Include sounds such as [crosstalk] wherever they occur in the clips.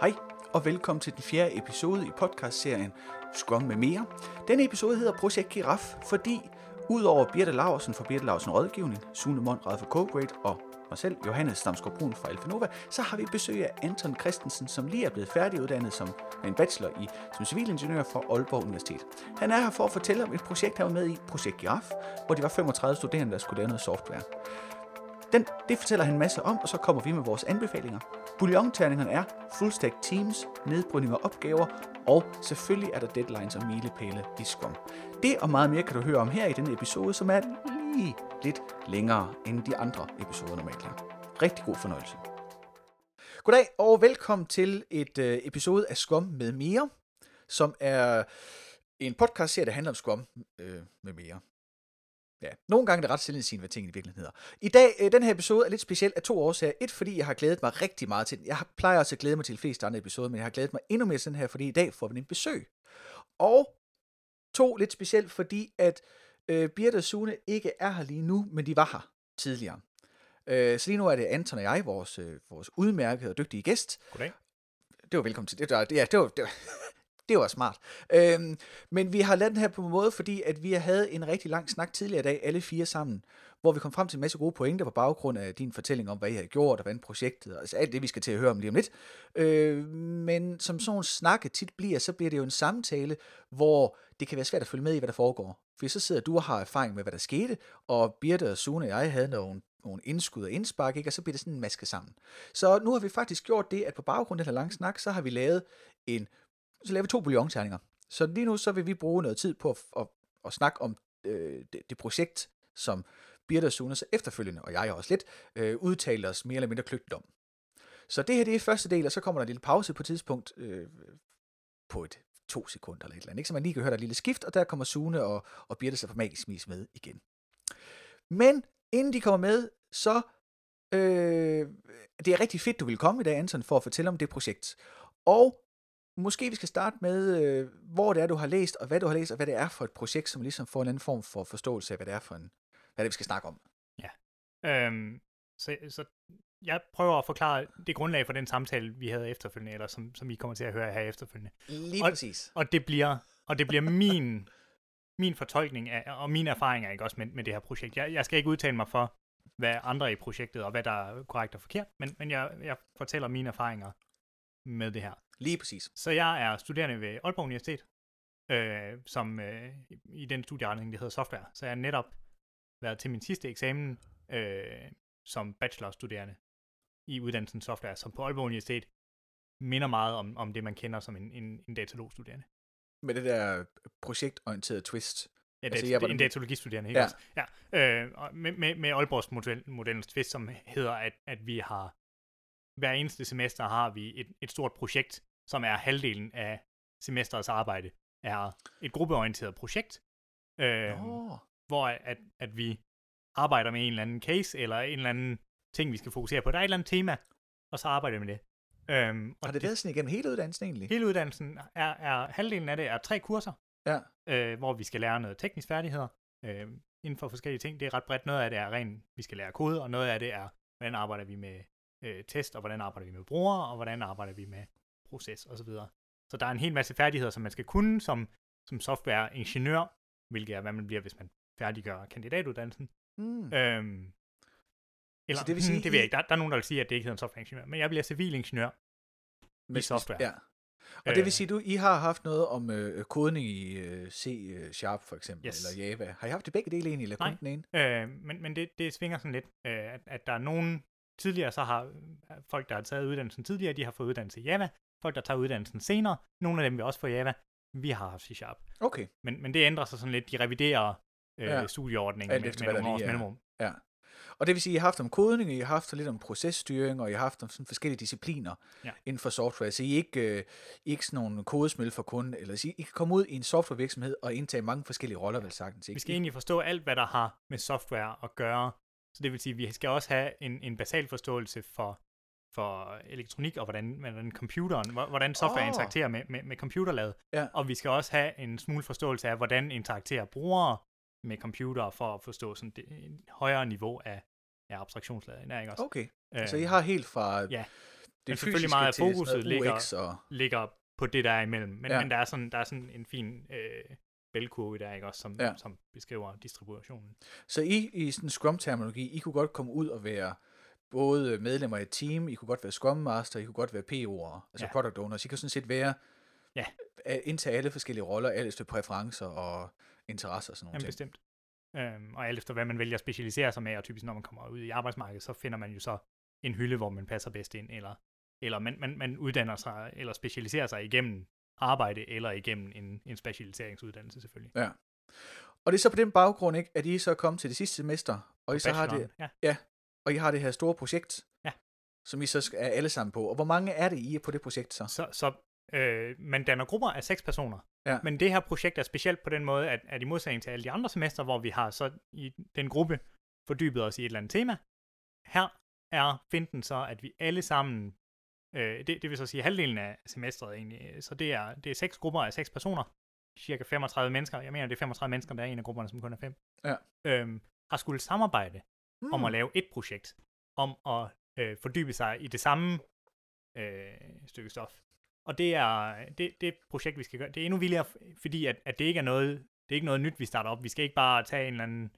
Hej og velkommen til den fjerde episode i podcastserien Scrum med mere. Denne episode hedder Projekt Giraf, fordi udover Birte Laursen fra Birte Laursen Rådgivning, Sune Mondrad fra CoGrade og mig selv, Johannes Stamsgaard Brun fra Alfanova, så har vi besøg af Anton Christensen, som lige er blevet færdiguddannet som en bachelor i som civilingeniør fra Aalborg Universitet. Han er her for at fortælle om et projekt, han var med i, Projekt Giraf, hvor de var 35 studerende, der skulle lave noget software. Den, det fortæller han en masse om, og så kommer vi med vores anbefalinger. Bouillon-terningerne er full stack teams, nedbrydning af opgaver, og selvfølgelig er der deadlines og milepæle i Scrum. Det og meget mere kan du høre om her i denne episode, som er lige lidt længere end de andre episoder normalt er. Rigtig god fornøjelse. Goddag og velkommen til et øh, episode af Scrum med mere, som er en podcast serie, der handler om Scrum øh, med mere. Ja, nogle gange er det ret selvindsigende, hvad tingene i virkeligheden hedder. I dag, øh, den her episode er lidt speciel af to årsager. Et, fordi jeg har glædet mig rigtig meget til den. Jeg plejer også at glæde mig til de fleste andre episoder, men jeg har glædet mig endnu mere til den her, fordi i dag får vi en besøg. Og to, lidt specielt, fordi at øh, Birte og Sune ikke er her lige nu, men de var her tidligere. Øh, så lige nu er det Anton og jeg, vores, øh, vores udmærkede og dygtige gæst, Goddag. det var velkommen til. Det var, ja, det var, det var, det var smart. Øhm, men vi har lavet den her på en måde, fordi at vi havde en rigtig lang snak tidligere i dag, alle fire sammen, hvor vi kom frem til en masse gode pointer på baggrund af din fortælling om, hvad I havde gjort, og hvordan projektet, altså alt det, vi skal til at høre om lige om lidt. Øh, men som sådan en snakke tit bliver, så bliver det jo en samtale, hvor det kan være svært at følge med i, hvad der foregår. For så sidder du og har erfaring med, hvad der skete, og Birte og Sune og jeg havde nogle nogle indskud og indspark, ikke? og så bliver det sådan en maske sammen. Så nu har vi faktisk gjort det, at på baggrund af den her lange snak, så har vi lavet en, så laver vi to bouillonterninger. Så lige nu, så vil vi bruge noget tid på at, at, at snakke om øh, det, det projekt, som Birte og efterfølgende, og jeg også lidt, øh, udtaler os mere eller mindre kløgtigt om. Så det her, det er første del, og så kommer der en lille pause på et tidspunkt, øh, på et to sekunder eller et eller andet, ikke? så man lige kan høre der et lille skift, og der kommer Sune og, og Birte så på magisk vis med igen. Men inden de kommer med, så øh, det er rigtig fedt, du vil komme i dag, Anton, for at fortælle om det projekt. Og måske vi skal starte med, øh, hvor det er, du har læst, og hvad du har læst, og hvad det er for et projekt, som ligesom får en anden form for forståelse af, hvad det er for en, hvad det er, vi skal snakke om. Øhm, så, så jeg prøver at forklare det grundlag for den samtale, vi havde efterfølgende, eller som, som I kommer til at høre her efterfølgende. Lige Og- præcis. Og det bliver, og det bliver min, min fortolkning af, og mine erfaringer ikke også med, med det her projekt. Jeg, jeg skal ikke udtale mig for, hvad andre i projektet, og hvad der er korrekt og forkert, men, men jeg, jeg fortæller mine erfaringer med det her. Lige præcis. Så jeg er studerende ved Aalborg Universitet, øh, som øh, i den studieretning, der hedder software. Så jeg har netop været til min sidste eksamen øh, som bachelorstuderende i uddannelsen software, som på Aalborg Universitet minder meget om, om det, man kender som en, en, en datalogstuderende. Med det der projektorienterede twist. Ja, Altså, jeg var en datalogistuderende, ikke Ja. også? Ja. Øh, med, med, med Aalborgs model, modellens twist, som hedder, at, at vi har hver eneste semester har vi et, et stort projekt, som er halvdelen af semesterets arbejde, er et gruppeorienteret projekt, øh, hvor at, at vi arbejder med en eller anden case, eller en eller anden ting, vi skal fokusere på. Der er et eller andet tema, og så arbejder vi med det. Øhm, og har det været sådan igennem hele uddannelsen egentlig? Hele uddannelsen er, er, halvdelen af det er tre kurser, Ja. øh, hvor vi skal lære noget teknisk færdigheder øh, inden for forskellige ting. Det er ret bredt. Noget af det er rent, vi skal lære kode, og noget af det er, hvordan arbejder vi med øh, test, og hvordan arbejder vi med brugere, og hvordan arbejder vi med proces osv. Så, så der er en hel masse færdigheder, som man skal kunne som, som softwareingeniør, hvilket er, hvad man bliver, hvis man færdiggør kandidatuddannelsen. Mm. Øhm, eller, Så det vil sige, hmm, det ved jeg ikke. Der, der er nogen, der vil sige, at det ikke hedder en softwareingeniør, men jeg bliver civilingeniør i software. Ja. Og det vil Øh. sige, du I har haft noget om øh, kodning i øh, C-Sharp for eksempel, Yes. eller Java. Har I haft det begge dele egentlig, eller kun Nej. den ene? Øh, men men det, det svinger sådan lidt, øh, at, at der er nogen tidligere, så har øh, folk, der har taget uddannelsen tidligere, de har fået uddannelse i Java. Folk, der tager uddannelsen senere, nogle af dem vil også få Java. Vi har haft C-Sharp. Okay. Men, men det ændrer sig sådan lidt. De reviderer øh, Ja. ja. studieordningen Alt med, efter, med der nogle års mellemrum. Ja. Og det vil sige, at I har haft om kodning, I har haft lidt om processtyring, og I har haft om sådan forskellige discipliner Ja. inden for software. Så I er ikke, øh, ikke sådan nogle kodesmæld for kunden, eller så I, I kan komme ud i en softwarevirksomhed og indtage mange forskellige roller, vel sagtens. Ikke? Vi skal egentlig forstå alt, hvad der har med software at gøre. Så det vil sige, at vi skal også have en, en basal forståelse for, for elektronik, og hvordan, hvordan computeren, hvor- hvordan software oh. interakterer med, med, med computerlaget. Ja. Og vi skal også have en smule forståelse af, hvordan interakterer brugere med computer for at forstå sådan det, en højere niveau af, af abstraktionslaget. Ikke også? Okay. Øh, Så I har helt fra ja. Men selvfølgelig meget af fokuset ligger, og, ligger på det, der er imellem. Men, ja. men der, er sådan, der er sådan en fin øh, bælkurve der, ikke også, som, Ja. ja. som beskriver distributionen. Så I, i sådan Scrum-terminologi, I kunne godt komme ud og være både medlemmer af et team, I kunne godt være Scrum Master, I kunne godt være PO'ere, altså Ja. Product Owners. I kan sådan set være, Ja. indtage alle forskellige roller, alt efter præferencer og interesser og sådan Jamen ting. bestemt. Øhm, og alt efter hvad man vælger at specialisere sig med, og typisk når man kommer ud i arbejdsmarkedet, så finder man jo så en hylde, hvor man passer bedst ind, eller, eller man, man, man uddanner sig, eller specialiserer sig igennem arbejde, eller igennem en, en specialiseringsuddannelse selvfølgelig. Og det er så på den baggrund, ikke, at I så kommet til det sidste semester, og I så har det, bacheloren, Ja. og I har det her store projekt, Ja. som I så er alle sammen på. Og hvor mange er det, I er på det projekt så? Så, så øh, man danner grupper af seks personer. Ja. Men det her projekt er specielt på den måde, at, at i modsætning til alle de andre semester, hvor vi har så i den gruppe fordybet os i et eller andet tema, her er finten så, at vi alle sammen, øh, det, det vil så sige halvdelen af semestret egentlig, så det er, det er seks grupper af seks personer, cirka 35 mennesker, jeg mener det er 35 mennesker, der er en af grupperne, som kun er fem, Ja. øhm, har skulle samarbejde Hmm. om at lave et projekt, om at øh, fordybe sig i det samme øh, stykke stof. Og det er det, det projekt, vi skal gøre. Det er endnu vildere, fordi at, at det ikke er noget, det er ikke noget nyt, vi starter op. Vi skal ikke bare tage en eller anden,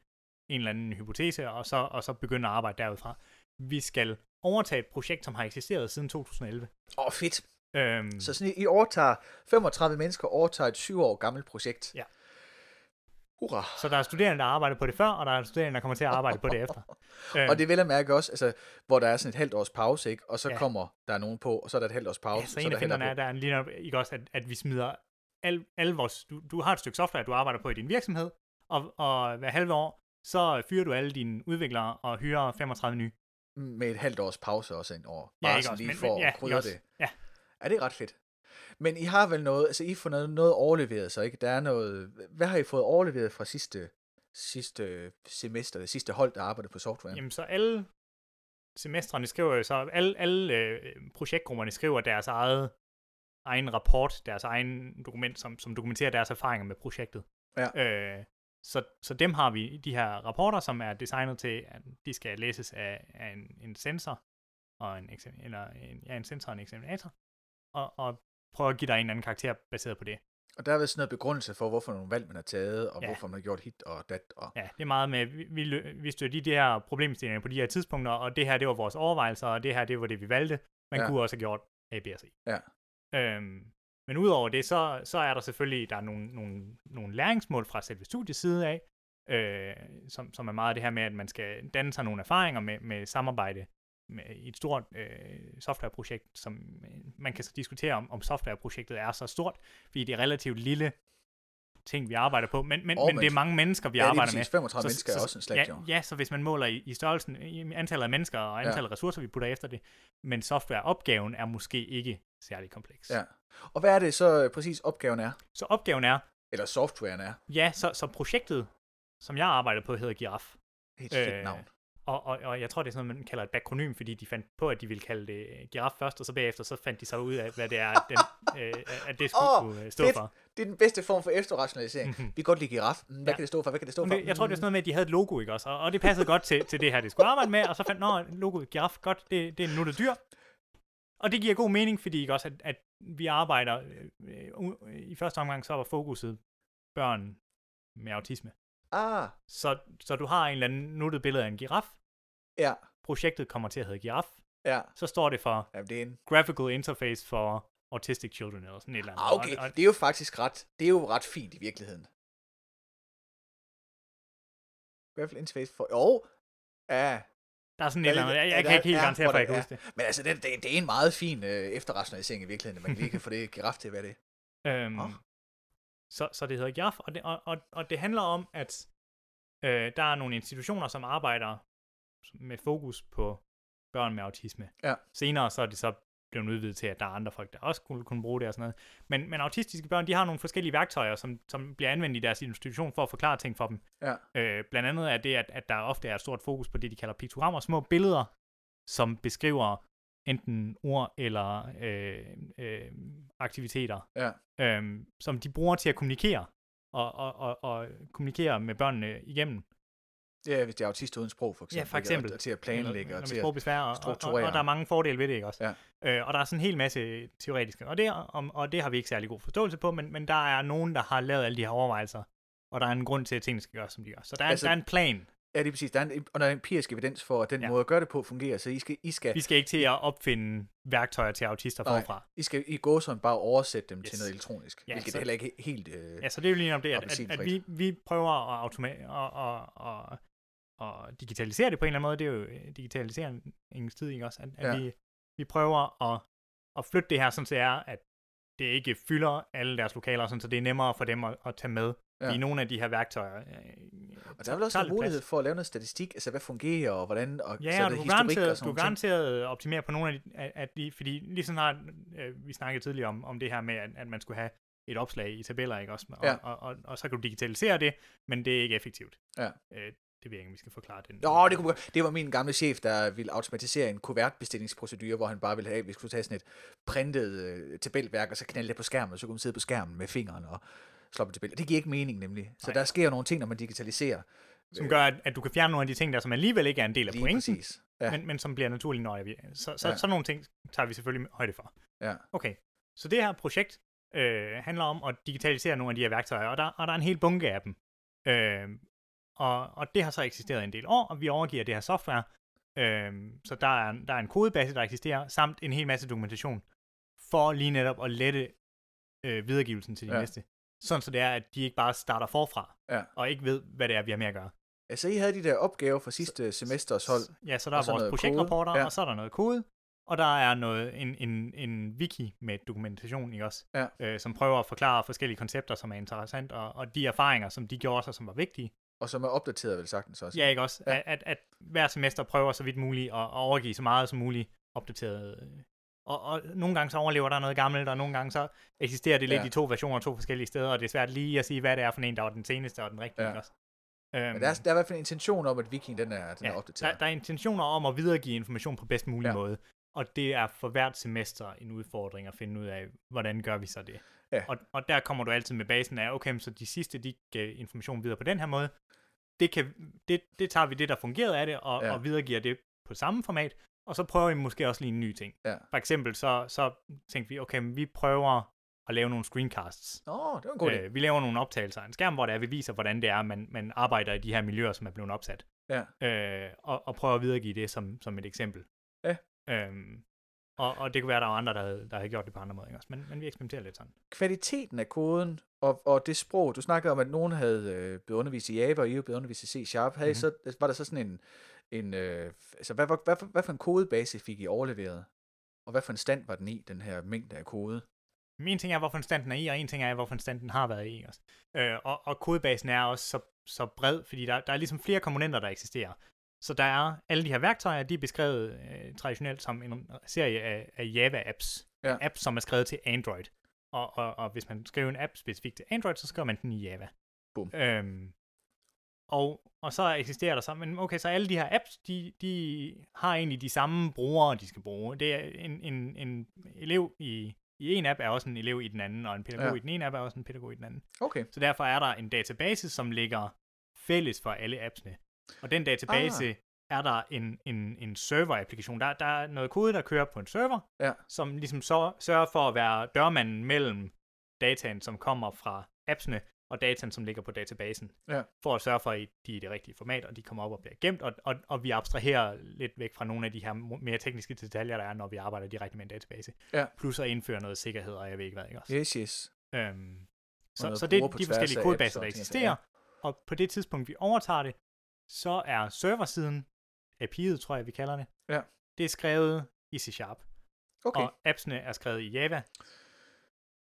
en eller anden hypotese, og så, og så begynde at arbejde derudfra. Vi skal overtage et projekt, som har eksisteret siden 2011. Åh, oh, fedt. Øhm, Så sådan, I overtager, 35 mennesker overtager et syv år gammelt projekt. Ja. Hurra. så der er studerende, der har arbejdet på det før, og der er studerende, der kommer til at arbejde på det efter. Øhm, [laughs] Og det vil jeg mærke også, altså, hvor der er sådan et halvt års pause, ikke? og så ja. Kommer der nogen på, og så er der et halvt års pause. Ja, så så en er af der finderne er, der er lige nok, ikke også, at, at vi smider al, alle vores, du, du har et stykke software, du arbejder på i din virksomhed, og, og hver halve år, så fyrer du alle dine udviklere og hyrer 35 nye. Med et halvt års pause også ind over. Ja, Bare ikke sådan også, lige for men- ja, at krydre også. det. Ja. Ja, det er ret fedt. Men I har vel noget, altså I fået noget, noget overleveret, så ikke? Der er noget, hvad har I fået overleveret fra sidste, sidste semester, det sidste hold, der arbejdede på software? Jamen, så alle semestrene skriver jo så, alle, alle øh, projektgrupperne skriver deres eget egen rapport, deres egen dokument, som, som dokumenterer deres erfaringer med projektet. Ja. Øh, så, så dem har vi, de her rapporter, som er designet til, at de skal læses af, af en, en sensor, og en, eller en, ja, en sensor og en eksaminator, og, og prøve at give dig en eller anden karakter baseret på det. Og der er sådan noget begrundelse for, hvorfor nogle valg man har taget, og Ja. hvorfor man har gjort hit og dat. Og... Ja, det er meget med, vi, vi, vi støtter de her problemstillinger på de her tidspunkter, og det her, det var vores overvejelser, og det her, det var det, vi valgte. Man ja. kunne også have gjort A, B og C. Ja. Øhm, men udover det, så, så er der selvfølgelig der er nogle, nogle, nogle læringsmål fra selve studiets side af, øh, som, som er meget det her med, at man skal danne sig nogle erfaringer med, med samarbejde med, i et stort øh, softwareprojekt, som øh, man kan så diskutere om, om softwareprojektet er så stort, fordi det er relativt lille ting, vi arbejder på, men, men, men det er mange mennesker, vi ja, arbejder med. præcis. 35 mennesker er også en slægt, ja, jo. ja, så hvis man måler i, i størrelsen, i antallet af mennesker og Ja. antallet af ressourcer, vi putter efter det, men softwareopgaven er måske ikke særlig kompleks. Ja. Og hvad er det så øh, præcis opgaven er? Så opgaven er, Eller softwaren er? ja, så, så projektet, som jeg arbejder på, hedder Giraf. Helt fedt Øh, navn. Og, og, og jeg tror, det er sådan noget, man kalder et bakronym, fordi de fandt på, at de ville kalde det øh, giraf først, og så bagefter, så fandt de så ud af, hvad det er, den, [laughs] øh, at det skulle oh, kunne øh, stå fedt. for. Det er den bedste form for efterrationalisering. Mhm. Vi kan godt lide giraf. Hvad Ja. kan det stå for? Hvad kan det stå for? Det, jeg tror, det er sådan noget med, at de havde et logo, ikke også? Og, og det passede godt til, til det her, det skulle arbejde med, og så fandt, nå, logoet giraf, godt, det, det er en nuttet dyr. Og det giver god mening, fordi ikke også, at, at vi arbejder, øh, øh, i første omgang, så var fokuset børn med autisme. Ah, Så, så du har en eller anden nuttet billede af en giraf, ja. projektet kommer til at hedde giraf, Ja, så står det for ja det er en... Graphical Interface for Autistic Children, eller sådan et eller andet. Ah, okay. Og, og, Det er jo faktisk ret, det er jo ret fint i virkeligheden. Graphical interface for... Jo, ja. Der er sådan et eller andet, jeg, jeg kan ikke helt garantere, for jeg kan huske det. Men altså, det, det, det er en meget fin øh, efterrationalisering i virkeligheden, at man lige kan få det giraf til være det. Øhm, Nå. så, så det hedder GIAF, og det, og, og, og det handler om, at øh, der er nogle institutioner, som arbejder med fokus på børn med autisme. Ja. Senere så er det så blevet udvidet til, at der er andre folk, der også kunne, kunne bruge det og sådan noget. Men, men autistiske børn, de har nogle forskellige værktøjer, som, som bliver anvendt i deres institution for at forklare ting for dem. Ja. Øh, blandt andet er det, at, at der ofte er et stort fokus på det, de kalder piktogrammer, små billeder, som beskriver enten ord eller øh, øh, aktiviteter, Ja. øh, som de bruger til at kommunikere, og, og, og, og kommunikere med børnene igennem. Ja, hvis det er autister uden sprog, for eksempel. Ja, for eksempel. ikke? Og, og til at planlægge og til at... og, og, og, strukturere. og der er mange fordele ved det, ikke også? Ja. Øh, og der er sådan en hel masse teoretiske, og det, om, og det har vi ikke særlig god forståelse på, men, men der er nogen, der har lavet alle de her overvejelser, og der er en grund til, at tingene skal gøres, som de gør. Så der er, Altså- der er en plan. Ja, det er præcis. Der er en, og der er empirisk evidens for, at den ja. Måde at gøre det på fungerer, så I skal, I skal, Vi skal ikke til at opfinde værktøjer til autister Nej. forfra. I skal i gå sådan bare oversætte dem yes. til noget elektronisk, ja, hvilket så- heller ikke he- helt... Øh, Ja, så det er jo lige om det, at, at, at vi, vi prøver at automere og, og, og, og digitalisere det på en eller anden måde. Det er jo øh, digitaliseringens tid, ikke også? At, at Ja. vi, vi prøver at, at flytte det her, sådan så det er, at det ikke fylder alle deres lokaler, sådan så det er nemmere for dem at, at tage med. Ja. I nogle af de her værktøjer. øh, og der er vel også en mulighed plads. for at lave noget statistik, altså hvad fungerer og hvordan, og så Ja, og det du kan og garanteret, sådan du garanteret optimere på nogle af de, af, af de fordi lige sådan har, øh, vi snakkede tidligere om, om det her med, at, at man skulle have et opslag i tabeller, ikke også? Og, Ja. ja. og, og, og, så kan du digitalisere det, men det er ikke effektivt. Ja. Øh, det ved jeg ikke, om vi skal forklare den. Nå, det, kunne, det var min gamle chef, der ville automatisere en kuvertbestillingsprocedure, hvor han bare ville have, at vi skulle tage sådan et printet øh, tabelværk, og så knalde det på skærmen, og så kunne man sidde på skærmen med fingeren og slå på tabel. Det giver ikke mening nemlig. Så Nej. der sker nogle ting, når man digitaliserer. Som gør, at, at du kan fjerne nogle af de ting, der som alligevel ikke er en del af Lige pointen, præcis. Ja. men, men som bliver naturligt, vi... Så, så ja. sådan nogle ting tager vi selvfølgelig højde for. Ja. Okay, så det her projekt øh, handler om at digitalisere nogle af de her værktøjer, og der, og der er en hel bunke af dem. Øh, og, og det har så eksisteret en del år, og vi overgiver det her software. Øh, så der er, der er en kodebase, der eksisterer, samt en hel masse dokumentation, for lige netop at lette øh, videregivelsen til de Ja. næste. Sådan så det er, at de ikke bare starter forfra, Ja. og ikke ved, hvad det er, vi har med at gøre. Altså, I havde de der opgaver fra sidste semesters hold. Ja, så der er vores projektrapporter, ja. og så er der noget kode, og der er noget, en, en, en wiki med dokumentation, ikke også? Ja. Øh, som prøver at forklare forskellige koncepter, som er interessant, og, og de erfaringer, som de gjorde sig, som var vigtige. Og som er opdateret vel sagtens også. Ja, ikke også? Ja. At, at, at hver semester prøver så vidt muligt at, at overgive så meget som muligt opdateret. øh. Og, og nogle gange så overlever der noget gammelt, og nogle gange så eksisterer det lidt Ja. i to versioner, to forskellige steder, og det er svært lige at sige, hvad det er for en, der var den seneste og den rigtige, Ja. også? Øhm, Men der er, der er i hvert fald en intention om, at Viking den er, den er Ja, opdateret. der, der er intentioner om at videregive information på bedst mulig ja. måde, og det er for hvert semester en udfordring at finde ud af, hvordan gør vi så det. Ja. Og, og der kommer du altid med basen af, okay, så de sidste, de gav information videre på den her måde, det, kan, det, det tager vi det, der fungerede af det, og, Ja. og videregiver det på samme format, og så prøver vi måske også lige en ny ting. Ja. For eksempel så, så tænkte vi, okay, vi prøver at lave nogle screencasts. Nå, det var en god idé. Øh, vi laver nogle optagelser af en skærm, hvor det er, vi viser, hvordan det er, man, man arbejder i de her miljøer, som er blevet opsat. Ja. Øh, og, og prøver at videregive det som, som et eksempel. Ja. Øhm, og, og det kunne være, at der var andre, der havde, der havde gjort det på andre måder. Ikke? også? Men, men vi eksperimenterer lidt sådan. Kvaliteten af koden og, og det sprog, du snakkede om, at nogen havde øh, blevet undervist i Java, og I var blevet undervist i C-Sharp. Havde mm-hmm. Mhm. så, var der så sådan en, en øh, altså hvad, hvad, hvad, for- hvad for en kodebase fik I overleveret? Og hvad for en stand var den i, den her mængde af kode? En ting er, hvorfor en stand den er i, og en ting er, hvorfor en stand den har været i. Også. Øh, og, og kodebasen er også så, så bred, fordi der, der er ligesom flere komponenter, der eksisterer. Så der er alle de her værktøjer, de er beskrevet øh, traditionelt som en serie af, af Java-apps. Ja. Apps, som er skrevet til Android. Og, og, og hvis man skriver en app specifikt til Android, så skriver man den i Java. Bum. Øhm, og, og så eksisterer der så, men okay, så alle de her apps, de, de har egentlig de samme brugere, de skal bruge. Det er en, en, en elev i, i en app er også en elev i den anden, og en pædagog ja. i den ene app er også en pædagog i den anden. Okay. Så derfor er der en database, som ligger fælles for alle appsene. Og den database ah. er der en, en, en server-applikation. Der, der er noget kode, der kører på en server, Ja. som ligesom så, sørger for at være dørmanden mellem dataen, som kommer fra appsene, og dataen, som ligger på databasen. Ja. For at sørge for, at de er i det rigtige format, og de kommer op og bliver gemt, og, og, og vi abstraherer lidt væk fra nogle af de her mere tekniske detaljer, der er, når vi arbejder direkte med en database. Ja. Plus at indføre noget sikkerhed, og jeg ved ikke hvad, ikke også? Yes, yes. Øhm, så, så det er de forskellige kodebaser, der eksisterer, og på det tidspunkt, vi overtager det, så er serversiden, API'et tror jeg, vi kalder det, Ja. det er skrevet i C-Sharp, Okay. og appsene er skrevet i Java.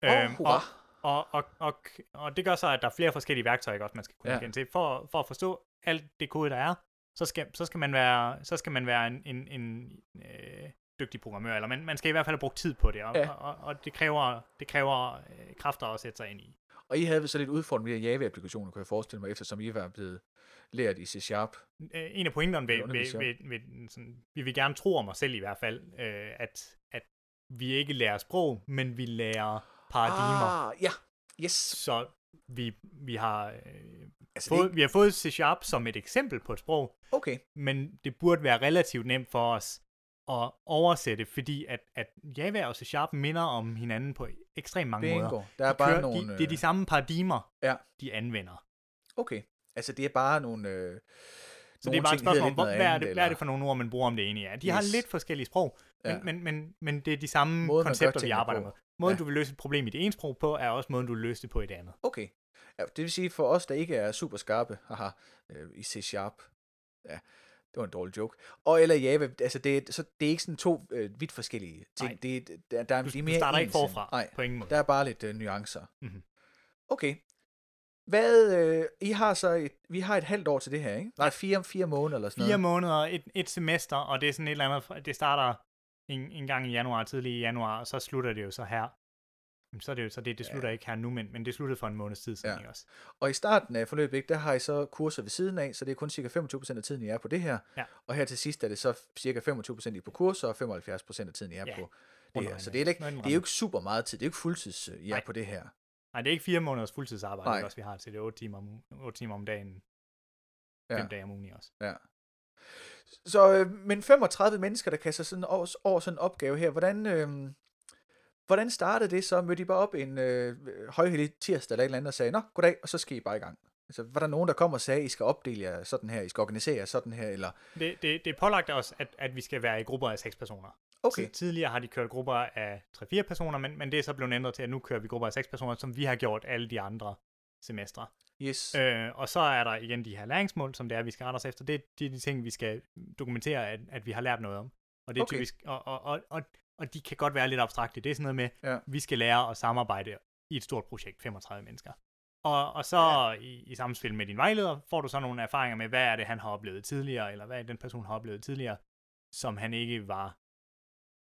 Åh, Øhm, og, og, og, og, og det gør så, at der er flere forskellige værktøjer, også, man skal kunne Ja. ja. til. For, for at forstå alt det kode, der er, så skal, så skal man være, så skal man være en, en, en øh, dygtig programmør, eller man, man skal i hvert fald have brugt tid på det, og, ja. og, og, og det kræver, det kræver øh, kræfter at sætte sig ind i. Og I havde så lidt udfordring med Java-applikationer, kan jeg forestille mig, eftersom I var blevet lært i C-Sharp. Øh, en af pointerne ved, ved, ved, ved sådan, vi vil gerne tro om os selv i hvert fald, øh, at, at vi ikke lærer sprog, men vi lærer paradigmer. Ah, ja. Yes. Så vi, vi har øh, Altså, fået, det, vi har fået C-Sharp som et eksempel på et sprog, okay, men det burde være relativt nemt for os at oversætte, fordi at, at Java og C-Sharp minder om hinanden på ekstremt mange måder. bingo. Der er De bare kører- nogle... de, det er de samme paradigmer, Ja. de anvender. Okay, altså det er bare nogle... Øh, Så det er bare et spørgsmål om, hvor, hvad, er det, hvad er det for nogle ord, man bruger om det ene? Ja, de yes. har lidt forskellige sprog, men, Ja. men, men, men det er de samme Måden, koncepter, vi arbejder på. med. Måden, Ja. du vil løse et problem i det ene sprog på, er også måden, du vil løse det på i det andet. Okay. Ja, det vil sige, for os, der ikke er super skarpe haha, øh, i C-Sharp, ja, det var en dårlig joke, og eller Java, altså det, så det er ikke sådan to øh, vidt forskellige ting. Nej. Det, er- der, der, er- Du, de er du mere starter ikke forfra, Nej, på ingen måde. der er bare lidt øh, nuancer. Mhm. Okay. Hvad, øh, I har så et, vi har et halvt år til det her, ikke? Nej, fire, fire måneder eller sådan Fire noget. måneder, et, et semester, og det er sådan et eller andet, det starter en, en gang i januar, tidlig i januar, og så slutter det jo så her. Jamen, Så er det jo så det, det slutter ja. ikke her nu, men, men det sluttede for en måneds tid siden, Ja. også? Og i starten af forløbet, ikke, der har I så kurser ved siden af, så det er kun cirka 25% af tiden, I er på det her. Ja. Og her til sidst er det så cirka 25% I er på kurser, og 75% af tiden, I er Ja, på det her. Så det er, ikke, det er jo ikke super meget tid. Det er jo ikke fuldtids, I er Nej. på det her. Nej, det er ikke fire måneders fuldtidsarbejde, Nej. også, vi har til det er 8 timer om, ugen- 8 timer om dagen, Ja. 5 dage om ugen også. Ja. Så, øh, men 35 mennesker, der kaster sådan over, over sådan en opgave her, hvordan, øh, hvordan startede det så? Mødte I bare op en øh, højhelig tirsdag eller et eller andet og sagde, nå, goddag, og så skal I bare i gang. Altså, var der nogen, der kom og sagde, I skal opdele jer sådan her, I skal organisere jer sådan her, eller? Det, det, det er pålagt os, at, at vi skal være i grupper af 6 personer. Okay, Tid- Tidligere har de kørt grupper af 3-4 personer, men, men det er så blevet ændret til, at nu kører vi grupper af 6 personer, som vi har gjort alle de andre semestre. yes. Øh, og så er der igen de her læringsmål, som det er, vi skal rette os efter. Det er de, ting, vi skal dokumentere, at, at vi har lært noget om. Og det er okay. typisk, og, og, og, og, og de kan godt være lidt abstrakte. Det er sådan noget med, Ja. vi skal lære at samarbejde i et stort projekt, 35 mennesker. Og, og så ja. i, i samspil med din vejleder, får du så nogle erfaringer med, hvad er det, han har oplevet tidligere, eller hvad er det, den person har oplevet tidligere, som han ikke var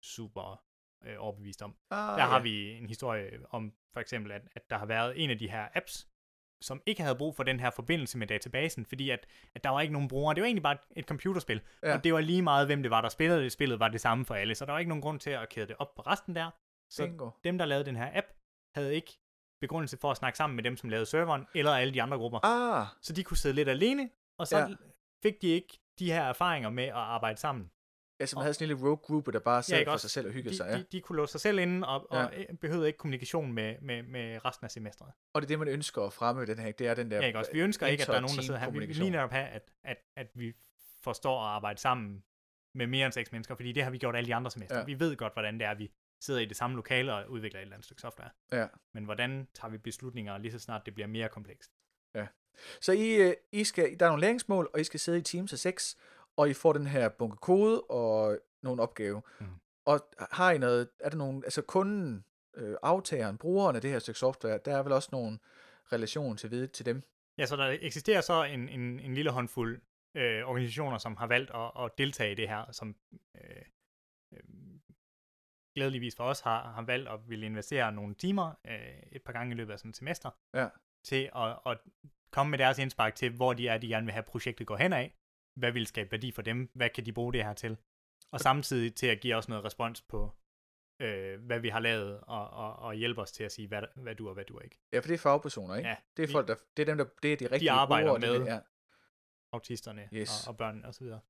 super øh, overbevist om. Ah, Der har ja. vi en historie om for eksempel, at, at der har været en af de her apps, som ikke havde brug for den her forbindelse med databasen, fordi at, at der var ikke nogen brugere. Det var egentlig bare et, computerspil, Ja. og det var lige meget, hvem det var, der spillede det. Spillet var det samme for alle, så der var ikke nogen grund til at kæde det op på resten der. Så Bingo. dem, der lavede den her app, havde ikke begrundelse for at snakke sammen med dem, som lavede serveren, eller alle de andre grupper. Ah, Så de kunne sidde lidt alene, og så ja. fik de ikke de her erfaringer med at arbejde sammen. Altså man havde sådan en lille rogue gruppe, der bare sad ikke for også? sig selv og hyggede De, sig, ja. de, de kunne låse sig selv inde, og, og Ja. ja. behøvede ikke kommunikation med, med, med resten af semestret. Og det er det, man ønsker at fremme den her, det er den der... Ja, ikke også? Vi ønsker ikke, at der er nogen, der sidder her. Vi vil lige netop have, at, at, at vi forstår at arbejde sammen med mere end seks mennesker, fordi det har vi gjort alle de andre semester. Ja. Ja. Vi ved godt, hvordan det er, vi sidder i det samme lokale og udvikler et eller andet stykke software. Ja. Men hvordan tager vi beslutninger lige så snart det bliver mere komplekst? Så I, øh, I skal, der er nogle læringsmål, og I skal sidde i teams af seks, og I får den her bunke kode og nogle opgave. Mhm. Og har I noget, er der nogen, altså kunden, øh, aftageren, brugeren af det her stykke software, der er vel også nogle relation til, vide til dem? Ja, så der eksisterer så en, en, en lille håndfuld øh, organisationer, som har valgt at, at deltage i det her, som øh, øh, glædeligvis for os har, har valgt at ville investere nogle timer øh, et par gange i løbet af sådan et semester, Ja. til at, at komme med deres indspark til, hvor de er, de gerne vil have projektet går hen af, hvad vil skabe værdi for dem, hvad kan de bruge det her til, og samtidig til at give os noget respons på, øh, hvad vi har lavet, og, og, og hjælpe os til at sige, hvad, hvad du og hvad du ikke. Ja, for det er fagpersoner, ikke? Ja, det er folk, der, det er dem, der, det er de rigtige arbejder brugere. er med- det, ja. Autisterne Yes. og, og børn og så videre.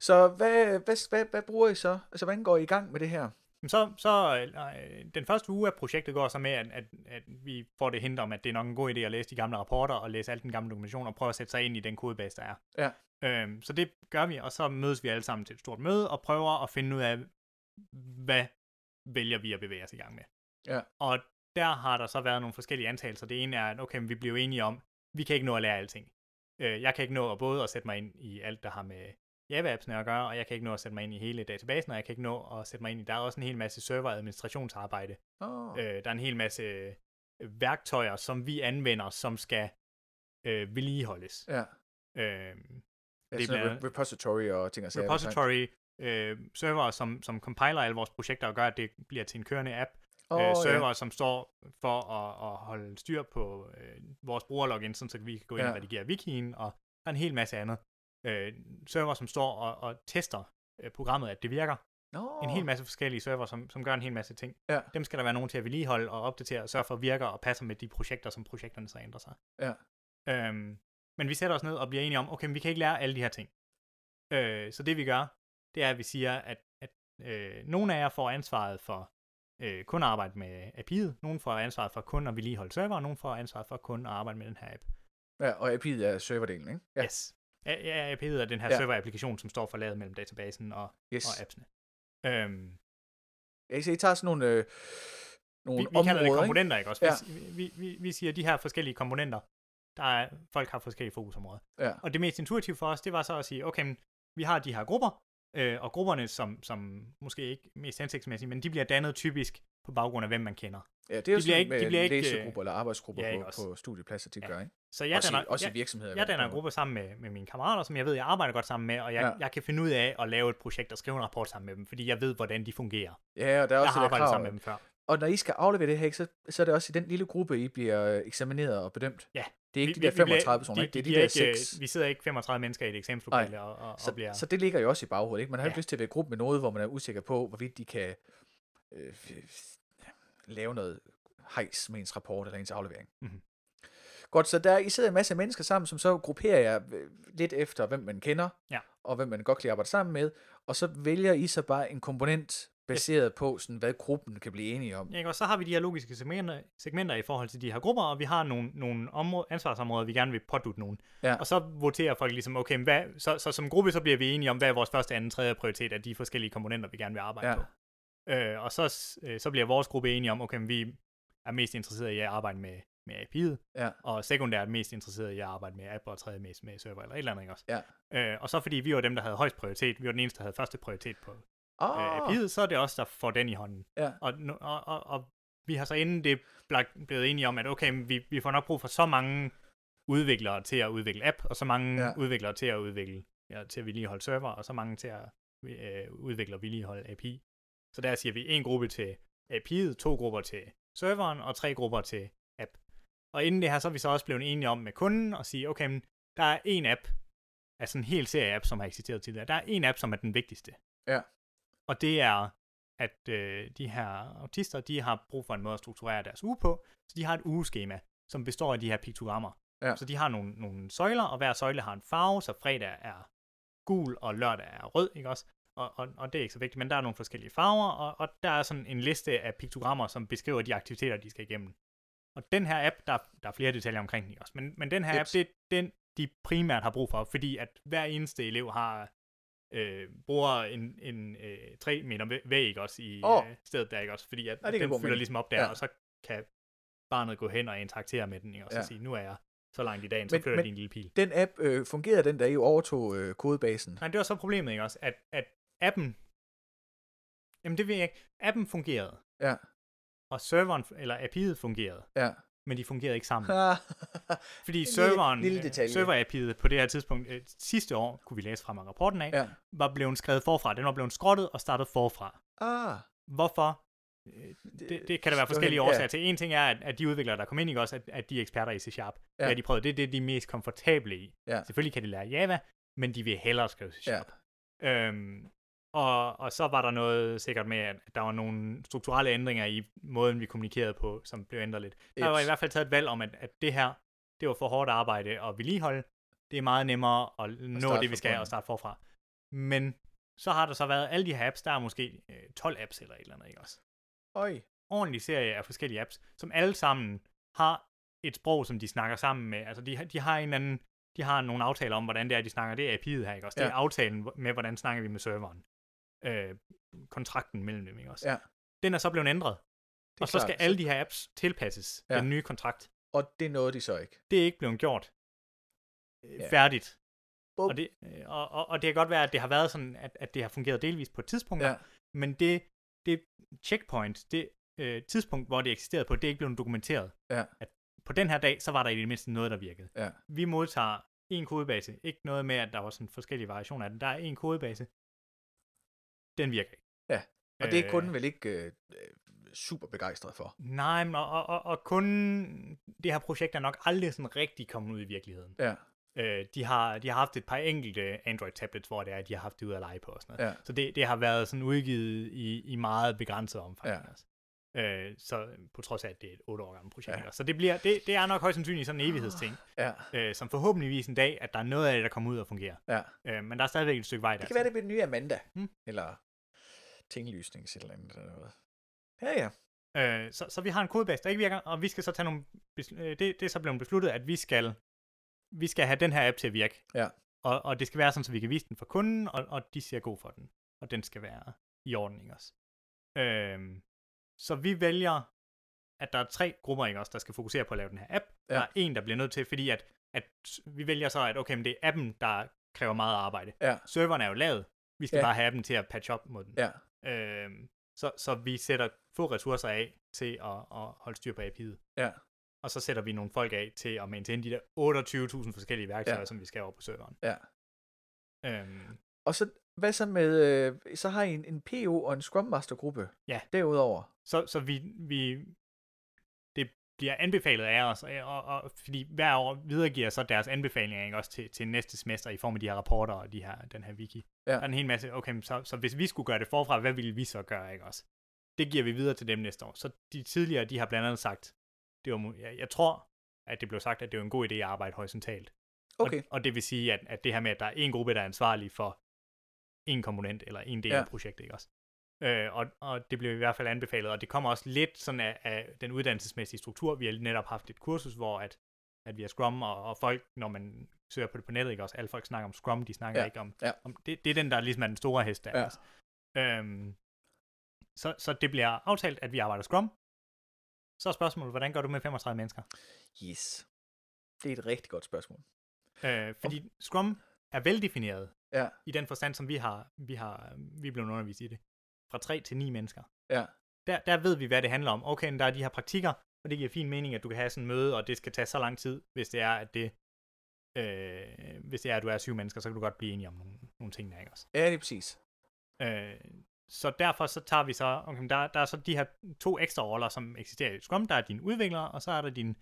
Så hvad, hvad, hvad, hvad bruger I så? Altså, hvordan går I i gang med det her? Så, så øh, den første uge af projektet går så med, at, at, at vi får det hint om, at det er nok en god idé at læse de gamle rapporter og læse al den gamle dokumentation og prøve at sætte sig ind i den kodebase, der er. Ja. Øhm, så det gør vi, og så mødes vi alle sammen til et stort møde og prøver at finde ud af, hvad vælger vi at bevæge os i gang med. Ja. Og der har der så været nogle forskellige antagelser. Det ene er, at okay, men vi bliver enige om, vi kan ikke nå at lære alting. Øh, jeg kan ikke nå at både at sætte mig ind i alt, der har med Java-appsene at gøre, og jeg kan ikke nå at sætte mig ind i hele databasen, og jeg kan ikke nå at sætte mig ind i, der er også en hel masse server-administrationsarbejde. Oh. Øh, der er en hel masse øh, værktøjer, som vi anvender, som skal øh, vedligeholdes. Ja. Øh, Ja, det er blandt repository og ting og sager. repository, øh, server, som, som compiler alle vores projekter og gør, at det bliver til en kørende app. Åh, øh, ja. server, som står for at, at holde styr på øh, vores brugerlogin, sådan så vi kan gå ind Ja. og redigere wikien, og der er en hel masse andet. Øh, server, som står og, og tester øh, programmet, at det virker. Nå, en hel masse forskellige server, som, som gør en hel masse ting. Ja. Dem skal der være nogen til at vedligeholde og opdatere, og sørge for at virker og passer med de projekter, som projekterne så ændrer sig. Ja. Øhm, men vi sætter os ned og bliver enige om, okay, men vi kan ikke lære alle de her ting. Øh, så det vi gør, det er, at vi siger, at, at øh, nogle af jer får ansvaret for øh, kun at arbejde med API'et, nogen får ansvaret for kun at vedligeholde server, og nogen får ansvaret for kun at arbejde med den her app. ja, og API'et er serverdelen, ikke? Ja. Yes. A- Ja, API'et er den her Ja. server-applikation, som står for laget mellem databasen og, Yes. og appsene. Øhm, Jeg I tager sådan nogle, øh, nogle vi, vi kalder det områder, komponenter, ikke også? Ja. Vi, vi, vi, vi siger, at de her forskellige komponenter, der er, folk har forskellige fokusområder. Ikke? Ja. Og det mest intuitive for os, det var så at sige, okay, men vi har de her grupper, øh, og grupperne, som, som måske ikke mest hensigtsmæssige, men de bliver dannet typisk på baggrund af, hvem man kender. Ja, det er jo de bliver sådan ikke- de med bliver ikke, læsegrupper eller arbejdsgrupper ja, ikke på, også? på studiepladser, de Ja. gør, ikke? Så jeg også, danner, i, også jeg, i virksomheder. jeg hvor danner en gruppe sammen med, med mine kammerater, som jeg ved, jeg arbejder godt sammen med, og jeg, Ja. jeg kan finde ud af at lave et projekt og skrive en rapport sammen med dem, fordi jeg ved, hvordan de fungerer. Ja, og der er Jeg også har det der arbejdet krav. sammen med dem før. Og når I skal aflevere det her, ikke, så, så er det også i den lille gruppe, I bliver øh, eksamineret og bedømt. Ja. Det er ikke Vi- de der vi- vi bliver- 35 personer, de- ikke? Det er de, bliver der ikke, 6. øh, Vi sidder ikke 35 mennesker i et eksamenslokale og, og, og Så, bliver... så det ligger jo også i baghovedet, ikke? Man har jo Ja. ikke lyst til at være i gruppe med noget, hvor man er usikker på, hvorvidt de kan øh, lave noget hejs med ens rapport eller ens aflevering. Mhm. Godt, så der I sidder en masse mennesker sammen, som så grupperer jer øh, lidt efter, hvem man kender, Ja. og hvem man godt kan arbejde sammen med, og så vælger I så bare en komponent baseret på, sådan, hvad gruppen kan blive enige om. Ja, og så har vi de her logiske segmenter, segmenter i forhold til de her grupper, og vi har nogle, nogle områder, ansvarsområder, vi gerne vil pådutte nogen. Ja. Og så voterer folk ligesom, okay, hvad, så, så som gruppe, så bliver vi enige om, hvad er vores første, anden, tredje prioritet af de forskellige komponenter, vi gerne vil arbejde Ja. på. Øh, og så, øh, så bliver vores gruppe enige om, okay, vi er mest interesseret i at arbejde med, med API'et, Ja. og sekundært mest interesseret i at arbejde med app, og tredje mest med server, eller et eller andet, ikke også? Ja. Øh, og så fordi vi var dem, der havde højst prioritet, vi var den eneste, der havde første prioritet på Oh, øh, API'et, så er det os, der får den i hånden. Ja. Og, og, og, og vi har så inden det blevet enige om, at okay, vi, vi får nok brug for så mange udviklere til at udvikle app, og så mange ja. udviklere til at udvikle, ja, til at vedligeholde server, og så mange til at øh, udvikle og vedligeholde API. Så der siger vi en gruppe til API'et, to grupper til serveren, og tre grupper til app. Og inden det her, så er vi så også blevet enige om med kunden at sige, okay, men der er en app, altså en hel serie app, som har eksisteret tidligere. Der er en app, som er den vigtigste. Ja. Og det er, at øh, de her autister, de har brug for en måde at strukturere deres uge på, så de har et ugeskema, som består af de her piktogrammer. Ja. Så de har nogle, nogle søjler, og hver søjle har en farve, så fredag er gul, og lørdag er rød, ikke også? Og, og, og det er ikke så vigtigt, men der er nogle forskellige farver, og, og der er sådan en liste af piktogrammer, som beskriver de aktiviteter, de skal igennem. Og den her app, der, der er flere detaljer omkring den, ikke også? Men, men den her Jeps. app, det er den, de primært har brug for, fordi at hver eneste elev har øh, bruger en, en øh, 3 meter væ- væg også i øh, stedet der, ikke også? Fordi at, giver den fylder mening. ligesom op der, Ja. ja. og så kan barnet gå hen og interaktere med den, ikke? og så Ja. ja. sige, nu er jeg så langt i dagen, så Men- flytter men- din lille pil. Den app øh, fungerede den, da I overtog øh, kodebasen. Nej, det var så problemet, ikke også? At, at appen, jamen det ved jeg ikke, appen fungerede, Ja. og serveren, eller API'et fungerede, Ja. men de fungerede ikke sammen. [laughs] Fordi lille- serveren, lille øh, detalje. server-API'et på det her tidspunkt, øh, sidste år, kunne vi læse fra mig rapporten af, ja. var blevet skrevet forfra. Den var blevet skrottet og startet forfra. Ah, Hvorfor? Øh, Det, det kan der være forskellige ja. årsager til. En ting er, at, at de udviklere, der kom ind, ikke også, at, at de er eksperter i C-Sharp. Ja. Ja. Det har de prøvet. Det er det, de er mest komfortable i. Ja. Selvfølgelig kan de lære Java, men de vil hellere skrive C-Sharp. Ja. Øhm, og, og så var der noget sikkert med, at der var nogle strukturelle ændringer i måden, vi kommunikerede på, som blev ændret lidt. Der var i hvert fald taget et valg om, at, at det her, det var for hårdt arbejde at vedligeholde. Det er meget nemmere at nå det, vi skal, og starte forfra. Men så har der så været alle de her apps, der er måske øh, 12 apps eller et eller andet, ikke også? Øj. ordentlig serie af forskellige apps, som alle sammen har et sprog, som de snakker sammen med. Altså, de, har- de har en eller anden, de har nogle aftaler om, hvordan det er, de snakker. Det er API'et her, ikke også? Det er Ja. aftalen med, hvordan snakker vi med serveren. Øh, kontrakten mellem dem, ikke også? Ja. Den er så blevet ændret. Og så skal klart. alle de her apps tilpasses Ja. den nye kontrakt. Og det nåede de så ikke. Det er ikke blevet gjort øh, Ja. færdigt. Og det, øh, og, og, og det kan godt være, at det har været sådan, at, at det har fungeret delvis på et tidspunkt, Ja. men det, det checkpoint, det øh, tidspunkt, hvor det eksisterede på, det er ikke blevet dokumenteret. Ja. At på den her dag, så var der i det mindste noget, der virkede. Ja. Vi modtager en kodebase. Ikke noget med, at der var sådan forskellige variationer af den. Der er en kodebase. Den virker ikke. Ja. Og det er Øh, kunden vel ikke øh, øh, super begejstret for. Nej, men og, og, og, og kun det her projekt er nok aldrig sådan rigtig kommet ud i virkeligheden. Ja. Øh, de, har, de har haft et par enkelte Android-tablets, hvor det er, at de har haft det ud at lege på og sådan noget. Ja. Så det, det har været sådan udgivet i, i meget begrænset omfang. Ja. Altså. Øh, så på trods af, at det er et 8 år gammelt projekt. Ja. Så det, bliver, det, det er nok højst sandsynligt sådan en evighedsting, Ja, øh, som forhåbentligvis en dag, at der er noget af det, der kommer ud og fungerer. ja. Øh, men der er stadigvæk et stykke vej der. Det kan være, det bliver den nye Amanda. Mm. Eller tinglysnings eller andet. Eller noget. Ja, ja. Øh, så, så vi har en kodebase, der ikke virker, og vi skal så tage nogle... Øh, det, det er så blevet besluttet, at vi skal, vi skal have den her app til at virke. Ja. Og, og det skal være sådan, så vi kan vise den for kunden, og, og de siger god for den. Og den skal være i orden, ikke også? Øhm, så vi vælger, at der er tre grupper, ikke også, der skal fokusere på at lave den her app. Ja. Der er en, der bliver nødt til, fordi at, at vi vælger så, at okay, men det er appen, der kræver meget arbejde. Ja. Serveren er jo lavet. Vi skal Ja. bare have appen til at patche op mod den. Ja. Øhm, så, så vi sætter få ressourcer af til at, at holde styr på API'et. Ja. Og så sætter vi nogle folk af til at maintaine de der 28.000 forskellige værktøjer, Ja. som vi skal over på serveren. Ja. Øhm, Og så, hvad så med, øh, så har I en, en PO og en Scrum Master gruppe Ja. derudover. så så vi, vi, bliver anbefalet af os, og, og, og, fordi hver år videregiver så deres anbefalinger ikke, også til, til næste semester i form af de her rapporter og de her, den her wiki. Ja. Der er en hel masse, okay, så, så hvis vi skulle gøre det forfra, hvad ville vi så gøre, ikke også? Det giver vi videre til dem næste år. Så de tidligere, de har blandt andet sagt, det var, jeg, jeg tror, at det blev sagt, at det var en god idé at arbejde horisontalt. Okay. Og, og det vil sige, at, at det her med, at der er en gruppe, der er ansvarlig for en komponent eller en del Ja. af projektet, ikke også? Øh, og, og det blev i hvert fald anbefalet, og det kommer også lidt sådan af, af den uddannelsesmæssige struktur. Vi har netop haft et kursus, hvor at, at vi er Scrum, og, og folk, når man søger på det på nettet, ikke også? Alle folk snakker om Scrum, de snakker Ja, ikke om, ja. om det, det er den, der ligesom er den store hest der. Ja. også? Øhm, så, så det bliver aftalt, at vi arbejder Scrum. Så er spørgsmålet, hvordan gør du med 35 mennesker? Yes. Det er et rigtig godt spørgsmål. Øh, fordi Scrum er veldefineret Ja. i den forstand, som vi har, vi har vi er blevet undervist i det. Fra 3 til 9 mennesker. Ja. Der, der ved vi, hvad det handler om. Okay, der er de her praktikker, og det giver fin mening, at du kan have sådan en møde, og det skal tage så lang tid, hvis det er, at det øh, hvis det er, at du er syv mennesker, så kan du godt blive enige om nogle, nogle ting der, ikke også? Ja, det er præcis. Øh, så derfor så tager vi så, okay, der, der er så de her to ekstra roller, som eksisterer i Scrum. Der er din udvikler, og så er der din,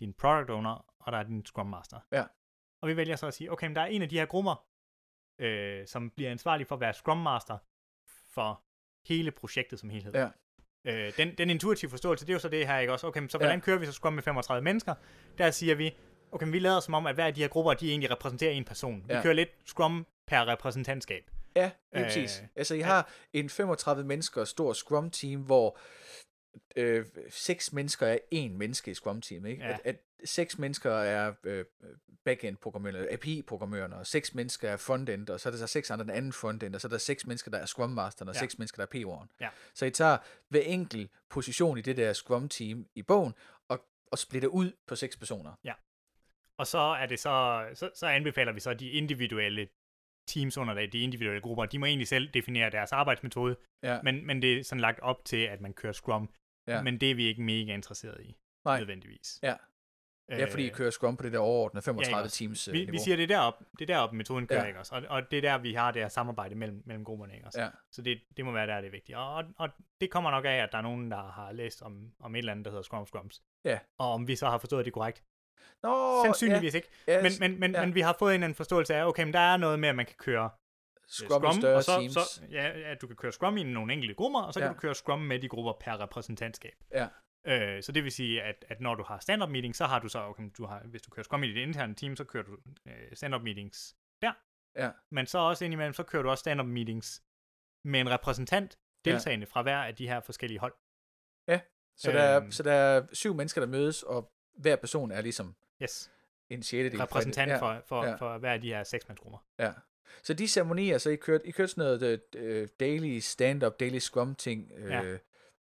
din product owner, og der er din Scrum Master. Ja. Og vi vælger så at sige, okay, men der er en af de her grupper, øh, som bliver ansvarlig for at være Scrum Master for hele projektet som helhed. Ja. Øh, den, den intuitive forståelse, det er jo så det her, ikke også? Okay, men så hvordan Ja. kører vi så Scrum med 35 mennesker? Der siger vi, okay, men vi lader som om, at hver af de her grupper, de egentlig repræsenterer en person. Vi Ja. kører lidt Scrum per repræsentantskab. Ja, er Øh, præcis. Altså, I ja. har en 35 mennesker stor Scrum-team, hvor øh, seks mennesker er én menneske i Scrum-teamet, ikke? Ja. At, at seks mennesker er øh, backend-programmørerne, API-programmørerne, og seks mennesker er frontend, og så er der så seks andre den anden frontend, og så er der seks mennesker, der er Scrum Masteren, og Ja. seks mennesker, der er PO'eren. Ja. Så I tager hver enkelt position i det der Scrum-team i bogen, og, og splitter ud på seks personer. Og så er det så, så, så anbefaler vi så de individuelle teams under det, de individuelle grupper, de må egentlig selv definere deres arbejdsmetode, Ja. men, men det er sådan lagt op til, at man kører Scrum, Ja. men det er vi ikke mega interesseret i, Nej. nødvendigvis. Ja. Ja, fordi I kører Scrum på det der overordnede 35 ikke også? teams øh, vi, niveau. vi siger, det er derop, det er derop metoden kører, Ja. ikke også? Og, og det er der, vi har det her samarbejde mellem, mellem grupperne, ikke også? Ja. Så det, det må være der, det er vigtigt. Og, og, og det kommer nok af, at der er nogen, der har læst om, om et eller andet, der hedder Scrum Scrums. Ja. Og om vi så har forstået det korrekt. Nå, Sandsynligvis ikke. ja, Men, men, men, ja. men vi har fået en eller anden forståelse af, okay, men der er noget med, at man kan køre Scrum, i større og så, teams. så ja, at du kan køre Scrum i nogle enkelte grupper, og så kan Ja. du køre Scrum med de grupper per repræsentantskab. Ja. Øh, så det vil sige, at, at når du har stand-up meeting, så har du så, okay, du har, hvis du kører Scrum i dit interne team, så kører du øh, stand-up meetings der. Ja. Men så også indimellem, så kører du også stand-up meetings med en repræsentant, Ja. deltagende fra hver af de her forskellige hold. Så, der er, Øhm. så der er syv mennesker, der mødes, og hver person er ligesom Yes. en det. Repræsentant ja, for, for, ja. for hver af de her seksmandsgrupper. Ja. Så de ceremonier, så I kørte, I kørte sådan noget uh, daily stand-up, daily scrum ting. Uh, Ja.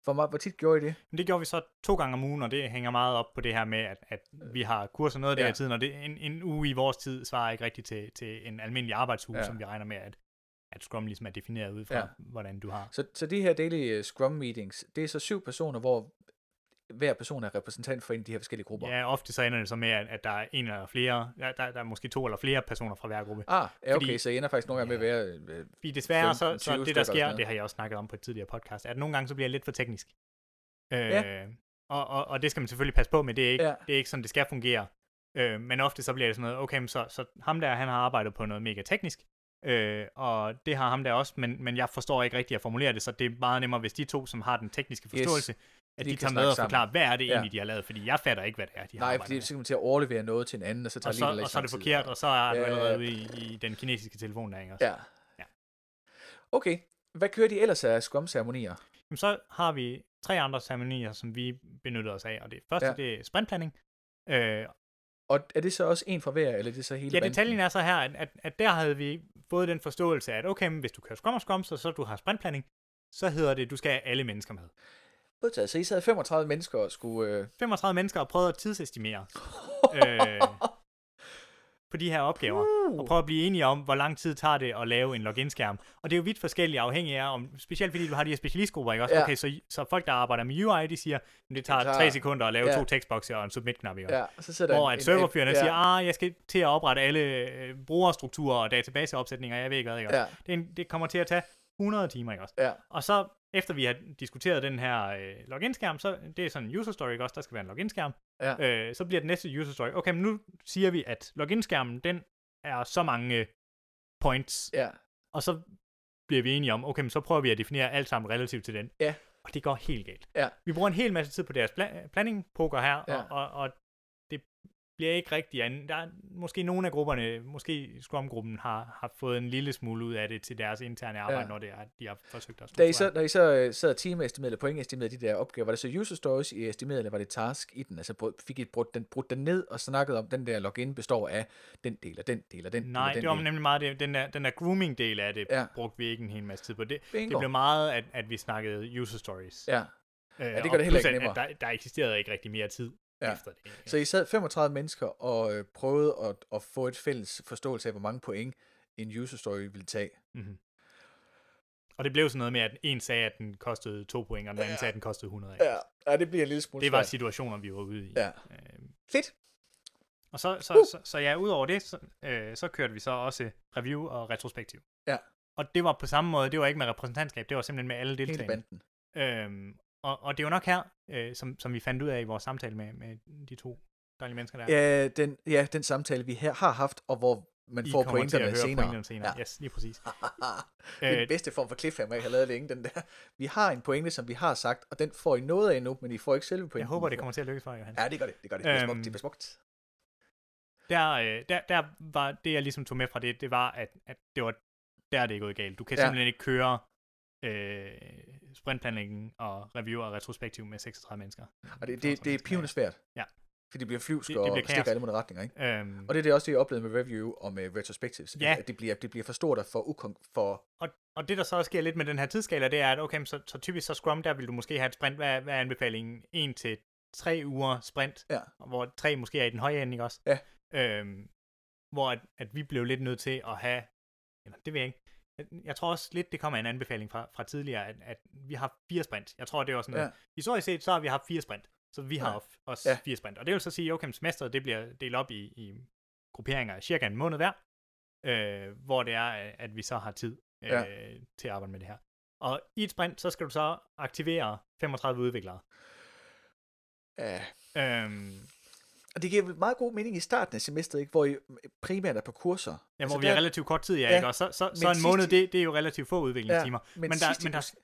hvor, meget, hvor tit gjorde I det? Men det gjorde vi så to gange om ugen, og det hænger meget op på det her med, at, at vi har kurser noget af det Ja. her tiden, og det, en, en uge i vores tid svarer ikke rigtigt til, til en almindelig arbejdsuge, Ja. som vi regner med, at, at Scrum ligesom er defineret ud fra, Ja. hvordan du har. Så, så de her daily scrum meetings, det er så syv personer, hvor hver person er repræsentant for en af de her forskellige grupper. Ja, ofte så ender det så med, at, der er en eller flere, der, der, der er måske to eller flere personer fra hver gruppe. Ah, ja, okay, Fordi- så I ender faktisk nogle gange med at være... øh, Fordi desværre, så, 15, så 20 det der sker, det har jeg også snakket om på et tidligere podcast, at nogle gange så bliver det lidt for teknisk. Øh, Ja. og, og, og det skal man selvfølgelig passe på med, det er ikke, Ja. ja. det er ikke sådan, det skal fungere. Øh, men ofte så bliver det sådan noget, okay, så, så ham der, han har arbejdet på noget mega teknisk, øh, og det har ham der også, men, men jeg forstår ikke rigtigt at formulere det, så det er meget nemmere, hvis de to, som har den tekniske forståelse, yes, at de de, kan tager med og forklarer, hvad er det Ja. egentlig, de har lavet, fordi jeg fatter ikke, hvad det er, de har Nej, fordi så kan man til at overlevere noget til en anden, og så tager og så, lidt og så er det forkert, og så er du Ja, allerede ja. ude i, i den kinesiske telefon der, ikke også? Ja. Ja. Okay. Hvad kører de ellers af Scrum-ceremonier? Jamen, så har vi tre andre ceremonier, som vi benytter os af, og det første, Ja. ja. det er sprintplanning. Øh, Og er det så også en fra hver, eller er det så hele ja, banden? detaljen er så her, at, at, at der havde vi fået den forståelse, at okay, men hvis du kører Scrum og Scrum, så, så du har sprintplanning, så hedder det, at du skal have alle mennesker med. Modtaget. Så I sad 35 mennesker og skulle... Øh... 35 mennesker har prøvet at tidsestimere [laughs] øh, på de her opgaver, og prøve at blive enige om, hvor lang tid tager det at lave en login-skærm. Og det er jo vidt forskelligt afhængig af, om, specielt fordi du har de her specialistgrupper, ikke også? Ja. Okay, så, så folk, der arbejder med UI, de siger, at det tager tager- 3 sekunder at lave ja. to tekstbokse og en submit-knap, ikke også? Ja, og så Hvor en- at en- serverfyrene ja, siger, ah, jeg skal til at oprette alle øh, brugerstrukturer og databaseopsætninger, jeg ved ikke hvad, ikke også? Ja, Det, en- det kommer til at tage 100 timer, ikke også? ja, Og så, efter vi har diskuteret den her øh, login-skærm, så det er sådan en user story, ikke også? Der skal være en login-skærm. ja. Øh, så bliver det næste user story. Okay, men nu siger vi, at login-skærmen, den er så mange øh, points. ja. Og så bliver vi enige om, okay, men så prøver vi at definere alt sammen relativt til den. Ja. Og det går helt galt. Ja. Vi bruger en hel masse tid på deres pla- planning-poker her, Ja. og, og, og det bliver ikke rigtig an. Der er måske nogle af grupperne, måske Scrum-gruppen, har, har fået en lille smule ud af det til deres interne arbejde, Ja. ja. når det er, de har forsøgt at Da I strukturere. så, da I så sad teamestimerede eller pointestimerede de der opgaver, var det så user stories, I estimerede, eller var det task i den? Altså fik I brudt den, brudt den ned og snakket om, den der login består af den del og den del og den del Nej, den det var del? nemlig meget det. Den der, den der grooming-del af det, Ja. ja. brugte vi ikke en hel masse tid på. Det, Bingo. det blev meget, at, at vi snakkede user stories. Ja, Øh, det gør det heller ikke nemmere. At der, der eksisterede ikke rigtig mere tid Ja. ja. efter det. så I sad 35 mennesker og øh, prøvede at, at få et fælles forståelse af, hvor mange point en user story ville tage. Mm-hmm. Og det blev sådan noget med, at en sagde, at den kostede 2 point, og den anden Ja. sagde, at den kostede 100. Ja, ja det bliver en lille smule Det var situationer, vi var ude i. Ja. Øh, Fedt. og så, så, Uh. så, så ja, udover det, så, øh, så kørte vi så også review og retrospektiv. Ja. Og det var på samme måde, det var ikke med repræsentantskab, det var simpelthen med alle Hele deltagerne. banden. Øhm, og, og det er jo nok her, øh, som, som vi fandt ud af i vores samtale med, med de to dejlige mennesker der. Ja, den, ja, den samtale, vi her har haft, og hvor man I får pointerne senere. pointerne senere. Ja. Yes, lige præcis. [laughs] det er den Øh, bedste form for cliffhanger, jeg har lavet længe, den der. Vi har en pointe, som vi har sagt, og den får I noget af nu, men I får ikke selve pointen. jeg håber, det kommer til at lykkes for jer, Johan. Ja, det gør det. Det gør det. Det Øhm, smukt. Det bliver smukt. Der, øh, der, der var det, jeg ligesom tog med fra det, det var, at, at det var der, det er gået galt. Du kan ja. simpelthen ikke køre øh, sprintplanlægning og review og retrospektiv med 36 mennesker. Og det, det, det er pivende svært. Ja. For det bliver flyvsk Det- det og bliver kaos. stikker alle mulige retninger, ikke? Øhm, Og det er det også, det jeg oplevede med review og med retrospectives. Ja. At det bliver, det bliver for stort og for, ukon- for Og, og det, der så også sker lidt med den her tidsskala, det er, at okay, så, så typisk så Scrum, der vil du måske have et sprint. Hvad, hvad er anbefalingen? 1 til 3 uger sprint, Ja. hvor 3 måske er i den høje ende, ikke også? Ja. Øhm, hvor at, at vi blev lidt nødt til at have, eller det ved jeg ikke, jeg, tror også lidt, det kommer af en anbefaling fra, fra tidligere, at, at vi har fire sprint. Jeg tror, det var sådan noget. Ja. Historisk set, så har vi haft fire sprint. Så vi har Ja. også Ja. fire sprint. Og det vil så sige, okay, semesteret, det bliver delt op i, i grupperinger af cirka en måned hver, øh, hvor det er, at vi så har tid øh, Ja. til at arbejde med det her. Og i et sprint, så skal du så aktivere 35 udviklere. ja. Øhm, Og det giver vel meget god mening i starten af semesteret, ikke? hvor I primært er på kurser. ja, Altså, hvor vi der- relativt kort tid, ja, Ja, ikke? Og så, så, så en måned, sidst det, det er jo relativt få udviklingstimer. men, men der- sidst men der-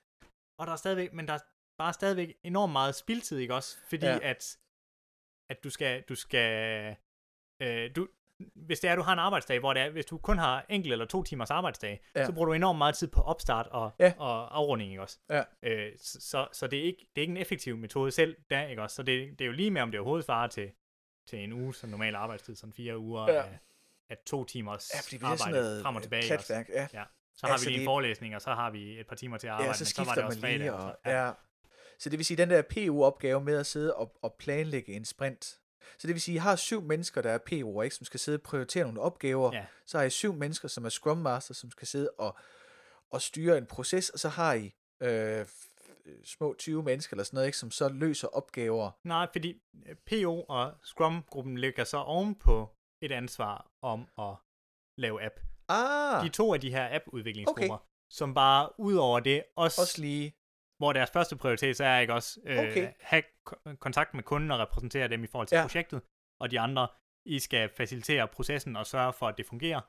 Og der er stadigvæk, men der er bare stadigvæk enormt meget spildtid, ikke også? Fordi Ja. ja. at, at du skal, du skal, øh, du, hvis det er, at du har en arbejdsdag, hvor det er, hvis du kun har enkelt eller to timers arbejdsdag, Ja. ja. så bruger du enormt meget tid på opstart og, Ja. og afrunding, ikke også? Ja. Øh, så så, så det, er ikke, det er ikke en effektiv metode selv, der, ikke også? Så det, det er jo lige med, om det overhovedet svarer til, til en uge, som normal arbejdstid, sådan fire uger Ja. af, af to timers Ja, fordi er arbejde sådan noget frem og tilbage, klatværk. Ja. Ja. Så har Altså, vi lige en forelæsning, og så har vi et par timer til at arbejde, ja, så men så var det også fredag. lige. og Og, så, ja. Så det vil sige, den der PU-opgave med at sidde og, og planlægge en sprint. Så det vil sige, at I har syv mennesker, der er PU'er, ikke, som skal sidde og prioritere nogle opgaver. Ja. Så har I syv mennesker, som er Scrum Master, som skal sidde og, og styre en proces. Og så har I øh, f- små 20 mennesker eller sådan noget, ikke, som så løser opgaver. Nej, fordi øh, PO og Scrum-gruppen ligger så ovenpå et ansvar om at lave app. Ah, De to af de her app-udviklingsgrupper, okay. som bare ud over det, også, også lige. hvor deres første prioritet så er ikke også øh, Okay. have ko- kontakt med kunden og repræsentere dem i forhold til ja. projektet, og de andre I skal facilitere processen og sørge for, at det fungerer.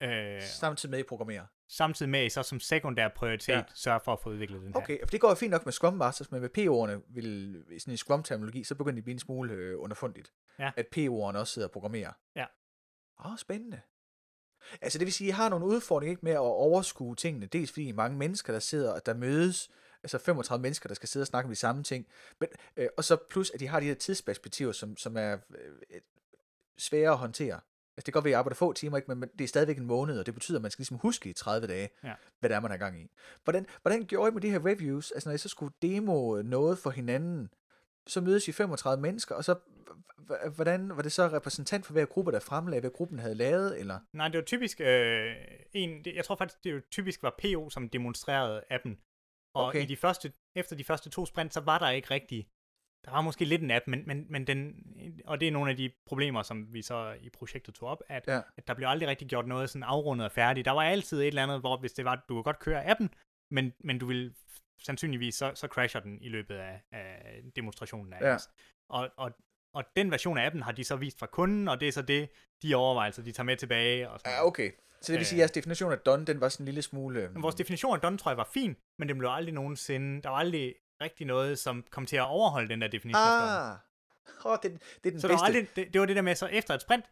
Øh, Samtidig med, at I programmerer. samtidig med, at I så som sekundær prioritet Ja. sørger for at få udviklet den her. Okay, for det går jo fint nok med Scrum Masters, men med PO'erne, vil, sådan i Scrum-terminologi, så begynder det at blive en smule øh, underfundigt. Ja. At PO'erne også sidder og programmerer. Ja. Åh, oh, spændende. Altså det vil sige, at I har nogle udfordringer ikke med at overskue tingene. Dels fordi I er mange mennesker, der sidder, der mødes, altså 35 mennesker, der skal sidde og snakke om de samme ting. Men, øh, og så plus, at de har de her tidsperspektiver, som, som er øh, svære at håndtere. Altså det kan godt være, at I arbejder få timer, ikke? Men, det er stadigvæk en måned, og det betyder, at man skal ligesom huske i 30 dage, Ja. hvad det er, man har gang i. Hvordan, hvordan gjorde I med de her reviews? Altså når I så skulle demo noget for hinanden, så mødes I 35 mennesker, og så hvordan var det så repræsentant for hver gruppe, der fremlagde, hvad gruppen havde lavet, eller? Nej, det var typisk øh, en, jeg tror faktisk, det jo typisk var PO, som demonstrerede appen. Og okay. i de første, efter de første to sprint, så var der ikke rigtig, der var måske lidt en app, men, men, men den, og det er nogle af de problemer, som vi så i projektet tog op, at, Ja. at der blev aldrig rigtig gjort noget sådan afrundet og færdigt. Der var altid et eller andet, hvor hvis det var, du kunne godt køre appen, men, men du vil sandsynligvis, så, så crasher den i løbet af, af demonstrationen af Ja. ja. og, og, og den version af appen har de så vist fra kunden, og det er så det, de overvejelser, de tager med tilbage. Og sådan Ja, okay. Så det vil sige, Øh. at jeres definition af done, den var sådan en lille smule... øhm, Vores definition af done, tror jeg, var fin, men den blev aldrig nogensinde, der var aldrig rigtig noget, som kom til at overholde den der definition. Ah, oh, det, det er den Så bedste. var aldrig, det, det var det der med, så efter et sprint,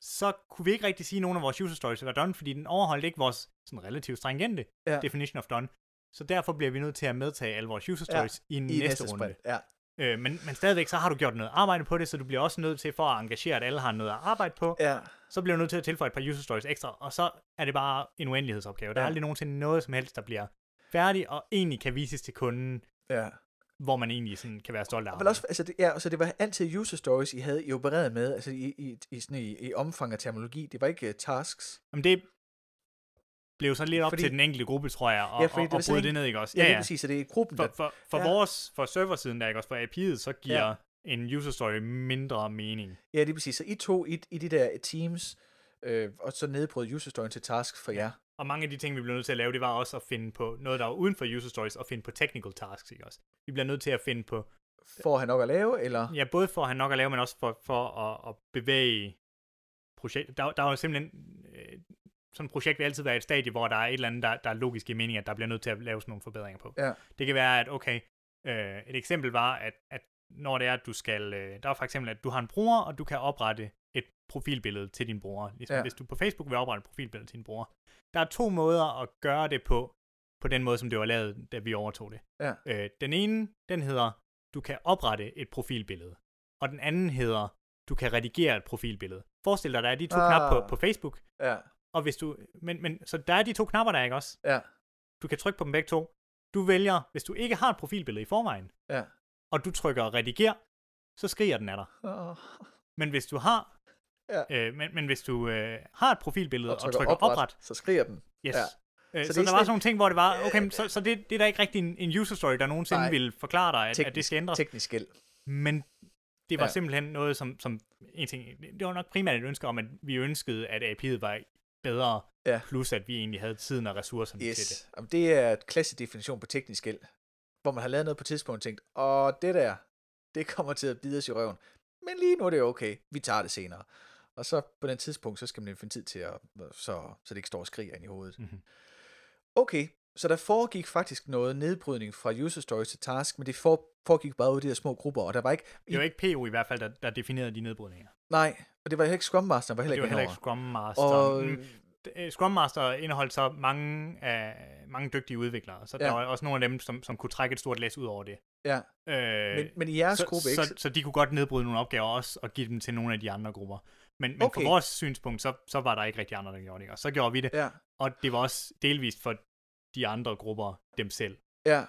så kunne vi ikke rigtig sige, at nogen af vores user stories var done, fordi den overholdt ikke vores sådan relativt stringente Ja. definition of done. Så derfor bliver vi nødt til at medtage alle vores user stories ja, i, I næste, næste runde. sprint. Ja. Øh, men, men stadigvæk, så har du gjort noget arbejde på det, så du bliver også nødt til, for at engagere, at alle har noget at arbejde på, ja. så bliver du nødt til at tilføje et par user stories ekstra, og så er det bare en uendelighedsopgave. Der er aldrig nogensinde noget som helst, der bliver færdig, og egentlig kan vises til kunden, ja. hvor man egentlig sådan kan være stolt af. Og også, altså det, ja, så det var altid user stories, I havde I opereret med, altså i, i, i, sådan i, i omfang af terminologi. Det var ikke uh, tasks. Jamen det blev så lidt op Fordi- til den enkelte gruppe, tror jeg, og, Ja, ja, fordi og, og bryde det ned, ikke også? Ja, ja. det præcis, så det er gruppen, For, der... for, for, Ja. ja. vores, for serversiden der, ikke også? For API'et, så giver Ja. ja. en user story mindre mening. Ja, det er præcis. Så I to i, i de der teams, øh, og så nedbrød user storyen til tasks for jer. Og mange af de ting, vi blev nødt til at lave, det var også at finde på noget, der var uden for user stories, og finde på technical tasks, ikke også? Vi bliver nødt til at finde på, For at have nok at lave, eller... ja, både for at have nok at lave, men også for, for at, at bevæge projekt. Der, der var simpelthen, øh, sådan et projekt vil altid være et stadie, hvor der er et eller andet, der, der er logisk i mening, at der bliver nødt til at lave sådan nogle forbedringer på. Ja. Det kan være, at okay, øh, et eksempel var, at, at når det er, at du skal, øh, der var for eksempel, at du har en bruger, og du kan oprette et profilbillede til din bruger. Ligesom Ja. hvis du på Facebook vil oprette et profilbillede til din bruger. Der er to måder at gøre det på, på den måde, som det var lavet, da vi overtog det. Ja. Øh, den ene, den hedder, du kan oprette et profilbillede. Og den anden hedder, du kan redigere et profilbillede. Forestil dig, der er de to ah. knapper på, på Facebook, Ja, og hvis du, men, men, så der er de to knapper der, ikke også? ja, Du kan trykke på dem begge to. Du vælger, hvis du ikke har et profilbillede i forvejen, ja. og du trykker rediger, så skriger den af dig. Oh. Men hvis du har, Ja. øh, men, men hvis du øh, har et profilbillede Og og trykker, trykker opret, opret, så skriger den. yes. Ja. Øh, Så så, er der var sådan nogle ting, hvor det var, okay, men så, så det, det er der ikke rigtig en, en user story, der nogensinde Nej. vil forklare dig, at, at det Teknisk, skal ændres. teknisk skæld. Men det var Ja. simpelthen noget, som, som en ting, det var nok primært et ønske om, at vi ønskede, at API'et var bedre, Ja. plus at vi egentlig havde tiden og ressourcerne til det. Yes. Jamen, det er et klassisk definition på teknisk skæld, hvor man har lavet noget på et tidspunkt og tænkt, og det der, det kommer til at bide os i røven. Men lige nu er det okay, vi tager det senere. Og så på den tidspunkt, så skal man finde tid til at, så, så det ikke står og skriger ind i hovedet. Mhm. Okay, så der foregik faktisk noget nedbrydning fra user stories til task, men det for, foregik bare ud i de her små grupper, og der var ikke... Det var ikke PO i hvert fald, der, der definerede de nedbrydninger. Nej, og det var ikke Scrum Master, var heller Det var ikke heller ikke Scrum Master. Og, Og... Scrum Master indeholdt så mange, af, mange dygtige udviklere, så. Ja. der var også nogle af dem, som, som kunne trække et stort læs ud over det. ja, Øh, men, men i jeres så, gruppe, ikke? så, så de kunne godt nedbryde nogle opgaver også, og give dem til nogle af de andre grupper. Men, men Okay. fra vores synspunkt, så, så var der ikke rigtig andre, der gjorde det. Og så gjorde vi det, Ja, og det var også delvist for de andre grupper dem selv. ja.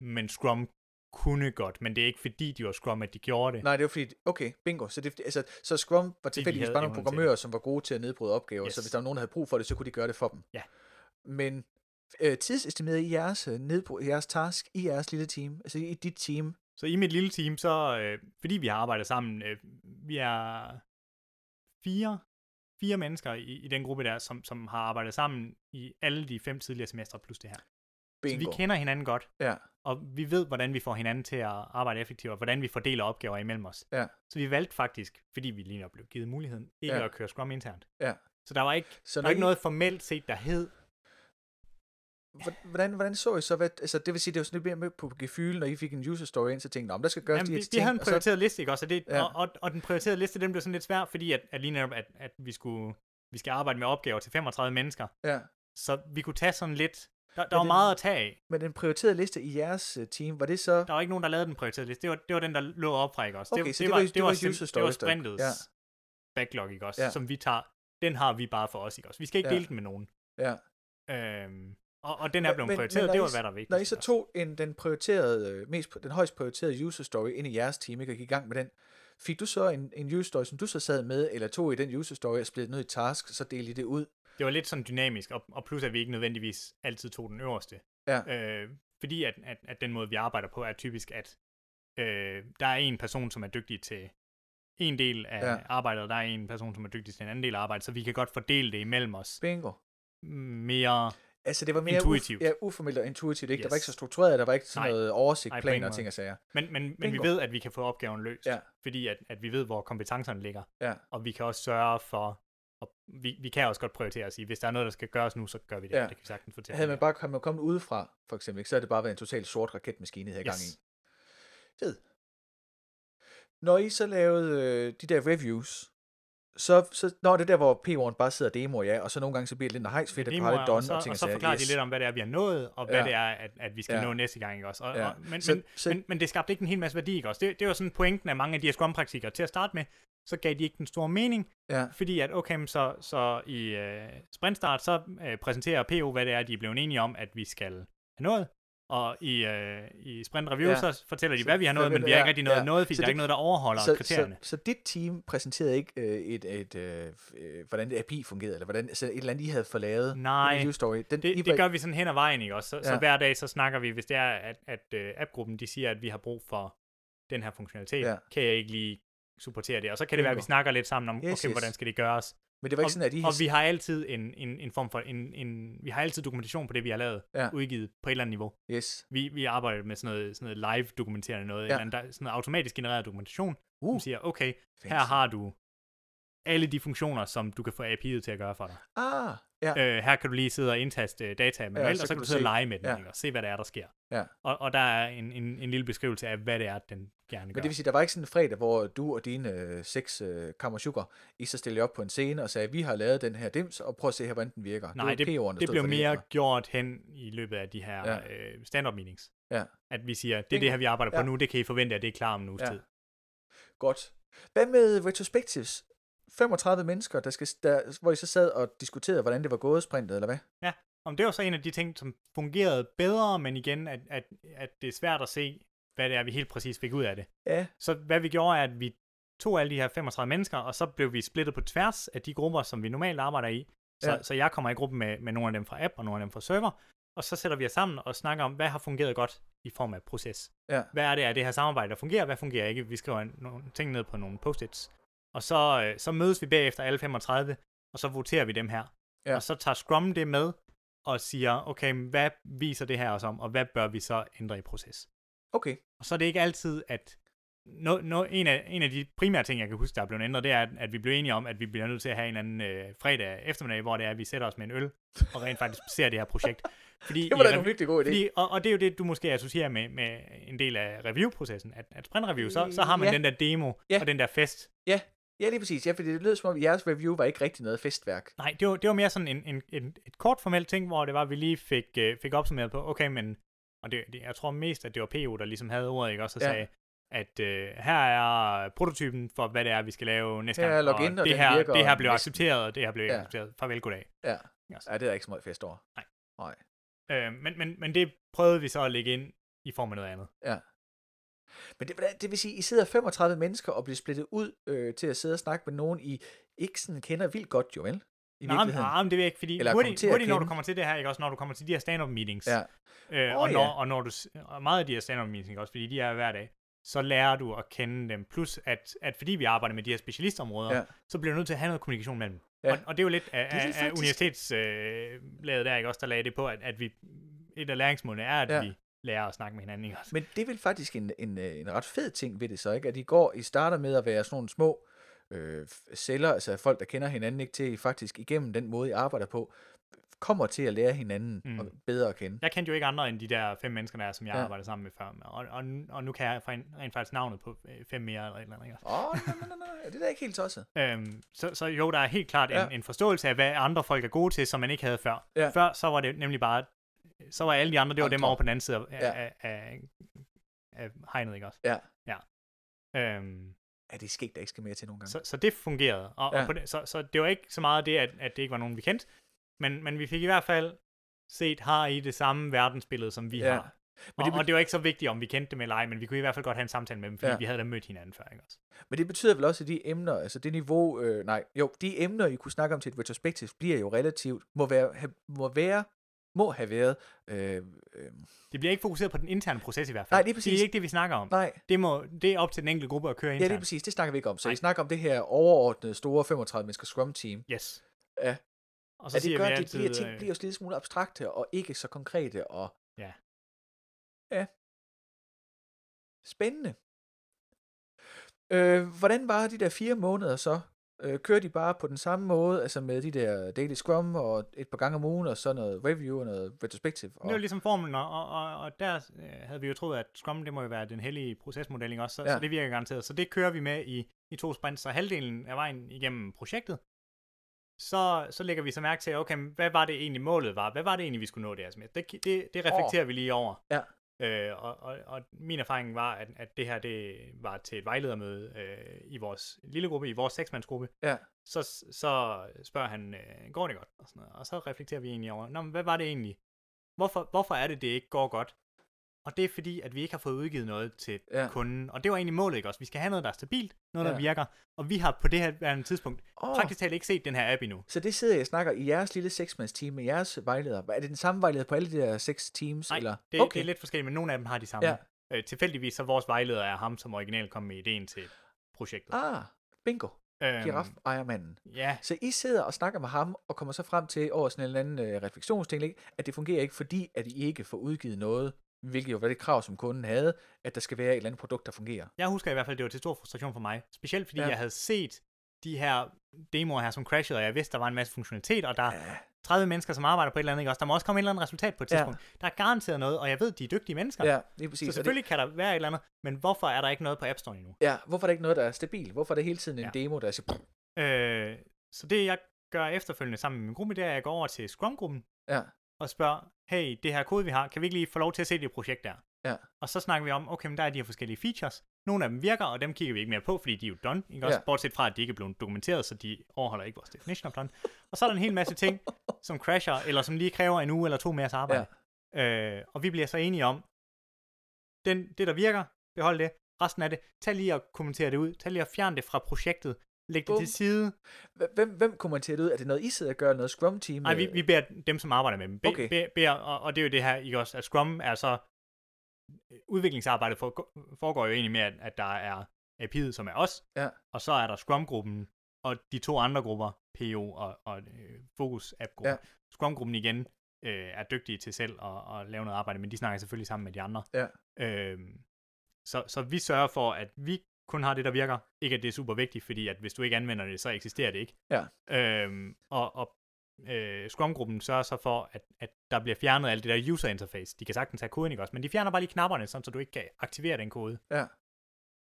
Men Scrum kunne godt, men det er ikke fordi, de var Scrum, at de gjorde det. Nej, det var fordi, okay, bingo. Så, det, altså, så Scrum var tilfældigvis bare nogle programmører, som var gode til at nedbryde opgaver, Yes. så hvis der var nogen, der havde brug for det, så kunne de gøre det for dem. Ja. Men øh, tidsestimeret i jeres, øh, nedbrud, i jeres task, i jeres lille team, altså i dit team, Så i mit lille team, så øh, fordi vi har arbejdet sammen, øh, vi er fire, fire mennesker i, i den gruppe der, som, som har arbejdet sammen i alle de fem tidligere semestre plus det her. Så vi Bingo. kender hinanden godt, Ja, og vi ved, hvordan vi får hinanden til at arbejde effektivt, og hvordan vi fordeler opgaver imellem os. ja. Så vi valgte faktisk, fordi vi lige nok blev givet muligheden, ikke Ja. at køre Scrum internt. Ja. Så der var ikke, Så der var ikke noget formelt set, der hed, Hvordan, hvordan så I så, hvad, altså det vil sige, det var sådan lidt mere med på gefylen, når I fik en user story ind, så tænkte om der skal gøres Jamen, de vi, her vi ting, havde en og så- prioriteret liste, ikke også? Og, det, Ja. og, og, og den prioriterede liste, den blev sådan lidt svær, fordi at, at lige netop, at, at vi skulle vi skal arbejde med opgaver til 35 mennesker. Ja, Så vi kunne tage sådan lidt... Der, der Men var den- meget at tage af. men den prioriterede liste i jeres øh, team, var det så... Der var ikke nogen, der lavede den prioriterede liste. Det var, det var den, der lå op fra, ikke også? Okay, det, så det var- det var sim- user det var stories, der- sprintets ja. backlog, ikke også? Ja. Som vi tager. Den har vi bare for os, ikke også? Vi skal ikke Ja. dele den med nogen. Ja. Øhm, og, og den er blevet men- prioriteret, men det I var, s- hvad der er vigtigt. Når I så tog en, den prioriterede, øh, mest, den højst prioriterede user story ind i jeres team, ikke, og gik i gang med den, fik du så en, en user story, som du så sad med, eller tog I den user story og splittede ned i task, så delte I det ud? Det var lidt sådan dynamisk, og, og plus at vi ikke nødvendigvis altid tog den øverste. Ja. Øh, fordi at, at, at den måde, vi arbejder på, er typisk, at øh, der er en person, som er dygtig til en del af ja. arbejdet, og der er en person, som er dygtig til en anden del af arbejdet, så vi kan godt fordele det imellem os Bingo. mere... Altså det var mere Intuitivt. Uf, ja, uformelt og intuitivt, ikke? Yes. Der var Yes. ikke så struktureret, der var ikke sådan Nej. noget oversigt, Nej, planer og ting og sager. Men, men, men vi ved, at vi kan få opgaven løst, Ja. fordi at, at vi ved, hvor kompetencerne ligger, Ja. og vi kan også sørge for... Og vi, vi kan også godt prioritere at sige, hvis der er noget, der skal gøres nu, så gør vi det. Ja. Det kan vi sagtens fortælle. Havde man bare kommet, kommet udefra, for eksempel, ikke, så havde det bare været en total sort raketmaskine, I havde gang i. Yes. Fed. Når I så lavede øh, de der reviews, så, så når det er der, hvor P1 bare sidder og demoer, ja, og så nogle gange så bliver det lidt hejs fedt, at har lidt done og så, og ting og så forklarer de lidt om, hvad det er, vi har nået, og hvad Ja. det er, at, at vi skal Ja. nå næste gang, ikke også? Og, Ja. og, men, Så- men, så- men, men det skabte ikke en hel masse værdi, ikke også? Det, det var sådan pointen af mange af de her Scrum-praktikere. Til at starte med, så gav de ikke den store mening, Ja, fordi at, okay, så, så i øh, sprintstart, så øh, præsenterer PO, hvad det er, de er blevet enige om, at vi skal have nået, og i, øh, i sprint review, Ja. så fortæller de, Så- hvad vi har nået, så- men vi har ikke rigtig nået ja. noget, fordi Så der er ikke noget, der overholder så, kriterierne. så, så dit team præsenterede ikke øh, et, et øh, øh, hvordan det API fungerede, eller hvordan, altså et eller andet, I havde fået lavet Nej, i news story. Den, I Det, var- det gør vi sådan hen ad vejen, ikke også? Så, ja. så hver dag, så snakker vi, hvis det er, at, at uh, appgruppen, de siger, at vi har brug for den her funktionalitet, Ja. kan jeg ikke lige supportere det. Og så kan det være, at vi snakker lidt sammen om, yes, okay, yes. hvordan skal det gøres? Men det var ikke og, sådan, at I... og vi har altid en, en, en form for, en, en, vi har altid dokumentation på det, vi har lavet, Ja. udgivet på et eller andet niveau. Yes. Vi, vi arbejder med sådan noget, sådan noget live dokumenterende noget, Ja. eller andet, sådan noget automatisk genereret dokumentation, Uh, som siger, okay, her fancy. har du alle de funktioner, som du kan få API'et til at gøre for dig. Ah, ja. Øh, her kan du lige sidde og indtaste data manuelt, så og så kan du sidde se- og lege med den, ja. ja. ikke? og se, hvad det er, der sker. Ja. Og, og der er en, en, en lille beskrivelse af, hvad det er, den gerne Men gør. det vil sige, der var ikke sådan en fredag, hvor du og dine øh, seks øh, kammersugar, I så stillede op på en scene og sagde, vi har lavet den her dims, og prøv at se her, hvordan den virker. Nej, det, der det stod blev mere ikke? gjort hen i løbet af de her Ja. ja. øh, stand-up meetings. Ja. At vi siger, det er det her, vi arbejder på Ja. nu, det kan I forvente, at det er klar om en uges Ja. tid. Godt. Hvad med retrospectives? 35 mennesker, der skal, der, hvor I så sad og diskuterede, hvordan det var gået sprintet, eller hvad? Om det var så en af de ting, som fungerede bedre, men igen, at, at, at det er svært at se, hvad det er, vi helt præcis fik ud af det. Ja, Så hvad vi gjorde, er, at vi tog alle de her 35 mennesker, og så blev vi splittet på tværs af de grupper, som vi normalt arbejder i. Så, Ja. ja. så jeg kommer i gruppe med, med nogle af dem fra app og nogle af dem fra server, og så sætter vi os sammen og snakker om, hvad har fungeret godt i form af proces. Ja. Hvad er det af det her samarbejde, der fungerer, hvad fungerer ikke? Vi skriver nogle ting ned på nogle post-its, og så, øh, så mødes vi bagefter alle 35, og så voterer vi dem her. Ja. Og så tager Scrum det med, og siger, okay, hvad viser det her os om, og hvad bør vi så ændre i proces? okay. Og så er det ikke altid, at no, no, en, af, en af de primære ting, jeg kan huske, der er blevet ændret, det er, at, at vi blev enige om, at vi bliver nødt til at have en anden øh, fredag eftermiddag, hvor det er, at vi sætter os med en øl, og rent faktisk ser det her projekt. [laughs] Fordi, Det var da en virkelig god idé. fordi, og, og det er jo det, du måske associerer med, med en del af review-processen, at, at sprint-review, så, så har man Ja. den der demo Ja. og den der fest. Ja, lige præcis. Ja, fordi det lød som om, jeres review var ikke rigtig noget festværk. Nej, det var, det var mere sådan en, en, en, et kort formelt ting, hvor det var, at vi lige fik, øh, fik opsummeret på, okay, men, og det, det, jeg tror mest, at det var PO, der ligesom havde ordet, ikke også, og Ja. sagde, at øh, her er prototypen for, hvad det er, vi skal lave næste Her gang. login, og det den her, virker det her blev næsten. accepteret, og det her blev Ja. ja. accepteret. Farvel, goddag. Ja. Yes. ja, det er der ikke så meget fest over. Øh, men, men, men det prøvede vi så at lægge ind i form af noget andet. Men det, det vil sige, I sidder 35 mennesker og bliver splittet ud øh, til at sidde og snakke med nogen, I ikke sådan kender vildt godt, jo vel? I Nej, men, nej, men det vil jeg ikke, fordi Eller hurtigt, hurtigt når du kommer til det her, ikke også, når du kommer til de her stand-up meetings, Ja. øh, Åh, og, når, ja. og når du, og meget af de her stand-up meetings, ikke også, fordi de er hver dag, så lærer du at kende dem. Plus, at, at fordi vi arbejder med de her specialistområder, Ja. så bliver du nødt til at have noget kommunikation mellem. Ja. Ja. Og, og det er jo lidt af, Det er det af universitetslaget øh, der, ikke også, der lagde det på, at, at vi et af læringsmålene er, at ja. vi lærer at snakke med hinanden. Ikke? Men det er vel faktisk en, en, øh, en ret fed ting ved det så, ikke? At I går, I starter med at være sådan nogle små øh, celler, altså folk, der kender hinanden, ikke? Til I faktisk igennem den måde, I arbejder på, kommer til at lære hinanden Mm. mm. bedre at kende. Jeg kendte jo ikke andre end de der fem mennesker, der er, som jeg Ja. arbejder sammen med før. Og, og, og nu kan jeg rent, faktisk navnet på øh, fem mere eller et eller andet. Åh, oh, nej, nej, nej, nej, det er da ikke helt tosset. [laughs] Øhm, så, så jo, der er helt klart en, Ja. ja. en forståelse af, hvad andre folk er gode til, som man ikke havde før. Ja. Før så var det nemlig bare, så var alle de andre, det var dem Andre. over på den anden side af, Ja. af, af, af hegnet, ikke også? Ja. Ja. Øhm, Ja, det er sket, der ikke skal mere til nogle gange. så, så det fungerede. Og, Ja. og på det, så, så det var ikke så meget det, at, at det ikke var nogen, vi kendte, men, men vi fik i hvert fald set, har I det samme verdensbillede, som vi Ja. har. Men det og, og det var ikke så vigtigt, om vi kendte dem eller ej, men vi kunne i hvert fald godt have en samtale med dem, fordi ja. vi havde da mødt hinanden før, ikke også? Men det betyder vel også, at de emner, altså det niveau, øh, nej, jo, de emner, I kunne snakke om til et retrospektiv, bliver jo relativt, må være, have, må være, må have været, øh, øh, Det bliver ikke fokuseret på den interne proces i hvert fald. Nej, Det præcis. er ikke det, vi snakker om. nej, Det, må, det er op til den enkelte gruppe at køre ja, internt. lige præcis, det snakker vi ikke om. Så Nej. I snakker om det her overordnede, store 35 mennesker scrum team. Yes. Ja. Og Så at det siger gør, vi at de altid, bliver, ting øh, bliver også lidt smule abstrakte, og ikke så konkrete, og Ja. Ja. Spændende. Øh, hvordan var de der fire måneder så? Øh, kører de bare på den samme måde, altså med de der daily scrum, og et par gange om ugen, og så noget review og noget retrospective? Og, Det var ligesom formlen, og, og, og, der øh, havde vi jo troet, at Scrum, det må jo være den hellige procesmodel, ikke også? Så, Ja. så det virker garanteret. Så det kører vi med i, i to sprints, så halvdelen af vejen igennem projektet. Så, så lægger vi så mærke til, okay, hvad var det egentlig målet var? Hvad var det egentlig, vi skulle nå det her med? Det, det, det reflekterer oh. vi lige over. Ja. Øh, og, og, og min erfaring var, at, at det her det var til et vejledermøde øh, i vores lille gruppe, i vores seksmandsgruppe. Ja. Så, så spørger han, øh, går det godt? Og, sådan noget. og så reflekterer vi egentlig over, Nå, men hvad var det egentlig? Hvorfor, hvorfor er det, det ikke går godt? Og det er fordi, at vi ikke har fået udgivet noget til Ja. kunden. Og det var egentlig målet, ikke også? Vi skal have noget, der er stabilt, noget, der Ja. virker. Og vi har på det her tidspunkt oh. faktisk talt ikke set den her app endnu. så det sidder jeg og snakker i jeres lille seksmandsteam med jeres vejleder. Er det den samme vejleder på alle de der seks teams? Nej, eller? det, okay. det er lidt forskelligt, men nogle af dem har de samme. Ja. Øh, tilfældigvis så vores vejleder er ham, som originalt kom med ideen til projektet. Ah, bingo. Øhm, Giraf ejermanden. Ja, Så I sidder og snakker med ham, og kommer så frem til over sådan en eller anden øh, refleksionsting, ikke? at det fungerer ikke, fordi at I ikke får udgivet noget, hvilket jo var det krav, som kunden havde, at der skal være et eller andet produkt, der fungerer. jeg husker i hvert fald, det var til stor frustration for mig. Specielt fordi Ja. ja. jeg havde set de her demoer her, som crashede, og jeg vidste, der var en masse funktionalitet, og der er Ja, 30 mennesker, som arbejder på et eller andet, ikke også? Der må også komme et eller andet resultat på et Ja. tidspunkt. Der er garanteret noget, og jeg ved, de er dygtige mennesker. ja det er præcis. så Og det, selvfølgelig kan der være et eller andet, men hvorfor er der ikke noget på App Store endnu? ja, hvorfor er der ikke noget, der er stabilt? Hvorfor er det hele tiden en Ja. demo, der siger... Øh, så det, jeg gør efterfølgende sammen med min gruppe, det er, at jeg går over til Scrum-gruppen Ja, og spørger, hey, det her kode, vi har, kan vi ikke lige få lov til at se det projekt der? Ja. Og så snakker vi om, okay, men der er de her forskellige features. Nogle af dem virker, og dem kigger vi ikke mere på, fordi de er jo done. Ikke? Også Ja. bortset fra, at de ikke er blevet dokumenteret, så de overholder ikke vores definition of done. Og så er der en hel masse ting, [laughs] som crasher, eller som lige kræver en uge eller to mere arbejde. Ja. Øh, og vi bliver så enige om, den, det der virker, behold det. Resten af det, tag lige og kommentere det ud. Tag lige og fjern det fra projektet. Læg det Bum. til side. hvem, hvem kommenterer det ud? Er det noget, I sidder og gør? Noget Scrum-team? Nej, vi, Øh, vi beder dem, som arbejder med dem. Be, Okay. be, beder, og, og det er jo det her, ikke også, at Scrum er så... Udviklingsarbejdet for, foregår jo egentlig med, at, at der er API'et, som er os, Ja. og så er der Scrum-gruppen, og de to andre grupper, PO og, og øh, Focus App-gruppen. Ja. Scrum-gruppen igen øh, er dygtige til selv at, at lave noget arbejde, men de snakker selvfølgelig sammen med de andre. Ja. Øhm, så, så vi sørger for, at vi kun har det, der virker. Ikke at det er super vigtigt, fordi at hvis du ikke anvender det, så eksisterer det ikke. Ja. Øhm, og og øh, Scrum-gruppen sørger så for, at, at der bliver fjernet alt det der user interface. De kan sagtens have koden, ikke også? Men de fjerner bare lige knapperne, sådan, så du ikke kan aktivere den kode. Ja.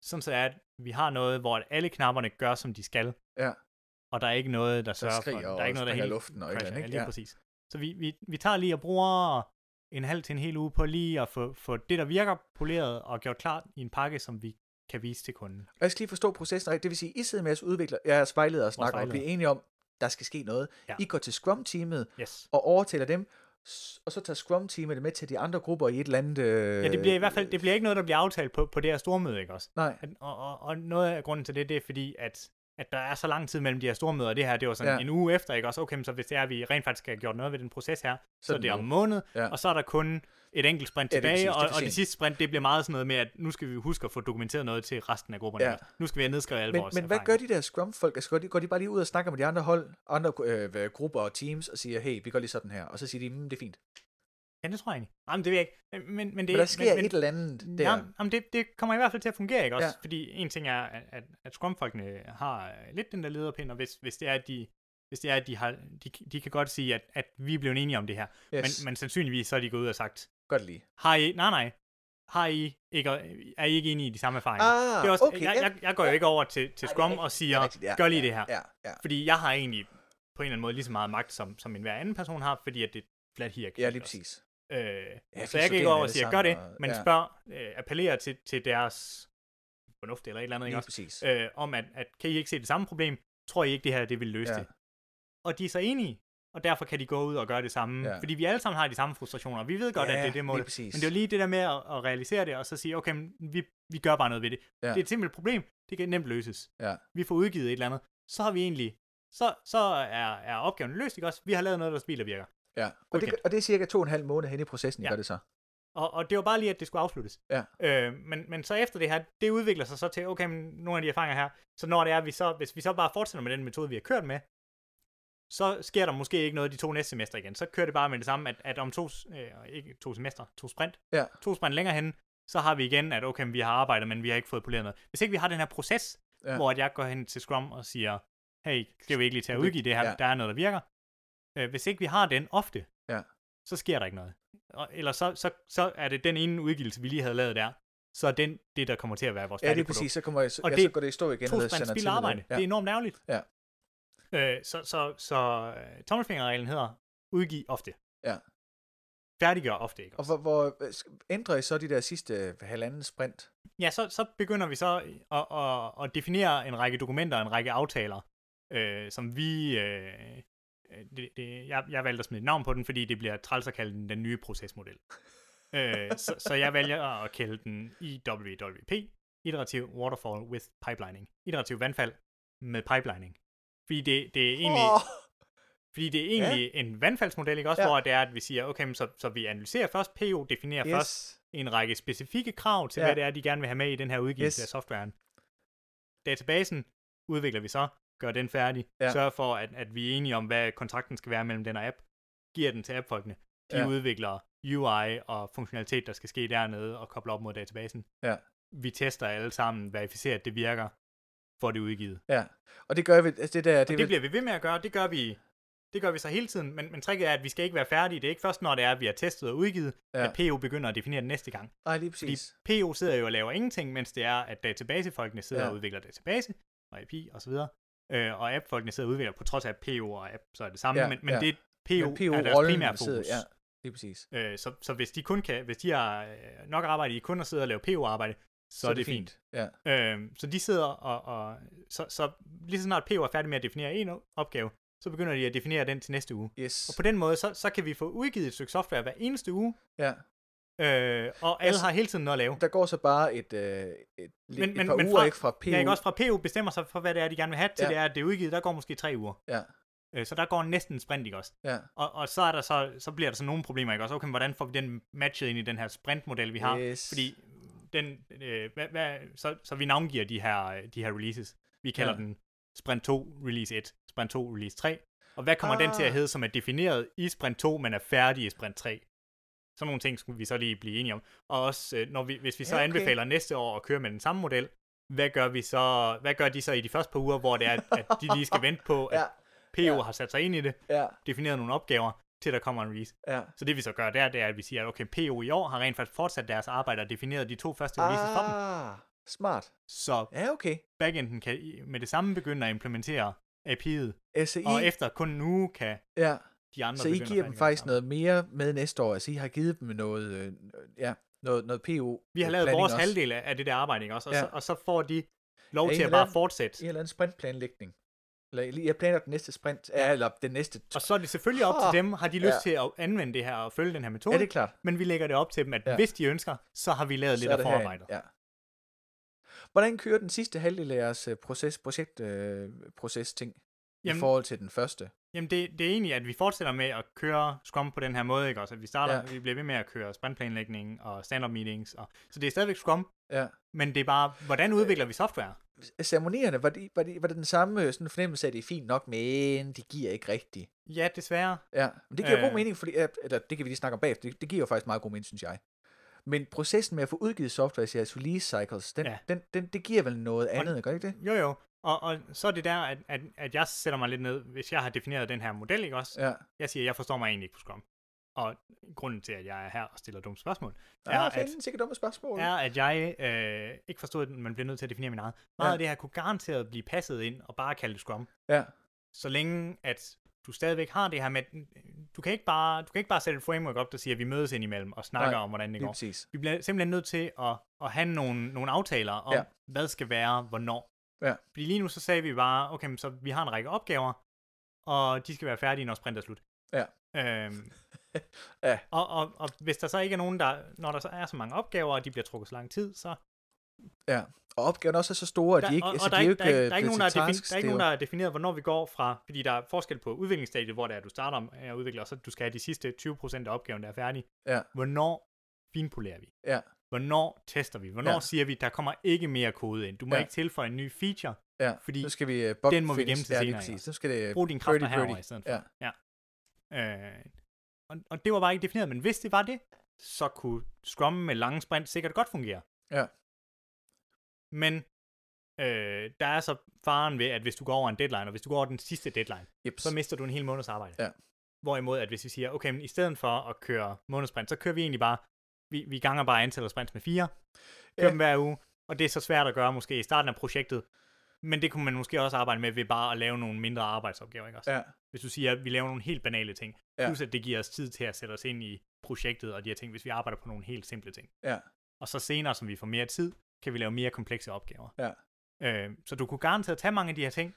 Sådan så er, at vi har noget, hvor alle knapperne gør, som de skal. Ja. Og der er ikke noget, der sørger for... Der er ikke noget, der helt luften og crasher. andet, Ja, ikke? lige Ja. præcis. Så vi, vi, vi tager lige og bruger en halv til en hel uge på lige at få, få det, der virker, poleret og gjort klar i en pakke, som vi kan vise til kunden. Og jeg skal lige forstå processen rigtigt. Det vil sige, I sidder med jeres udvikler, jeres vejledere og snakker og bliver enige om, der skal ske noget. Ja. I går til Scrum-teamet Yes. og overtaler dem, og så tager Scrum-teamet det med til de andre grupper i et eller andet... Øh... Ja, det bliver i hvert fald det bliver ikke noget, der bliver aftalt på, på det her stormøde, ikke også? Nej, Og, og, og noget af grunden til det, det er fordi, at, at der er så lang tid mellem de her stormøder, og det her, det var sådan Ja. ja. en uge efter, ikke også? Okay, men så hvis det er, at vi rent faktisk har gjort noget ved den proces her, så, Så er det nu. om måned, Ja. og så er der kun et enkelt sprint Ja, er tilbage, præcis, det er og, og det sidste sprint, det bliver meget sådan noget med, at nu skal vi huske at få dokumenteret noget til resten af grupperne. Ja. Ja. Nu skal vi have nedskrevet alle men, vores men hvad erfaringer. gør de der Scrum-folk? Altså, går, de, går de bare lige ud og snakker med de andre hold, andre øh, hvad, grupper og teams, og siger, hey, vi gør lige sådan her, og så siger de, mm, det er fint. Ja, det tror jeg egentlig. Jamen, det ved jeg ikke. Men, men, det, Men der sker men, et eller andet der. Jamen, jamen det, det kommer i hvert fald til at fungere, ikke også? Ja. Fordi en ting er, at, at, at Scrum-folkene har øh, lidt den der lederpind, og hvis, hvis det er, at de, hvis det er, at de, har, de, de kan godt sige, at, at vi er blevet enige om det her. yes. Men, men sandsynligvis så er de gået ud og sagt, Godt lige. har I, nej nej, har I ikke, er I ikke enige i de samme erfaringer? Ah, det er også, okay. jeg, jeg, jeg går jo ikke over til, til Scrum og siger, er rigtigt, ja, gør lige ja, det her. Ja, ja. Fordi jeg har egentlig på en eller anden måde lige så meget magt, som, som en hver anden person har, fordi at det er flat hierarki. Ja, lige præcis. Øh, fordi så jeg gå over og alle sige, gør det, men ja. spørg, øh, appellerer til, til deres fornuft eller et eller andet, ikke også? Øh, om at, at kan I ikke se det samme problem, tror I ikke, det her det vil løse Ja. det. Og de er så enige, og derfor kan de gå ud og gøre det samme, Ja. fordi vi alle sammen har de samme frustrationer, vi ved godt, ja, at det er det mål. Men det er jo lige det der med at, at realisere det, og så sige, okay, men vi, vi gør bare noget ved det. Ja. Det er et simpelt problem, det kan nemt løses. Ja. Vi får udgivet et eller andet, så har vi egentlig, så, så er, er opgaven løst, ikke også? Vi har lavet noget, der spil, der virker. Ja. Og, Okay. det, og det er cirka to og en halv måned hen i processen, I Ja. gør det så. Og, og det var bare lige, at det skulle afsluttes. Ja. Øh, men, men så efter det her, det udvikler sig så til, okay, men nogle af de erfaringer her, så når det er, vi så, hvis vi så bare fortsætter med den metode, vi har kørt med, så sker der måske ikke noget de to næste semester igen. Så kører det bare med det samme, at, at om to, øh, ikke to semester, to sprint, Ja. to sprint længere hen, så har vi igen, at okay, vi har arbejdet, men vi har ikke fået poleret noget. Hvis ikke vi har den her proces, Ja. hvor at jeg går hen til Scrum og siger, hey, skal vi ikke lige tage at udgive det her, ja. der er noget, der virker. Øh, hvis ikke vi har den ofte, Ja. så sker der ikke noget. Og, eller så, så, så er det den ene udgivelse, vi lige havde lavet der, så er den det, der kommer til at være vores Ja, det er præcis. Så, kommer jeg, så, Og ja, det- så går det i stå igen. To spild til- arbejde. Ja. Det er enormt ærgerligt. Ja. Øh, så så, så øh, tommelfingerreglen hedder, udgiv ofte. Ja. Færdiggør ofte, ikke? Og hvor, hvor ændrer I så de der sidste øh, halvanden sprint? Ja, så, så begynder vi så at, at, at definere en række dokumenter, en række aftaler, øh, som vi... Øh, øh, det, det, jeg, jeg valgte at smide et navn på den, fordi det bliver træls at kalde den den nye procesmodel. øh, så, så jeg vælger at kalde den IWWP, Iterativ Waterfall with Pipelining. Iterativ vandfald med pipelining. Fordi det, det er egentlig... Åh, Fordi det er egentlig ja. en vandfaldsmodel, ikke også? Ja. Hvor det er, at vi siger, okay, så, så vi analyserer først, PO definerer yes. først en række specifikke krav til, Ja. hvad det er, de gerne vil have med i den her udgivelse yes. af softwaren. Databasen udvikler vi så, gør den færdig, Ja. sørger for, at, at vi er enige om, hvad kontrakten skal være mellem den og app, giver den til appfolkene. De Ja. udvikler UI og funktionalitet, der skal ske dernede, og kobler op mod databasen. Ja. Vi tester alle sammen, verificerer, at det virker, for det udgivet. Ja. Og det gør vi, altså det der, det, Det, vil- det bliver vi ved med at gøre. Det gør vi, det gør vi så hele tiden. Men, men tricket er, at vi skal ikke være færdige. Det er ikke først, når det er, at vi har testet og udgivet, Ja. at PO begynder at definere den næste gang. Nej, lige Fordi præcis. PO sidder jo og laver ingenting, mens det er, at databasefolkene sidder Ja. og udvikler database og IP og så videre. Øh, og appfolkene sidder og udvikler, på trods af at PO og app, så er det samme. Ja, men, men ja. det PO, Men PO er deres primære fokus. sidder- Ja, lige præcis. Øh, så, så hvis de kun kan, hvis de har øh, nok arbejde i kun at sidde og lave PO-arbejde, så, så er det fint. Ja. Øhm, så de sidder og, og så, så lige så snart PO er færdig med at definere en opgave, så begynder de at definere den til næste uge. Yes. Og på den måde, så, så kan vi få udgivet et stykke software hver eneste uge, Ja. Øh, og alle Altså, har hele tiden noget at lave. Der går så bare et, øh, et, et, Men- et men- par men uger fra- ikke fra PU. Ja, ikke også fra PO bestemmer sig for, hvad det er, de gerne vil have, til Ja. det er, at det er udgivet, der går måske tre uger. Ja, Øh, så der går næsten en sprint, ikke også? ja. Og, og så, er der så, så bliver der så nogle problemer, ikke også? Okay, hvordan får vi den matchet ind i den her sprintmodel, vi har? Yes. Fordi den, øh, hvad, hvad, så, så vi navngiver de her, de her releases. Vi kalder Ja. den Sprint 2 Release 1, Sprint 2 Release 3. Og hvad kommer ah. den til Ah. at hedde, som er defineret i Sprint 2, men er færdig i Sprint 3? Sådan nogle ting skulle vi så lige blive enige om. Og også, øh, når vi, hvis vi så Ja, okay. anbefaler næste år at køre med den samme model, hvad gør vi så, hvad gør de så i de første par uger, hvor det er, at, de lige skal vente på, [laughs] at Ja, PO ja. har sat sig ind i det, ja, defineret nogle opgaver, til der kommer en release. ja. Så det vi så gør der, det er, at vi siger, at okay, PO i år har rent faktisk fortsat deres arbejde og defineret de to første releases for dem. Ah, smart. Så Ja, okay. backenden kan med det samme begynde at implementere API'et, Så I, og efter kun en uge kan ja, de andre så I giver dem faktisk noget mere med næste år. Altså I har givet dem noget, øh, ja, noget, noget PU. Vi har lavet vores også. halvdel af det der arbejde, ikke også? Og, Ja. så, og så får de lov Ja, I til at bare lavet- fortsætte. I har lavet en sprintplanlægning. Eller jeg planer den næste sprint, ja, eller den næste... Og så er det selvfølgelig op til dem, har de lyst ja. til at anvende det her og følge den her metode. Ja, det er klart. Men vi lægger det op til dem, at Ja. hvis de ønsker, så har vi lavet Så lidt af forarbejdet. Ja. Hvordan kører den sidste halvdel af jeres øh, proces, projekt, øh, proces ting i Jamen- forhold til den første? Jamen det, det er egentlig, at vi fortsætter med at køre Scrum på den her måde, ikke også? At vi starter, Ja. vi bliver ved med at køre sprintplanlægning og stand-up meetings. Og, så det er stadigvæk Scrum, Ja. men det er bare, hvordan udvikler vi software? ceremonierne, var, de, var, de, var det den samme øh, sådan fornemmelse af, at det er fint nok, men de giver ikke rigtigt? Ja, desværre. Ja, men det giver øh. god Øh. mening, fordi, eller det kan vi lige snakke om bagefter, det, det giver jo faktisk meget god mening, synes jeg. Men processen med at få udgivet software i jeres release cycles, den, ja. Den, den, det giver vel noget andet, gør det ikke det? Jo, jo. Og, og så er det der, at, at, at jeg sætter mig lidt ned, hvis jeg har defineret den her model, ikke også? Ja. Jeg siger, at jeg forstår mig egentlig ikke på Scrum. Og grunden til, at jeg er her og stiller dumme spørgsmål, Ja, er, er at, sikkert dumme spørgsmål. er, at jeg øh, ikke forstod, at man bliver nødt til at definere min eget. Meget Ja. af det her kunne garanteret blive passet ind og bare kalde det Scrum. Ja. Så længe at du stadigvæk har det her med, du kan ikke bare, du kan ikke bare sætte et framework op, der siger, at vi mødes indimellem og snakker Nej, om, hvordan det går. præcis. Vi bliver simpelthen nødt til at, at have nogle, nogle aftaler om, Ja. ja. hvad skal være, hvornår. Ja. Fordi lige nu så sagde vi bare, okay, så vi har en række opgaver, og de skal være færdige, når sprint er slut. Ja. Øhm, [laughs] Ja. og, og, og hvis der så ikke er nogen, der, når der så er så mange opgaver, og de bliver trukket så lang tid, så... Ja. Og opgaven også er så store, at Der, de ikke, og, altså, og der, de er er ikke, der, er der, er ikke nogen, der, er defin, der er ikke nogen, der har defineret, hvornår vi går fra, fordi der er forskel på udviklingsstadiet, hvor det er, du starter med at udvikle, og så du skal have de sidste 20% af opgaven, der er færdig. Ja. Hvornår finpolerer vi? Ja. Hvornår tester vi? Hvornår Ja. siger vi, der kommer ikke mere kode ind? Du må Ja. ikke tilføje en ny feature. Ja, fordi nu skal vi uh, bug den må vi gemme til ja, senere, Nu skal det Brug dine kræfter birdie, herover i stedet for. Ja. ja. Øh, og, og det var bare ikke defineret, men hvis det var det, så kunne Scrum med lange sprint sikkert godt fungere. Ja. Men øh, der er så faren ved, at hvis du går over en deadline, og hvis du går over den sidste deadline, Jeps. så mister du en hel måneds arbejde. Ja. Hvorimod, at hvis vi siger, okay, men i stedet for at køre månedssprint, så kører vi egentlig bare, vi, vi ganger bare antallet af sprints med fire, kører Ja. dem hver uge, og det er så svært at gøre måske i starten af projektet, men det kunne man måske også arbejde med ved bare at lave nogle mindre arbejdsopgaver, ikke også? Ja. Hvis du siger, at vi laver nogle helt banale ting, Ja. plus at det giver os tid til at sætte os ind i projektet og de her ting, hvis vi arbejder på nogle helt simple ting. Ja. Og så senere, som vi får mere tid, kan vi lave mere komplekse opgaver. Ja. Øh, så du kunne garanteret tage mange af de her ting,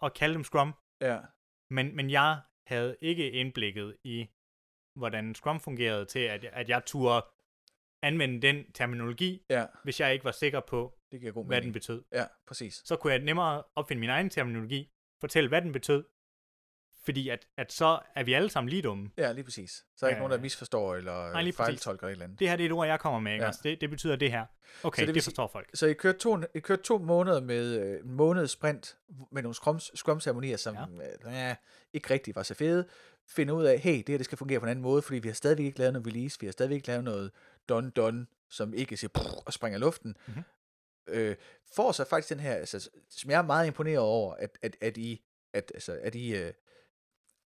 og kalde dem Scrum, Ja. men, men jeg havde ikke indblikket i, hvordan Scrum fungerede til, at, at jeg turde anvende den terminologi, Ja. hvis jeg ikke var sikker på, Det giver god hvad den mening. betød. Ja, præcis. Så kunne jeg nemmere opfinde min egen terminologi, fortælle, hvad den betød, fordi at, at så er vi alle sammen lige dumme. Ja, lige præcis. Så er der ikke Ja. nogen, der misforstår eller Nej, lige fejltolker et eller andet. Det her det er et ord, jeg kommer med, ikke? Ja. Ja. Det, det betyder det her. Okay, Så det det, det sige- forstår folk. Så I kørte to, I kørte to måneder med øh, en måned sprint med nogle scrum, scrum-ceremonier, som ja. øh, ikke rigtig var så fede. Finde ud af, hey, det her det skal fungere på en anden måde, fordi vi har stadigvæk ikke lavet noget release, vi har stadigvæk ikke lavet noget done-done, som ikke siger prrr, og springer i luften. Mhm. Øh, får så faktisk den her, altså, som jeg er meget imponeret over, at, at, at I, at, altså, at I, øh,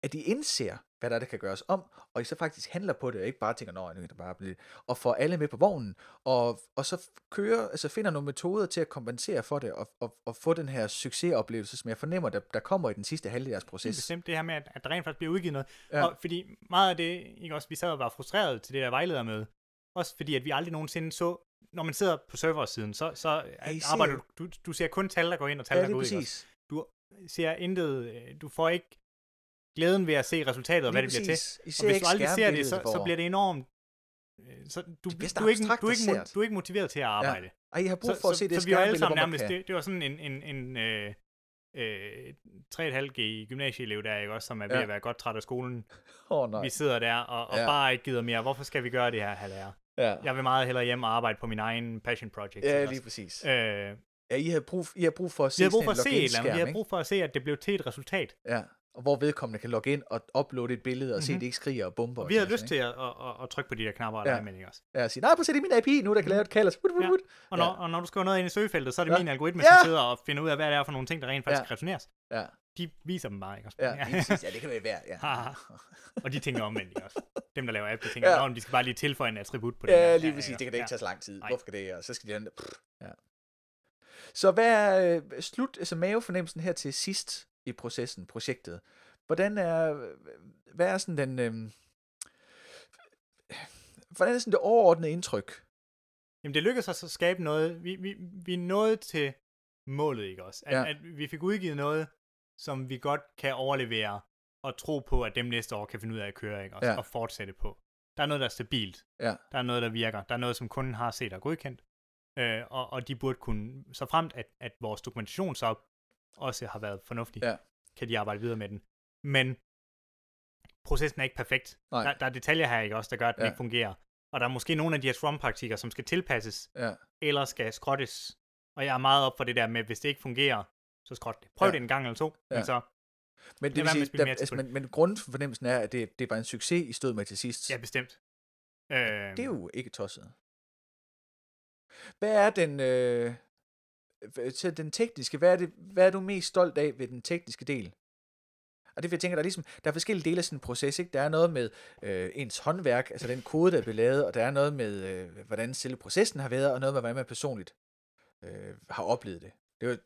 at I indser, hvad der, er, der kan gøres om, og I så faktisk handler på det, og ikke bare tænker, nå, nu er det bare blevet, og får alle med på vognen, og, og så kører, altså finder nogle metoder til at kompensere for det, og, og, og få den her succesoplevelse, som jeg fornemmer, der, der kommer i den sidste halvdel af jeres proces. bestemt det her med, at, at der rent faktisk bliver udgivet noget. Ja. Og fordi meget af det, ikke også, vi sad og var frustreret til det der vejledermøde. Også fordi, at vi aldrig nogensinde så, når man sidder på serversiden, så, så Ja, arbejder du, du, du ser kun tal, der går ind og tal, Ja, der går ud. præcis. Du ser intet, øh, du får ikke glæden ved at se resultatet og hvad det bliver til. præcis. I ser Og hvis du aldrig ser det, så, så bliver det enormt... øh, Så du, Det du, er ikke, du, er ikke, og du er ikke motiveret til at arbejde. Ej, I har brug så, for at så, se det så vi var alle sammen nærmest, det, det var sådan en, en, en øh, øh, 3,5G gymnasieelev der, ikke også, som er ved Ja. at være godt træt af skolen. Oh, nej. Vi sidder der og, og Ja. ja. bare ikke gider mere. Hvorfor skal vi gøre det her, halvær? Ja, Jeg vil meget hellere hjem og arbejde på min egen passion project. ja lige præcis. Øh, Ja, I har brug, I har brug for at se brug for at se et eller andet. Vi har brug for at se, at det blev til et resultat. Ja, og hvor vedkommende kan logge ind og uploade et billede og mm-hmm. se, at Mhm. det ikke skriger og bomber. Vi sådan lyst til at, at, at, at trykke på de der knapper og Ja. ja. med, ikke også? Ja, og sige, nej, prøv at se, det er min API nu, der kan lave et kald. Og, Ja. Og Ja. når, og når du skriver noget ind i søgefeltet, så er det Ja. min algoritme, Ja. som sidder og finder ud af, hvad det er for nogle ting, der rent faktisk Ja. ja. returneres. Ja, De viser dem bare, ikke også? ja, præcis. ja, det kan være værd, ja. [laughs] Og de tænker omvendt, ikke også? Dem, der laver app, de tænker, Ja. ja. de skal bare lige tilføje en attribut på det. Ja, lige præcis. Det kan da ikke ja. tage så lang tid. Nej. Hvorfor kan det? Og så skal de andre... Ja. Så hvad er øh, slut, altså mavefornemmelsen her til sidst i processen, projektet? Hvordan er, hvad er sådan den, øhm, hvordan er sådan det overordnede indtryk? Jamen, det lykkedes os at skabe noget. Vi, vi, vi nåede til målet, ikke også? At, ja. at vi fik udgivet noget, som vi godt kan overlevere og tro på, at dem næste år kan finde ud af at køre, ikke også? Ja. Og fortsætte på. Der er noget, der er stabilt. Ja. Der er noget, der virker. Der er noget, som kunden har set og godkendt. Øh, og, og de burde kunne, så fremt at, at vores dokumentation så også har været fornuftig, Ja. kan de arbejde videre med den. Men processen er ikke perfekt. Nej. Der, der er detaljer her, ikke også, der gør, at den Ja. ikke fungerer. Og der er måske nogle af de her Scrum-praktikker, som skal tilpasses, Ja, eller skal skrottes Og jeg er meget op for det der med, hvis det ikke fungerer, så skråt det. Prøv Ja. det en gang eller to, Ja. men så, Men, det vil sige, der, altså, men, men grundfornemmelsen er, at det, det var en succes, I stod med til sidst. ja, bestemt. Øh, Det er jo ikke tosset. Hvad er den, øh, til den tekniske, hvad er, det, hvad er du mest stolt af ved den tekniske del? Og det vil jeg tænke, der er ligesom, der er forskellige dele af sådan en proces, ikke? Der er noget med øh, ens håndværk, altså den kode, der er blevet lavet, og der er noget med, øh, hvordan selve processen har været, og noget med, hvordan man personligt øh, har oplevet det. Det var,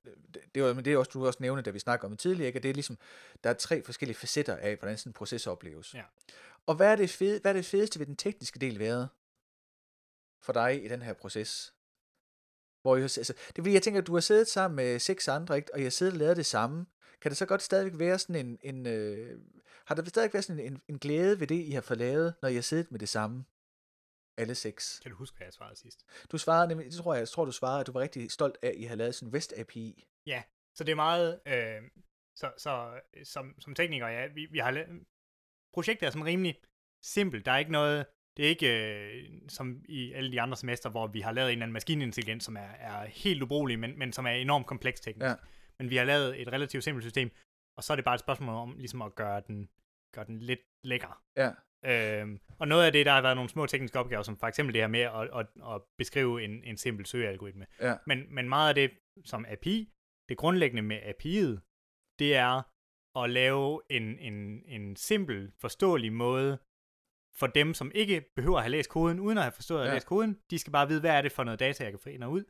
det, var, men det er også, du også nævnte, da vi snakkede om det tidligere, ikke? at det er ligesom, der er tre forskellige facetter af, hvordan sådan en proces opleves. Ja. Og hvad er, det fede, hvad er det fedeste ved den tekniske del været for dig i den her proces? Hvor I, altså, det vil jeg tænker, at du har siddet sammen med seks andre, ikke? og I har siddet og lavet det samme. Kan det så godt stadigvæk være sådan en, en øh, har der stadigvæk været sådan en, en glæde ved det, I har fået lavet, når I har siddet med det samme? Alle seks. kan du huske, hvad jeg svarede sidst? Du svarede nemlig, det tror jeg, jeg tror, du svarede, at du var rigtig stolt af, at I har lavet sådan en REST API. Så det er meget, øh, så, så som, som tekniker, ja, vi, vi har la- projektet er sådan rimelig simpelt. Der er ikke noget, det er ikke øh, som i alle de andre semester, hvor vi har lavet en eller anden maskinintelligens, som er, er helt ubrugelig, men, men som er enormt kompleks teknisk. Ja. Men vi har lavet et relativt simpelt system, og så er det bare et spørgsmål om ligesom at gøre den, gøre den lidt lækker. Ja. Øhm, og noget af det, der har været nogle små tekniske opgaver, som for eksempel det her med at, at, at beskrive en, en simpel søgealgoritme. Ja. Men, men meget af det som API, det grundlæggende med API'et, det er at lave en, en, en simpel, forståelig måde for dem, som ikke behøver at have læst koden, uden at have forstået at Ja. læst koden. De skal bare vide, hvad er det for noget data, jeg kan få ind og ud.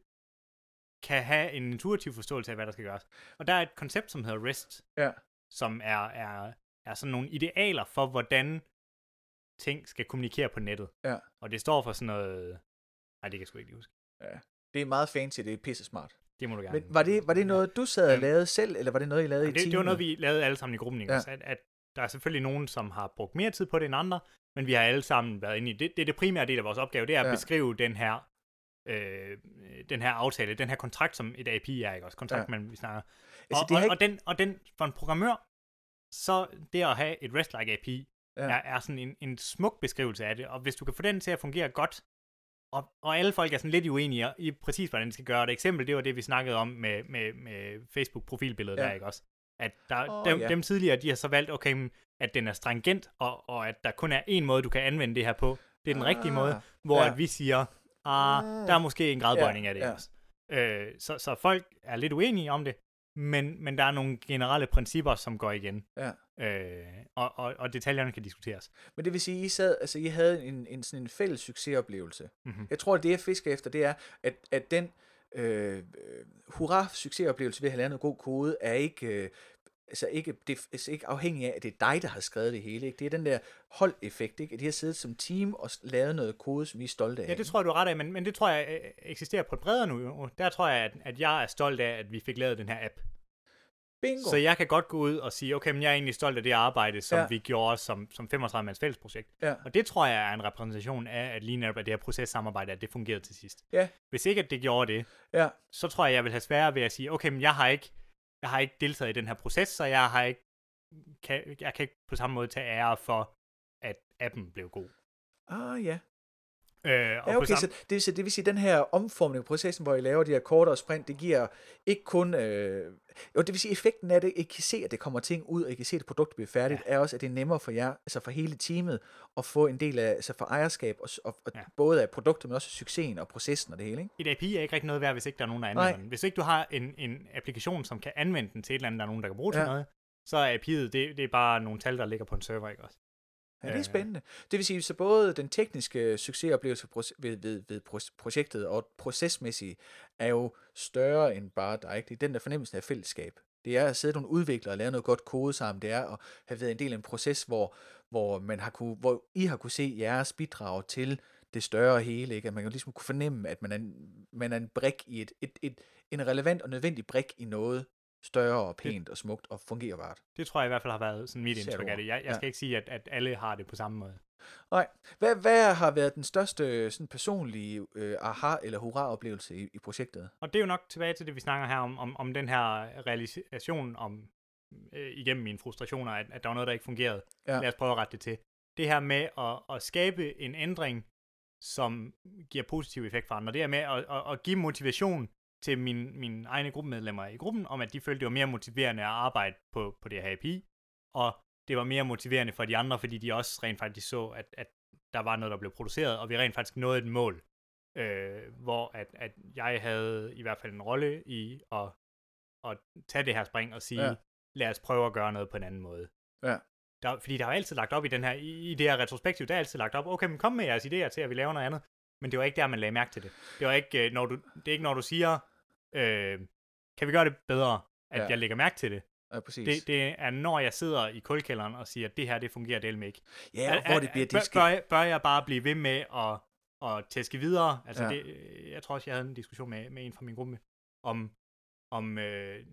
Kan have en intuitiv forståelse af, hvad der skal gøres. Og der er et koncept, som hedder REST, Ja. som er, er, er sådan nogle idealer for, hvordan ting skal kommunikere på nettet. Ja. Og det står for sådan noget... Nej, det kan jeg sgu ikke lige huske. Det er meget fancy, det er pisse smart. Det må du gerne. Men var det, var det noget, du sad og lavede selv, eller var det noget, I lavede i Jamen, det, teamet? det var noget, vi lavede alle sammen i gruppen, ikke? Ja. Ja. At, at der er selvfølgelig nogen, som har brugt mere tid på det end andre, men vi har alle sammen været inde i det. Det er det primære del af vores opgave, det er at Ja. beskrive den her, øh, den her aftale, den her kontrakt, som et API er, ikke også? Kontrakt, Ja. man vi snakker. Altså, og, det og, ikke... og, den, og den, for en programmør, så det at have et REST-like API, Ja. er, er sådan en, en smuk beskrivelse af det, og hvis du kan få den til at fungere godt, og, og alle folk er sådan lidt uenige i præcis, hvordan det skal gøre. Et eksempel, det var det, vi snakkede om med, med, med Facebook-profilbilledet ja. der, ikke også? At der, oh, dem, ja. dem tidligere, de har så valgt, okay, men at den er stringent, og, og at der kun er én måde, du kan anvende det her på. Det er den ah, rigtige måde, hvor ja. at vi siger, ah, Mm. der er måske en gradbøjning Ja, af det ja. også. Øh, så, så folk er lidt uenige om det, men, men der er nogle generelle principper, som går igen. Ja. Øh, og, og, og detaljerne kan diskuteres. Men det vil sige, I, sad, altså, I havde en, en, sådan en fælles succesoplevelse. Mm-hmm. Jeg tror, at det, jeg fisker efter, det er, at, at den øh, øh, hurra-succesoplevelse ved at have lavet noget god kode, er ikke, øh, altså ikke, det er altså ikke afhængig af, at det er dig, der har skrevet det hele. Ikke? Det er den der holdeffekt, ikke? at de har siddet som team og lavet noget kode, som I er stolte af. Ja, det tror jeg, du er ret af, men, men det tror jeg øh, eksisterer på et bredere nu. Der tror jeg, at, at jeg er stolt af, at vi fik lavet den her app. Bingo! Så jeg kan godt gå ud og sige, okay, men jeg er egentlig stolt af det arbejde, som Ja. vi gjorde som, som 35-mands fællesprojekt. Ja. Og det tror jeg er en repræsentation af, at lige netop af det her processamarbejde, at det fungerede til sidst. Ja. Hvis ikke at det gjorde det, Ja. så tror jeg, jeg vil have sværere ved at sige, okay, men jeg har ikke, jeg har ikke deltaget i den her proces, så jeg har ikke, kan, jeg kan ikke på samme måde tage ære for, at appen blev god. Ah, ja. Øh, og Ja, okay, samme, så det, så det vil sige, at den her omformning af processen, hvor I laver de her kortere sprint, det giver ikke kun... Øh, jo, det vil sige, effekten af det, I kan se, at det kommer ting ud, og I kan se, at produktet bliver færdigt, ja. er også, at det er nemmere for jer, altså for hele teamet, at få en del af, altså for ejerskab, og, og, og ja. Både af produktet, men også succesen og processen og det hele, ikke? et API er ikke rigtig noget værd, hvis ikke der er nogen, der anvender Nej. den. Hvis ikke du har en, en applikation, som kan anvende den til et eller andet, der er nogen, der kan bruge til Ja. noget, så er API'et, det, det er bare nogle tal, der ligger på en server, ikke også? Ja, det er Øh. spændende. Det vil sige, så både den tekniske succesoplevelse ved, ved, ved pro- projektet og procesmæssige er jo større end bare dig. Det er den der fornemmelse af fællesskab. Det er at sidde nogle udviklere og lave noget godt kode sammen. Det er at have været en del af en proces, hvor, hvor, man har kunne, hvor I har kunne se jeres bidrag til det større hele. Ikke? At man kan ligesom kunne fornemme, at man er en, man er en brik i et, et, et, en relevant og nødvendig brik i noget større og pænt og smukt og fungerbart. Det tror jeg i hvert fald har været sådan mit indtryk af det. Jeg, jeg Ja. skal ikke sige, at, at alle har det på samme måde. Nej. Hvad, hvad har været den største sådan personlige øh, aha- eller hurra-oplevelse i, i projektet? Og det er jo nok tilbage til det, vi snakker her om, om, om den her realisation om, øh, igennem mine frustrationer, at, at der var noget, der ikke fungerede. Ja. Lad os prøve at rette det til. Det her med at, at skabe en ændring, som giver positiv effekt for andre. Det her med at, at, at give motivation til mine, mine egne gruppemedlemmer i gruppen, om at de følte, det var mere motiverende at arbejde på, på det her API, og det var mere motiverende for de andre, fordi de også rent faktisk så, at, at der var noget, der blev produceret, og vi rent faktisk nåede et mål, øh, hvor at, at jeg havde i hvert fald en rolle i at, at tage det her spring og sige, ja. lad os prøve at gøre noget på en anden måde. Ja. Der, fordi der er altid lagt op i den her, i, i det her retrospektiv, der er altid lagt op, okay, men kom med jeres idéer til, at vi laver noget andet. Men det var ikke der, man lagde mærke til det. Det var ikke, øh, når du, det er ikke, når du siger, øh, kan vi gøre det bedre, at ja. jeg lægger mærke til det. Ja, præcis. Det, det er, når jeg sidder i kulkælderen og siger, at det her, det fungerer del med ikke. Ja, og hvor det bliver bør, bør, bør jeg bare blive ved med at, at tæske videre? Altså, Ja. det, øh, jeg tror også, jeg havde en diskussion med, med en fra min gruppe, om, om øh,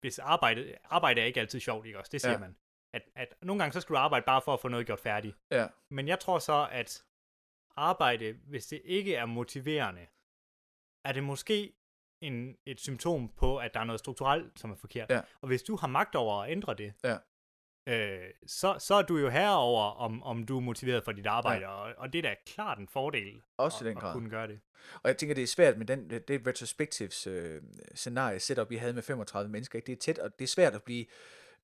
hvis arbejde, arbejde er ikke altid sjovt, ikke også? Det siger Ja. man. At, at nogle gange, så skal du arbejde bare for at få noget gjort færdigt. Ja. Men jeg tror så, at arbejde, hvis det ikke er motiverende, er det måske en, et symptom på, at der er noget strukturelt, som er forkert. Ja. Og hvis du har magt over at ændre det, Ja. øh, så, så er du jo herover om, om du er motiveret for dit arbejde, ja. og, og det er da klart en fordel Også at, i den at grad. kunne gøre det. Og jeg tænker, det er svært med den, det retrospectives øh, scenarie setup, vi havde med 35 mennesker. Ikke? Det er tæt, og det er svært at blive øh,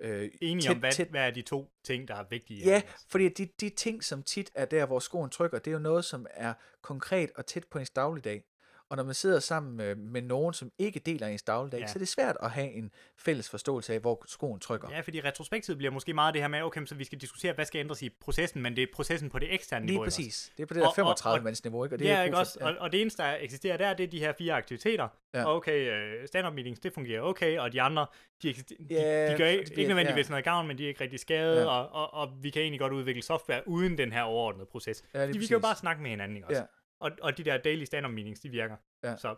Enige tæt, om, hvad, tæt, hvad er de to ting, der er vigtige? Ja, fordi de, de ting, som tit er der, hvor skoen trykker, det er jo noget, som er konkret og tæt på ens dagligdag. Og når man sidder sammen med, med nogen, som ikke deler ens dagligdag, ja. Ja. så er det svært at have en fælles forståelse af, hvor skoen trykker. Ja, fordi retrospektivet bliver måske meget det her med, okay, så vi skal diskutere, hvad skal ændres i processen, men det er processen på det eksterne Lige niveau. ikke præcis. Det er på det der Og- og- 35-mands niveau, ikke? Og det ja, er ikke også? for- Og, og det eneste, der eksisterer der, det er de her fire aktiviteter. Ja. Ja. Okay, uh, stand-up meetings, det fungerer okay, og de andre, de, eksister, de, Ja, de gør ikke, ikke nødvendigvis ja. noget gavn, men de er ikke rigtig skadet, Ja. ja. og, og, og vi kan egentlig godt udvikle software uden den her overordnede proces. Ja, lige Fordi vi kan jo bare snakke med hinanden, ikke også? Ja. Og, og de der daily stand-up meetings, de virker. Ja. Så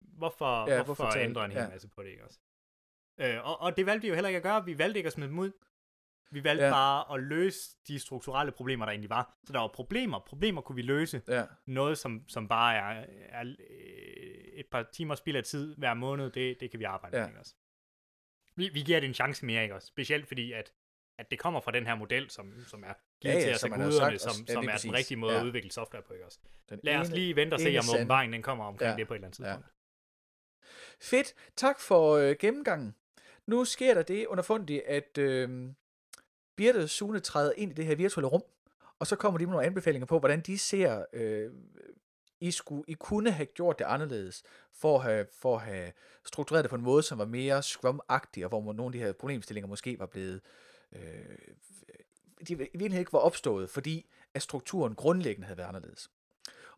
hvorfor, Ja, hvorfor, hvorfor ændre en hel ja. masse på det, ikke også? Øh, og, og det valgte vi jo heller ikke at gøre. Vi valgte ikke at smide dem ud. Vi valgte Ja. ja. bare at løse de strukturelle problemer, der egentlig var. Så der var problemer. Problemer kunne vi løse. Ja, Noget, som, som bare er, er øh, et par timer spild af tid hver måned, det, det kan vi arbejde Ja. med, ikke også? Vi, vi giver det en chance mere, ikke også? Specielt fordi, at, at det kommer fra den her model, som, som er givet Ja, ja, til os som af guderne, sagt som. Ja, som er præcis. den rigtige måde Ja. at udvikle software på, ikke også? den Lad os ene- lige vente og se, om sande. åbenbaringen den kommer omkring Ja. det på et eller andet Ja. tidspunkt. Fedt. Tak for øh, gennemgangen. Nu sker der det underfundigt, at øh, Birte Sune træder ind i det her virtuelle rum, og så kommer de med nogle anbefalinger på, hvordan de ser, øh, I, skulle, I kunne have gjort det anderledes, for at, have, for at have struktureret det på en måde, som var mere Scrum-agtig, og hvor nogle af de her problemstillinger måske var blevet, øh, Øh, de i virkeligheden ikke var opstået, fordi at strukturen grundlæggende havde været anderledes.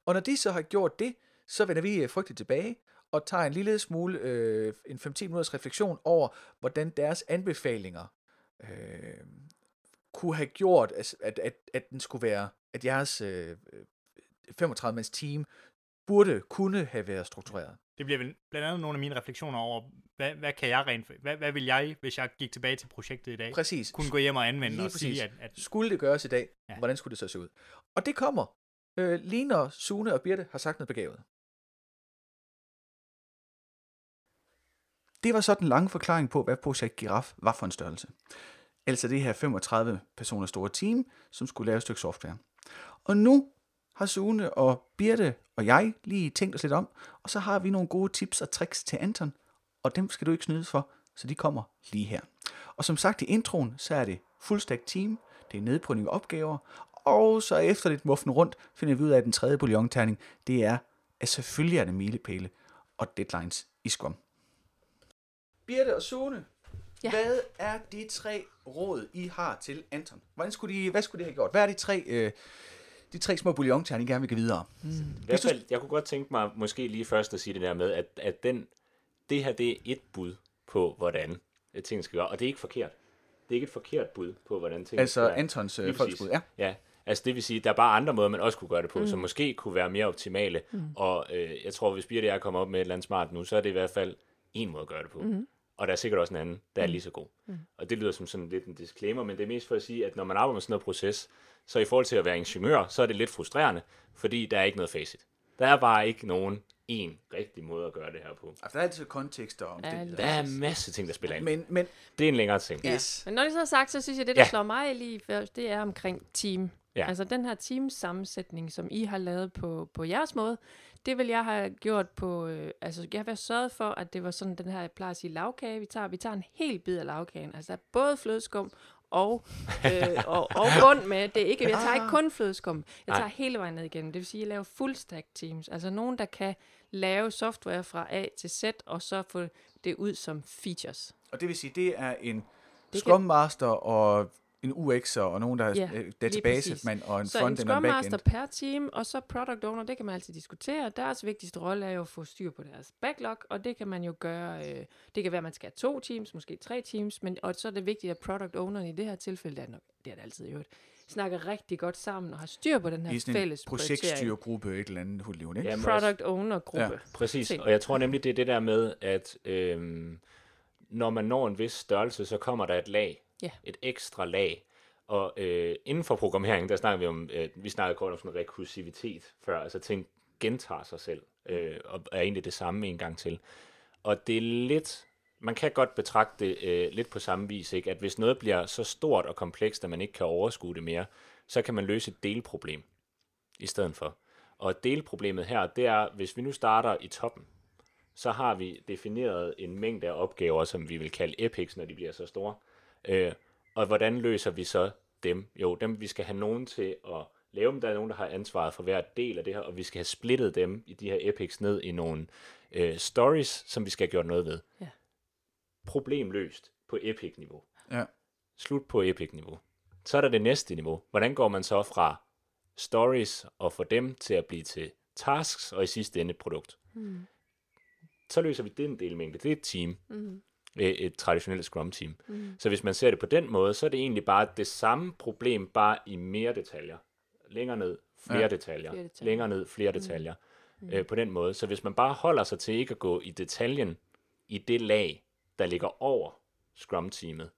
Og når de så har gjort det, så vender vi øh, frygteligt tilbage, og tager en lille smule, øh, en 5-10 minutters refleksion over, hvordan deres anbefalinger øh, kunne have gjort, at, at, at, at den skulle være, at jeres øh, øh 35-mands team burde kunne have været struktureret. Det bliver vel blandt andet nogle af mine refleksioner over, hvad, hvad kan jeg rent, hvad, hvad vil jeg, hvis jeg gik tilbage til projektet i dag, Præcis. kunne gå hjem og anvende Lige og sige, præcis. at, at Skulle det gøres i dag. Ja. hvordan skulle det så se ud? Og det kommer, øh, lige når Sune og Birte har sagt noget begavet. Det var så den lange forklaring på, hvad projekt Giraf var for en størrelse. Altså det her 35 personer store team, som skulle lave et stykke software. Og nu har Sune og Birte og jeg lige tænkt os lidt om, og så har vi nogle gode tips og tricks til Anton, og dem skal du ikke snydes for, så de kommer lige her. Og som sagt i introen, så er det stack team, det er nedbrydning af opgaver, og så efter lidt muffen rundt, finder vi ud af, at den tredje bouillonterning, det er, at selvfølgelig er det milepæle og deadlines i Scrum. Birte og Sune, Ja. hvad er de tre råd, I har til Anton? Hvordan skulle de, hvad skulle de have gjort? Hvad er de tre, øh, de tre små bouillonterninger, gerne vil give videre? I hvert fald, jeg kunne godt tænke mig måske lige først at sige det der med, at, at den, det her det er et bud på, hvordan øh, tingene skal gøre, og det er ikke forkert. Det er ikke et forkert bud på, hvordan tingene Altså skal Antons øh, folksbud, præcis. ja. Ja, altså det vil sige, der er bare andre måder, man også kunne gøre det på, mm. som måske kunne være mere optimale. Mm. Og øh, jeg tror, hvis Birte og jeg kommer op med et eller andet smart nu, så er det i hvert fald en måde at gøre det på. Mm. Og der er sikkert også en anden, der er lige så god. Mm. Og det lyder som sådan lidt en disclaimer, men det er mest for at sige, at når man arbejder med sådan noget proces, så i forhold til at være ingeniør, så er det lidt frustrerende, fordi der er ikke noget facit. Der er bare ikke nogen en rigtig måde at gøre det her på. Altså, der er altid kontekst og Ja, omstændigheder. Der er en masse ting, der spiller ind. Men, men Det er en længere ting. Ja. Yes. Men når det så er sagt, så synes jeg, det der Ja. slår mig lige først, det er omkring team. Ja. Altså den her teamsammensætning, som I har lavet på, på jeres måde, Det vil jeg have gjort på, øh, altså jeg har været sørget for, at det var sådan den her, jeg plejer at sige, lavkage. Vi tager, vi tager en hel bid af lavkagen. Altså der er både flødeskum og, øh, [laughs] og, og bund med. Det er ikke, jeg tager ikke kun flødeskum. Jeg Nej. tager hele vejen ned igennem. Det vil sige, at jeg laver full stack teams. Altså nogen, der kan lave software fra A til Z, og så få det ud som features. Og det vil sige, det er en kan- Scrum Master og en UX'er og nogen, der er Ja, ja, lige database præcis. mand og en Så en frontend og Scrum en Master backend. per team, og så Product Owner, det kan man altid diskutere. Deres vigtigste rolle er jo at få styr på deres backlog, og det kan man jo gøre, øh, det kan være, at man skal have to teams, måske tre teams, men, og så er det vigtigt, at Product Owner i det her tilfælde, det er, nok, det er det altid i øvrigt, snakker rigtig godt sammen og har styr på den her I sådan en fælles prioritering. projektstyregruppe, et eller andet hudliv, ikke? Jamen, Product Owner-gruppe. Ja. Ja. Præcis, og jeg tror nemlig, det er det der med, at øhm, når man når en vis størrelse, så kommer der et lag, Ja. et ekstra lag. Og øh, inden for programmering, der snakker vi om, øh, vi snakkede kort om sådan rekursivitet før, altså ting gentager sig selv, øh, og er egentlig det samme en gang til. Og det er lidt, man kan godt betragte det øh, lidt på samme vis, ikke? at hvis noget bliver så stort og komplekst, at man ikke kan overskue det mere, så kan man løse et delproblem i stedet for. Og delproblemet her, det er, hvis vi nu starter i toppen, så har vi defineret en mængde af opgaver, som vi vil kalde epics, når de bliver så store. Øh, og hvordan løser vi så dem? Jo, dem vi skal have nogen til at lave dem. Der er nogen, der har ansvaret for hver del af det her, og vi skal have splittet dem i de her epics ned i nogle øh, stories, som vi skal have gjort noget ved. Ja. Problem løst på epic-niveau. Ja. Slut på epic-niveau. Så er der det næste niveau. Hvordan går man så fra stories og får dem til at blive til tasks, og i sidste ende et produkt? Mm. Så løser vi den delmængde. Det er et team. Mm. Et, et traditionelt Scrum-team. Mm. Så hvis man ser det på den måde, så er det egentlig bare det samme problem, bare i mere detaljer. Længere ned, flere Ja. ja. detaljer. Flere detaljer. Længere ned, flere detaljer. Mm. Øh, på den måde. Så hvis man bare holder sig til ikke at gå i detaljen i det lag, der ligger over Scrum-teamet.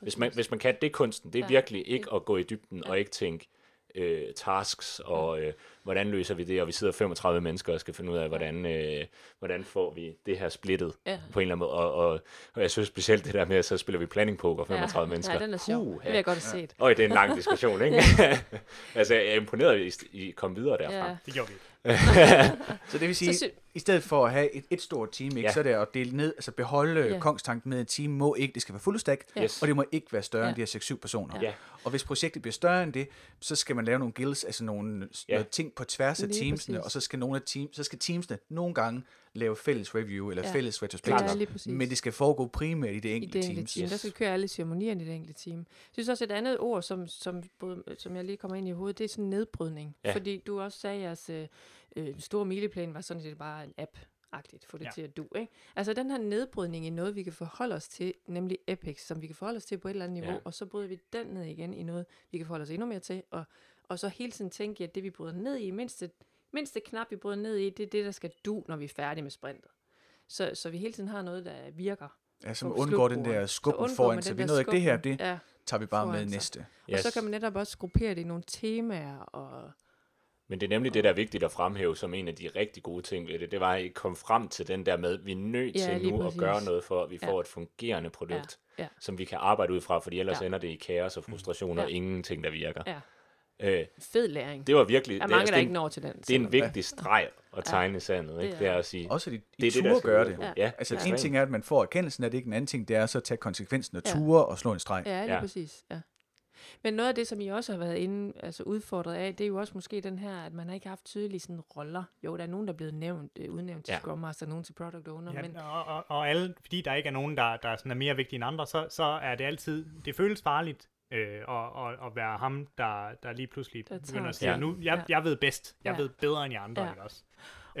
Hvis man, hvis man kan, det er kunsten. Det er Ja. virkelig ikke at gå i dybden og ikke tænke øh, tasks og øh, hvordan løser vi det, og vi sidder 35 mennesker og skal finde ud af, hvordan, øh, hvordan får vi det her splittet Ja. på en eller anden måde. Og, og, og jeg synes specielt det der med, at så spiller vi planning poker 35 ja. mennesker. Ja, den er sjov. Puha. Det vil jeg godt have set. Øj, det er en lang diskussion, ikke? [laughs] altså, jeg er imponeret, at I, I kom videre derfra. Ja. Det gjorde vi. [laughs] Så det vil sige, sy- i stedet for at have et, et stort team, ikke, Ja. så er det at dele ned, altså beholde Ja. kongstanken med, at team må ikke, det skal være full stack, Ja. Yes. og det må ikke være større Ja. end de her 6-7 personer. Ja. Og hvis projektet bliver større end det, så skal man lave nogle guilds, altså nogle Ja. noget ting på tværs af Lige teamsene, præcis. og så skal nogle af team, så skal teamsene nogle gange lave fælles review eller Ja. fælles Ja, retrospektiv. præcis. men det skal foregå primært i det i enkelte det enkelte teams. team. Yes. Der skal køre alle ceremonierne i det enkelte team. Jeg synes også, et andet ord, som, som, både, som jeg lige kommer ind i hovedet, det er sådan nedbrydning. Ja. Fordi du også sagde, at jeres øh, øh, store mileplan var sådan set bare en app agtigt få det Ja. ja. til at du, ikke? Altså den her nedbrydning i noget, vi kan forholde os til, nemlig Epic, som vi kan forholde os til på et eller andet niveau, Ja. ja. og så bryder vi den ned igen i noget, vi kan forholde os endnu mere til, og, og så hele tiden tænke, at det vi bryder ned i, mindste, mindste knap vi bryder ned i, det er det, der skal du, når vi er færdige med sprintet. Så, så vi hele tiden har noget, der virker. Ja, som på undgår den der Så skubben undgår foran, så den vi nåede ikke det her, det Ja. tager vi bare med sig. næste. Og så kan man netop også gruppere det i nogle temaer. Og, Men det er nemlig det, der er vigtigt at fremhæve som en af de rigtig gode ting ved det. Det var, at I kom frem til den der med, at vi er nødt Ja, til nu at præcis. gøre noget for, at vi Ja. får et fungerende produkt, ja. som vi kan arbejde ud fra, fordi ellers Ja. ender det i kaos og frustration Ja. og ingenting, der virker. Ja. Øh, Fed læring. det var virkelig... der er det, mange, altså, der det, ikke når til den. det er en vigtig streg at tegne i sandet, ikke? Det Det er at sige, Også at I, I det er det, ud det. Ja. Ja, Altså, Ja. en ting er, at man får erkendelsen af det, ikke en anden ting, det er så at tage konsekvensen og Ja. ture og slå en streg. Ja, lige Ja. præcis. Ja. Men noget af det, som I også har været inde, altså udfordret af, det er jo også måske den her, at man har ikke haft tydelige sådan, roller. Jo, der er nogen, der er blevet nævnt, øh, udnævnt til Ja. Scrum Master, nogen til Product Owner, Ja, men og, og, og alle, fordi der ikke er nogen, der, der sådan er mere vigtige end andre, så, så er det altid, det føles farligt øh, at, at, at være ham, der, der lige pludselig Der begynder at sige, Ja. nu, jeg, Ja. jeg ved bedst, jeg Ja. ved bedre end jer andre, Ja. ikke også?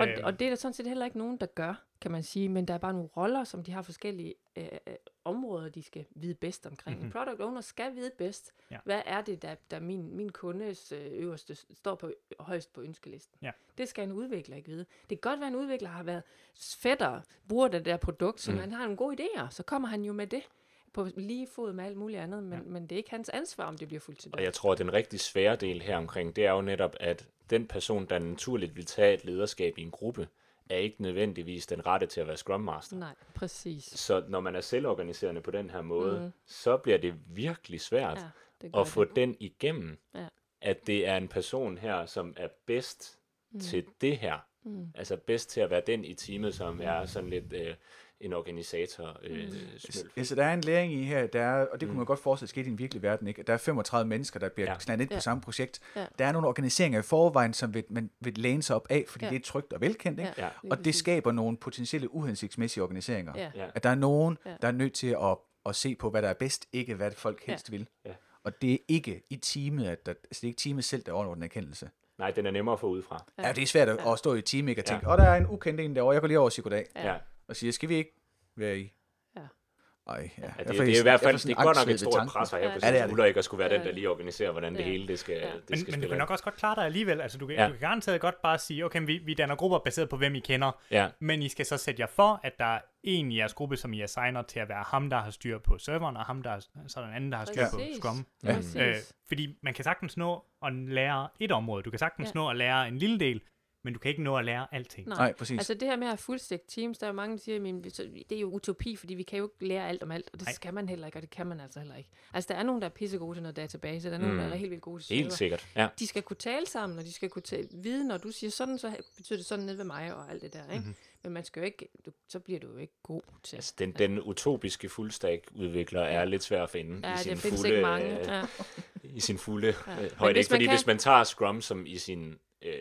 Og, Øhm, og det er der sådan set heller ikke nogen, der gør, kan man sige, men der er bare nogle roller, som de har forskellige øh, øh, områder, de skal vide bedst omkring. Mhm. Mm-hmm. Product owner skal vide bedst, Ja. hvad er det, der, der min, min kundes øh, øverste står på højst på ønskelisten. Ja. Det skal en udvikler ikke vide. Det kan godt være, at en udvikler har været fætter, bruger det der produkt, så mm. han har nogle gode idéer, så kommer han jo med det på lige fod med alt muligt andet, men, Ja. men det er ikke hans ansvar, om det bliver fuldt til Og jeg tror, at den rigtig svære del her omkring, det er jo netop, at den person, der naturligt vil tage et lederskab i en gruppe, er ikke nødvendigvis den rette til at være Scrum Master. Nej, præcis. Så når man er selvorganiserende på den her måde, mm. så bliver det virkelig svært Ja, det at få det. den igennem, Ja. at det er en person her, som er bedst Mm. til det her, Mm. Altså bedst til at være den i teamet, som er sådan lidt øh, en organisator øh, Mm. Ja, så der er en læring i her, der er, og det kunne man godt forestille sig skete i en virkelig verden, ikke? Der er 35 mennesker, der bliver Ja. ja. knaldet ind Ja. på samme projekt. Ja. Der er nogle organiseringer i forvejen, som vil, man vil læne sig op af, fordi Ja. det er trygt og velkendt, ikke? Ja, Ja. Og det skaber nogle potentielle uhensigtsmæssige organiseringer. Ja. Ja. At der er nogen, Ja. der er nødt til at, at se på, hvad der er bedst, ikke hvad folk Ja. helst vil. Ja. Og det er ikke i teamet, at der, altså det er ikke teamet selv, der overordner erkendelse. Nej, den er nemmere at få udefra. Ja. ja, det er svært at, Ja. at stå i et team, ikke? Og Ja. tænke, åh, der er en ukendt en derovre, jeg går lige over og siger goddag. Ja. Ja. Og siger, skal vi ikke være i? Ja. Ej, ja. Ja, det, det er i hvert fald det er godt nok et stort pres Ja, på er skulder, ikke at skulle være Ja. den, der lige organiserer, hvordan det Ja. hele det skal, Ja. det Men, skal men du spille. kan nok også godt klare dig alligevel. Altså, du, kan, Ja. du kan garanteret godt bare sige, okay, vi, vi danner grupper baseret på, hvem I kender, Ja, men I skal så sætte jer for, at der er en i jeres gruppe, som I assigner til at være ham, der har styr på serveren, og ham, der er, så er der en anden, der har styr på Præcis. Scrum. Ja. Øh, fordi man kan sagtens nå at lære et område. Du kan sagtens Ja. nå at lære en lille del, men du kan ikke nå at lære alting. Nej. Nej, præcis. Altså det her med at have fuldstæk teams, der er jo mange, der siger, men det er jo utopi, fordi vi kan jo ikke lære alt om alt, og det Nej. skal man heller ikke, og det kan man altså heller ikke. Altså der er nogen, der er pissegode til noget database, der er nogen, Mm. der er helt vildt gode til helt server. sikkert. Ja. De skal kunne tale sammen, og de skal kunne tale, vide, når du siger sådan, så betyder det sådan ned ved mig, og alt det der, ikke? Mhm. Mm-hmm. Men man skal jo ikke, du, så bliver du jo ikke god til. Altså, den, den utopiske fuldstack-udvikler er lidt svær at finde ja, i sin det findes fulde, ikke mange. øh, Ja. i sin fulde Ja. højde. hvis Ikke? man Fordi kan- hvis man tager Scrum som i sin øh,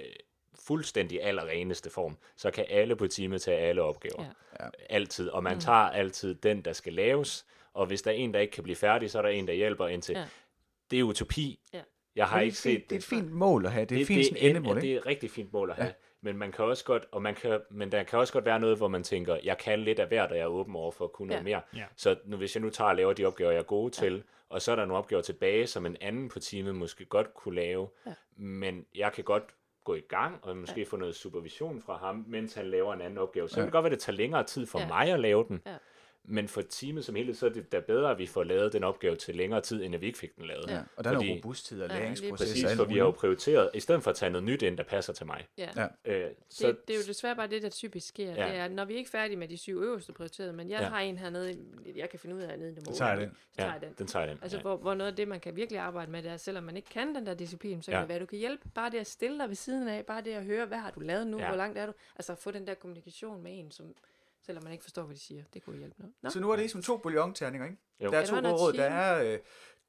fuldstændig allerreneste form, så kan alle på teamet tage alle opgaver. Ja. Ja. Altid. Og man Mm. tager altid den, der skal laves. Og hvis der er en, der ikke kan blive færdig, så er der en, der hjælper indtil. Ja. Det er utopi. Ja. Jeg har ikke det, fint, set det er et fint mål at have. Det er et fint sådan det, endemål, ja, ikke? det er et rigtig fint mål at have. Ja. Men man kan også godt, og man kan, men der kan også godt være noget, hvor man tænker, jeg kan lidt af hvert, og jeg er åben over for at kunne Ja. noget mere. Ja. Så nu, hvis jeg nu tager og laver de opgaver, jeg er gode til, og så er der nogle opgaver tilbage, som en anden på teamet måske godt kunne lave, Ja. men jeg kan godt gå i gang, og måske få noget supervision fra ham, mens han laver en anden opgave. Så kan det godt være, at det tager længere tid for Ja. mig at lave den, Ja. Men for teamet som helhed, så er det da bedre, at vi får lavet den opgave til længere tid, end at vi ikke fik den lavet. Ja. Og der er Fordi- noget robusthed og Ja, læringsproces Præcis, for vi har jo prioriteret, i stedet for at tage noget nyt ind, der passer til mig. Ja. Ja. Øh, så, Det, det er jo desværre bare det, der typisk sker. Ja. Det er, når vi er ikke færdige med de syv øverste prioriterede, men jeg Ja. har en hernede, jeg kan finde ud af nede i det Så tager jeg den. Så tager ja, den. den tager den. Altså, ja. hvor, hvor noget af det, man kan virkelig arbejde med, det er, selvom man ikke kan den der disciplin, så Ja. kan det være, du kan hjælpe. Bare det at stille dig ved siden af, bare det at høre, hvad har du lavet nu, Ja. ja. hvor langt er du? Altså, få den der kommunikation med en, som, selvom man ikke forstår, hvad de siger. Det kunne hjælpe noget. Nå? Så nu er det ligesom to bouillon-terninger, ikke? Jo. Der er Ja, to gode råd. Der er, øh,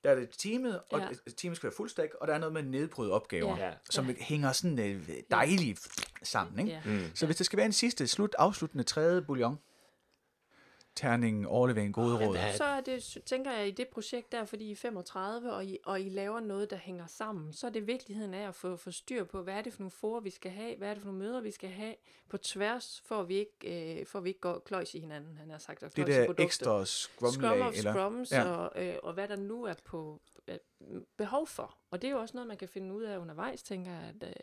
der er det teamet, og Ja. ja. teamet skal være fuldstack, og der er noget med nedbrydde opgaver, Ja. Ja. som hænger sådan øh, dejligt sammen, ikke? Ja. Mm. Så hvis der skal være en sidste, slut, afsluttende tredje bouillon, terningen, overlevering, gode råd. hvad- Så er det, tænker jeg, i det projekt der, fordi I er 35, og I, og I laver noget, der hænger sammen, så er det vigtigheden af at få, få styr på, hvad er det for nogle forer, vi skal have, hvad er det for nogle møder, vi skal have på tværs, for at vi ikke, øh, for at vi ikke går kløjs i hinanden, han har sagt, og Det der produktet. ekstra scrum, Scrum of eller? Scrums, ja. og, øh, og hvad der nu er på øh, behov for. Og det er jo også noget, man kan finde ud af undervejs, tænker jeg, at øh,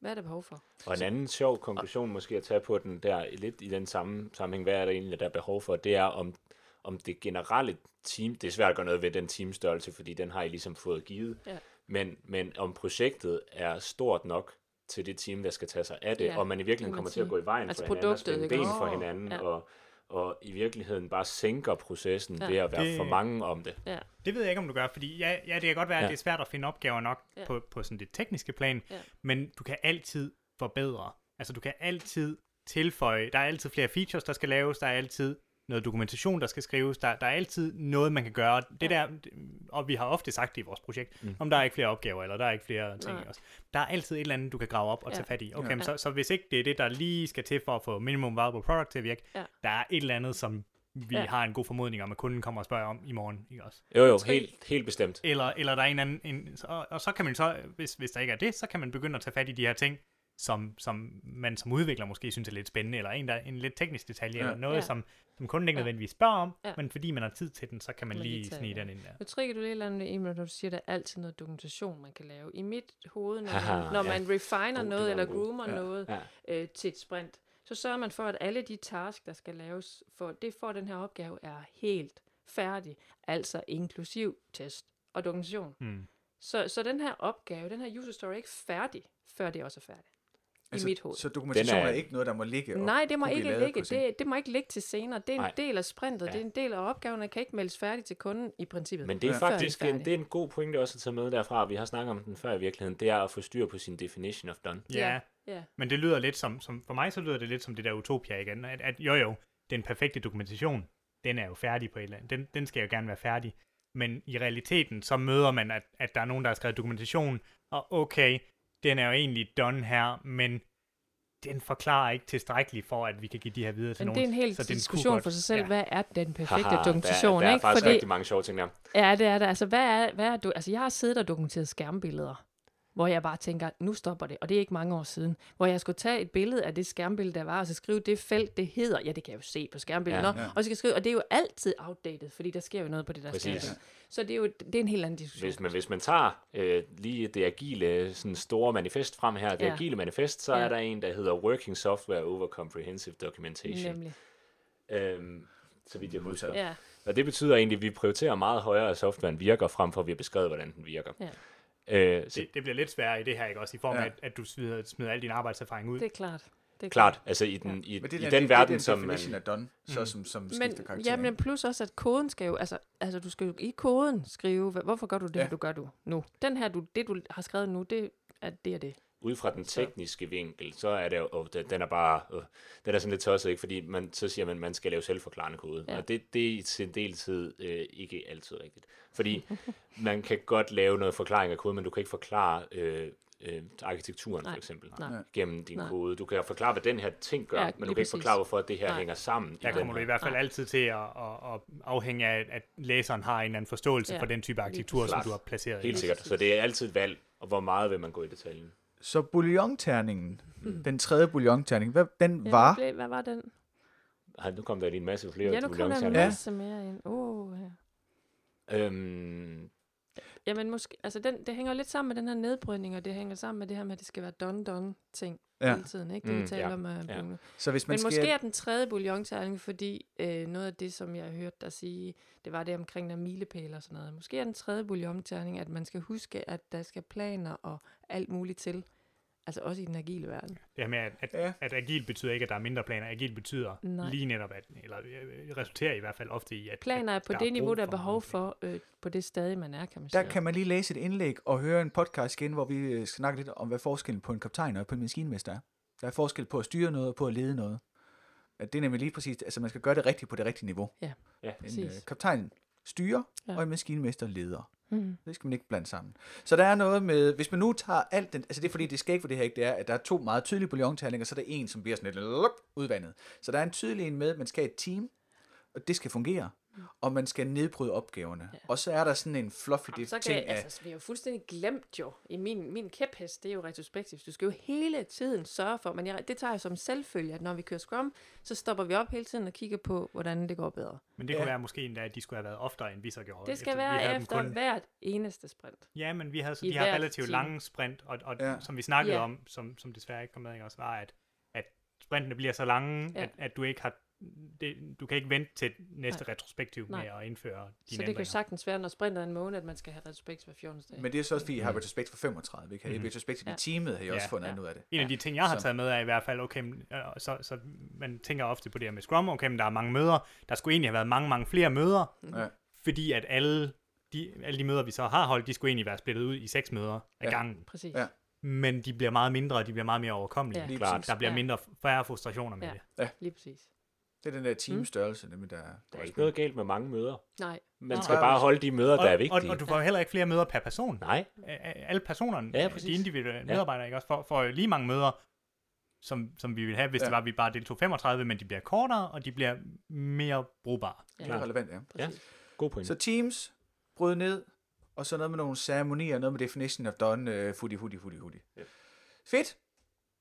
hvad er der behov for? Og en anden sjov konklusion måske at tage på den der, lidt i den samme sammenhæng, hvad er der egentlig, der er behov for, det er om, om det generelle team, det er svært at gøre noget ved den teamstørrelse, fordi den har I ligesom fået givet, Ja. men, men om projektet er stort nok til det team, der skal tage sig af det, Ja, og man i virkeligheden kommer til at gå i vejen Altså for hinanden, og spænde ben for hinanden, Ja. og, og i virkeligheden bare sænker processen Ja. ved at være Det- for mange om det. Ja, Det ved jeg ikke, om du gør, fordi ja, ja det kan godt være, at Ja. det er svært at finde opgaver nok Ja. på, på sådan det tekniske plan, Ja. men du kan altid forbedre. Altså du kan altid tilføje, der er altid flere features, der skal laves, der er altid noget dokumentation, der skal skrives, der, der er altid noget, man kan gøre. Det der, og vi har ofte sagt det i vores projekt, mm. om der er ikke flere opgaver, eller der er ikke flere ting. Nej. Også. Der er altid et eller andet, du kan grave op og Ja. tage fat i. Okay, Ja. men så, så hvis ikke det er det, der lige skal til for at få minimum viable product til at virke, Ja. der er et eller andet, som vi Ja. har en god formodning om, at kunden kommer og spørger om i morgen. Ikke også? Jo, jo, helt, helt bestemt. Eller, eller der er en anden, en, og, og så kan man så, hvis, hvis der ikke er det, så kan man begynde at tage fat i de her ting, som, som man som udvikler måske synes er lidt spændende, eller en, der, en lidt teknisk detalje, Ja. eller noget, Ja. som, som kunden ikke nødvendigvis spørger om, Ja. men fordi man har tid til den, så kan man Man lige lige snige den, ind der. Nu trykker du lidt eller andet, Emil, når du siger, at der er altid noget dokumentation, man kan lave. I mit hoved, når man, når ja. man refiner det noget, eller groomer Ja. noget Ja. øh, til et sprint, så sørger man for, at alle de tasks, der skal laves, for det for den her opgave, er helt færdig. Altså inklusiv test og dokumentation. Mm. Så, så den her opgave, den her user story er ikke færdig, før det også er færdigt. Altså, i mit hoved. Så dokumentation er, er- ikke noget, der må ligge og Nej, det må ikke ligge. Det, det må ikke ligge til senere. Det er en Nej. del af sprintet. Ja. Det er en del af opgaven. Det kan ikke meldes færdig til kunden i princippet. Men det er Ja. faktisk en, det er en god pointe også at tage med derfra. Vi har snakket om den før i virkeligheden. Det er at få styr på sin definition of done. Ja, Ja. Ja. men det lyder lidt som, som, for mig så lyder det lidt som det der utopia igen, at, at jo jo, den perfekte dokumentation, den er jo færdig på et eller andet, den, den skal jo gerne være færdig, men i realiteten, så møder man, at, at der er nogen, der har skrevet dokumentation, og okay, den er jo egentlig done her, men den forklarer ikke tilstrækkeligt for, at vi kan give de her videre til Men nogen. det er en hel så diskussion godt- for sig selv. Ja. Hvad er den perfekte Haha, dokumentation? Der, der er ikke? faktisk Fordi, rigtig mange sjove ting der. Ja, det er det. Altså, hvad er, hvad er du? Altså, jeg har siddet og dokumenteret skærmbilleder, hvor jeg bare tænker, nu stopper det. Og det er ikke mange år siden. Hvor jeg skulle tage et billede af det skærmbillede, der var, og så skrive det felt, det hedder. Ja, det kan jeg jo se på skærmbilledet. Ja, Ja. Og så skal jeg skrive, og det er jo altid outdated, fordi der sker jo noget på det der Præcis. skærm. Så det er jo det er en helt anden diskussion. Hvis man, hvis man tager øh, lige det agile sådan store manifest frem her, det Ja. agile manifest, så Ja. er der en, der hedder Working Software Over Comprehensive Documentation. Nemlig. Øhm, så vidt jeg husker. Ja. Og det betyder egentlig, at vi prioriterer meget højere, at softwaren virker, frem for at vi har beskrevet, hvordan den virker. Ja. Øh, så det, det bliver lidt sværere i det her, ikke også? I form af, Ja. at, at du smider, smider al din arbejdserfaring ud. Det er klart. Det er klart, altså i den, i, Men det er i den, den det, verden, det er som man... af done, så som, som skifter Men, karakter. ja, men plus også, at koden skal jo, altså, altså du skal jo i koden skrive, hvorfor gør du det, Ja. ja. du gør du nu? Den her, du, det du har skrevet nu, det er det og det. Ud fra den tekniske vinkel, så er det jo, oh, den, er bare, oh, den er sådan lidt tosset, ikke? fordi man, så siger man, at man skal lave selvforklarende kode, ja. Og det, det er til en del tid øh, ikke altid rigtigt. Fordi man kan godt lave noget forklaring af kode, men du kan ikke forklare øh, øh, arkitekturen Nej. for eksempel Nej. gennem din Nej. kode. Du kan forklare, hvad den her ting gør, Ja, men du kan ikke præcis. forklare, hvorfor det her Nej. hænger sammen. Der kommer du i hvert fald Nej. altid til at, at, at afhænge af, at læseren har en eller anden forståelse Ja, for den type arkitektur, som du har placeret. Helt i. sikkert. Så det er altid et valg, og hvor meget vil man gå i detaljen. Så bouillon-terningen, den tredje bouillon-terning, hvad, den Ja, var... Hvad, hvad var den? Ej, nu kom der lige en masse flere Ja, nu kom der en masse mere ind. Oh, ja. Øhm, Jamen, måske, altså den, det hænger lidt sammen med den her nedbrydning, og det hænger sammen med det her med, at det skal være done-done-ting Ja. hele tiden, ikke? Det Mm, vi taler ja, om. Uh, ja. Men, Så hvis man men skal... måske er den tredje bouillon fordi øh, noget af det, som jeg har hørt dig sige, det var det omkring der milepæle og sådan noget. Måske er den tredje bouillon at man skal huske, at der skal planer og alt muligt til. Altså også i den agile verden. Det her med, at, at, Ja. at agil betyder ikke, at der er mindre planer. Agil betyder Nej. lige netop, at, eller øh, resulterer i hvert fald ofte i, at Planer er at på der det niveau, der er behov for øh, på det stadie, man er, kan man Der sige. kan man lige læse et indlæg og høre en podcast igen, hvor vi øh, snakker lidt om, hvad forskellen på en kaptajn og på en maskinmester er. Der er forskel på at styre noget og på at lede noget. At det er nemlig lige præcis, altså man skal gøre det rigtigt på det rigtige niveau. Ja, Ja. En øh, kaptajn styrer. Ja. og en maskinmester leder. Mm. Det skal man ikke blande sammen. Så der er noget med, hvis man nu tager alt den, altså det er fordi, det skal ikke for det her ikke, det er, at der er to meget tydelige bouillonterninger, så er der en, som bliver sådan lidt lup, udvandet. Så der er en tydelig en med, at man skal have et team, og det skal fungere, og man skal nedbryde opgaverne. Ja. Og så er der sådan en fluffy Jamen, det så kan ting jeg, af, altså, vi har jo fuldstændig glemt jo, i min, min kæphest, det er jo retrospektivt. Du skal jo hele tiden sørge for, men jeg, det tager jeg som selvfølge, at når vi kører Scrum, så stopper vi op hele tiden og kigger på, hvordan det går bedre. Men det Ja. kunne være måske endda, at de skulle have været oftere, end vi så gjorde. Det skal Efter- være efter kun- hvert eneste sprint. Ja, men vi havde så de har relativt team. lange sprint, og, og Ja. ja. som vi snakkede Ja. om, som, som desværre ikke kom med, ikke, også var, at, at sprintene bliver så lange, Ja. at, at du ikke har det, du kan ikke vente til næste Nej. retrospektiv Nej. med at indføre dine Så det kan jo ændringer. sagtens være, når sprintet er en måned, at man skal have retrospekt hver 14. dag. men det er så også fordi, I har retrospekt for 35, ikke? Mhm. retrospekt i Ja. teamet, har også Ja. fundet Ja. ud af det. En af de ting, jeg har Så- taget med, er i hvert fald, okay, men, øh, så, så man tænker ofte på det her med Scrum, okay, men der er mange møder. Der skulle egentlig have været mange, mange flere møder, Ja. fordi at alle de, alle de møder, vi så har holdt, de skulle egentlig være splittet ud i seks møder ad Ja. gangen. Præcis. Ja. Men de bliver meget mindre, og de bliver meget mere overkommelige. Ja. Klart. Der bliver Ja. mindre, færre frustrationer med Ja. det. Lige præcis. Det er den der teamstørrelse, nemlig der, Der er ikke noget galt med mange møder. Nej. Man Nej. skal bare holde de møder, der er Og, og, vigtige. og du får heller ikke flere møder per person. Nej, Alle personerne, Ja, ja, præcis. de individuelle medarbejdere, ikke også, får, får lige mange møder, som, som vi ville have, hvis Ja. ja. det var, at vi bare deltog 35, men de bliver kortere, og de bliver mere brugbare. det er relevant, ja. Præcis. god point. Så teams, bryd ned, og så noget med nogle ceremonier, noget med definition of done, uh, fudi, fudi, fudi, fudi. Ja. Fedt.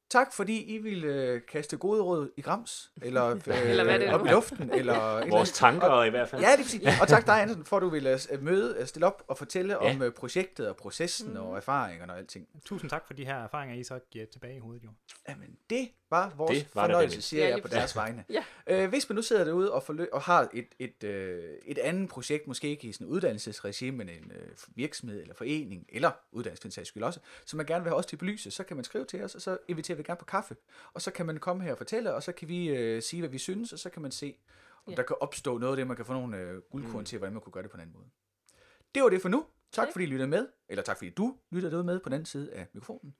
Tak, fordi I ville øh, kaste gode råd i grams, eller, [laughs] øh, Eller hvad det nu op i luften, eller... Vores tanker i hvert fald. Ja, det er præcis. Og tak dig, Andersen, for at du ville øh, møde, øh, stille op og fortælle Ja. om øh, projektet og processen Mhm. og erfaringerne og alting. Tusind tak for de her erfaringer, I så giver tilbage i hovedet, jo. Jamen, det var vores Det var fornøjelse, siger jeg på deres vegne. Ja. Øh, hvis man nu sidder derude og, forlø- og har et, et, øh, et andet projekt, måske ikke i sådan en uddannelsesregime, men en øh, virksomhed eller forening, eller uddannelse skyld også, som man gerne vil have os til belyse, så kan man skrive til os, og så inviterer vi gerne på kaffe. Og så kan man komme her og fortælle, og så kan vi øh, sige, hvad vi synes, og så kan man se, om Ja. der kan opstå noget af det, man kan få nogle øh, guldkorn mm. til, hvordan man kunne gøre det på en anden måde. Det var det for nu. Tak fordi I lyttede med, eller tak fordi du lytter derude med på den anden side af mikrofonen.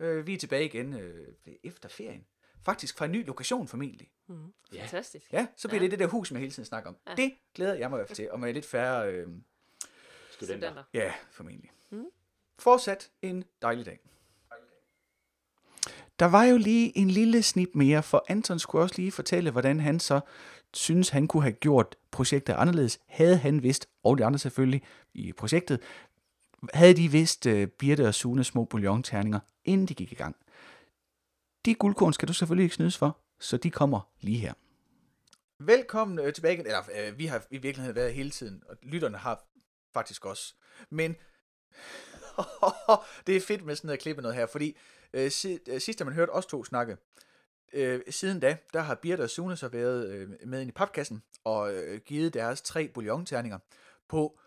Øh, vi er tilbage igen øh, efter ferien. Faktisk fra en ny lokation formentlig. Mm. Ja. Fantastisk. Ja, så bliver Ja. det det der hus, man hele tiden snakker om. Ja. Det glæder jeg mig til, og med lidt færre, øh, Studenter. ja, formentlig. Mm. Fortsat en dejlig dag. Der var jo lige en lille snip mere, for Anton skulle også lige fortælle, hvordan han så synes, han kunne have gjort projektet anderledes. Havde han vidst, og de andre selvfølgelig i projektet, havde de vidst uh, Birte og Sune små bouillonterninger, inden de gik i gang. De guldkorn skal du selvfølgelig ikke snydes for, så de kommer lige her. Velkommen øh, tilbage igen. Eller, øh, vi har i virkeligheden været hele tiden, og lytterne har faktisk også. Men [laughs] det er fedt med sådan noget at klippe noget her, fordi øh, øh, sidst, da man hørte os to snakke, øh, siden da, der har Birte og Sune så været øh, med ind i papkassen og øh, givet deres tre bouillonterninger på,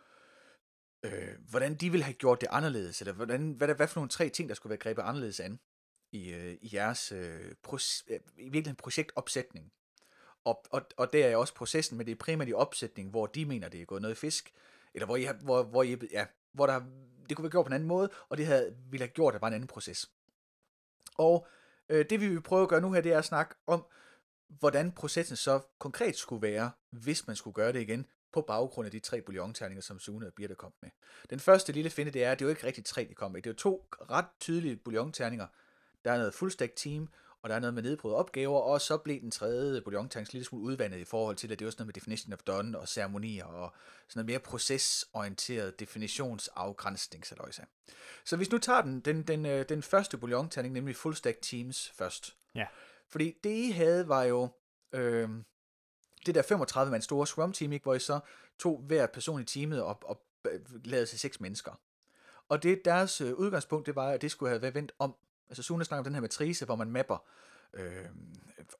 øh, hvordan de ville have gjort det anderledes, eller hvordan, hvad, hvad for nogle tre ting, der skulle være grebet anderledes an i, øh, i jeres øh, proce- øh, i virkeligheden projektopsætning. Og, og, og det er også processen, men det er primært i opsætning, hvor de mener, det er gået noget i fisk, eller hvor, I har, hvor, hvor, I, ja, hvor der, det kunne være gjort på en anden måde, og det havde, ville have gjort, at det var en anden proces. Og øh, det vi vil prøve at gøre nu her, det er at snakke om, hvordan processen så konkret skulle være, hvis man skulle gøre det igen, på baggrund af de tre bouillonterninger, som Sune og Birte kom med. Den første lille finde, det er, at det er jo ikke rigtig tre, de kom med. Det er to ret tydelige bouillonterninger. Der er noget fullstack team, og der er noget med nedbrud opgaver, og så blev den tredje bouillonterning en lille smule udvandet i forhold til, at det var sådan noget med definition of done og ceremonier og sådan noget mere procesorienteret definitionsafgrænsning, så Så hvis nu tager den, den, den, øh, den første bouillonterning, nemlig fullstack teams først. Ja. Fordi det I havde var jo øh, det der 35 mand store Scrum team, ikke, hvor I så tog hver person i teamet og, og øh, lavede til seks mennesker. Og det deres øh, udgangspunkt, det var, at det skulle have været vendt om. Altså Sune snakker om den her matrice, hvor man mapper øh,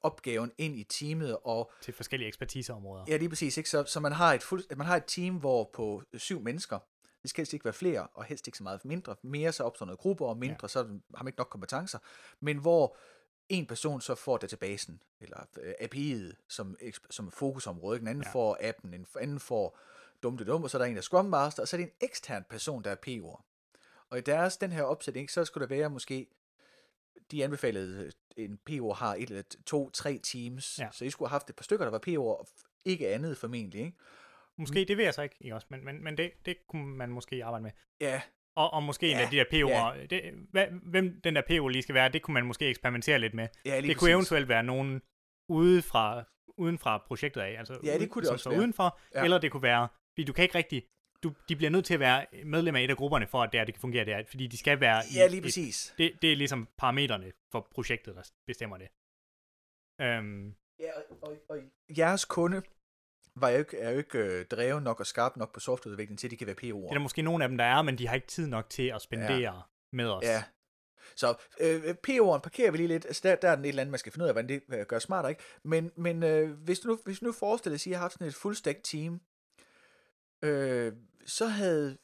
opgaven ind i teamet, og til forskellige ekspertiseområder. ja, lige præcis, ikke? Så, så man, har et fuld, man har et team, hvor på syv mennesker, det skal helst ikke være flere, og helst ikke så meget mindre. Mere så opstår noget grupper, og mindre, ja. så har man ikke nok kompetencer. Men hvor en person så får databasen, eller øh, API'et som, som fokusområde, ikke? en anden Ja. får appen, en anden får dum det dum, og så er der en, der er Scrum Master, og så er det en ekstern person, der er PO'er. Og i deres, den her opsætning, så skulle der være måske, de anbefalede, øh, en PO har et eller to, tre teams, Ja. ja. så I skulle have haft et par stykker, der var PO'er, og ikke andet formentlig, ikke? Måske, det ved jeg så ikke, ikke også, men, men, men det, det kunne man måske arbejde med. Ja, Og, og måske ja, en af de der PO'er, det, hvad, hvem den der PO lige skal være, det kunne man måske eksperimentere lidt med. ja det kunne præcis. eventuelt være nogen ude fra, uden fra projektet af, altså Ja, det kunne det som også være. udenfor, Ja. eller det kunne være, fordi du kan ikke rigtig, du, de bliver nødt til at være medlem af et af grupperne, for at det, her, det kan fungere der, fordi de skal være Ja, lige et- præcis. det, det er ligesom parametrene for projektet, der bestemmer det. Øhm, Ja, og, og, og jeres kunde var jo ikke, er jo ikke øh, drevet nok og skarp nok på softwareudvikling til, at de kan være det er PO'er. der måske nogle af dem, der er, men de har ikke tid nok til at spendere ja. med os. Ja. Så øh, PO'eren parkerer vi lige lidt. Altså, der, der er den et eller andet, man skal finde ud af, hvordan det øh, gør smartere, ikke? Men, men øh, hvis, du nu, hvis du nu forestiller dig, at I har haft sådan et full-stack team, øh, så havde...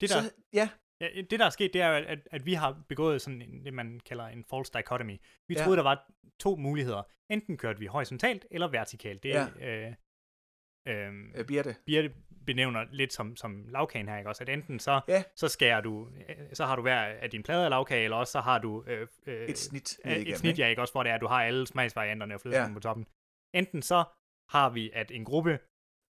Det, så, der, havde- ja, Ja, det der er sket, det er, at, at vi har begået sådan en, det, man kalder en false dichotomy. Vi Ja. troede, der var to muligheder. Enten kørte vi horisontalt eller vertikalt. Det er, øh, øh, øh, Birte. Birte benævner lidt som, som lavkagen her, ikke også? At enten så, Ja. så skærer du, øh, så har du hver af dine plader af lavkage, eller også så har du øh, øh, Et snit. øh, et igennem, snit, ja, ikke også, hvor det er, at du har alle smagsvarianterne og flødeskummen Ja. på toppen. Enten så har vi, at en gruppe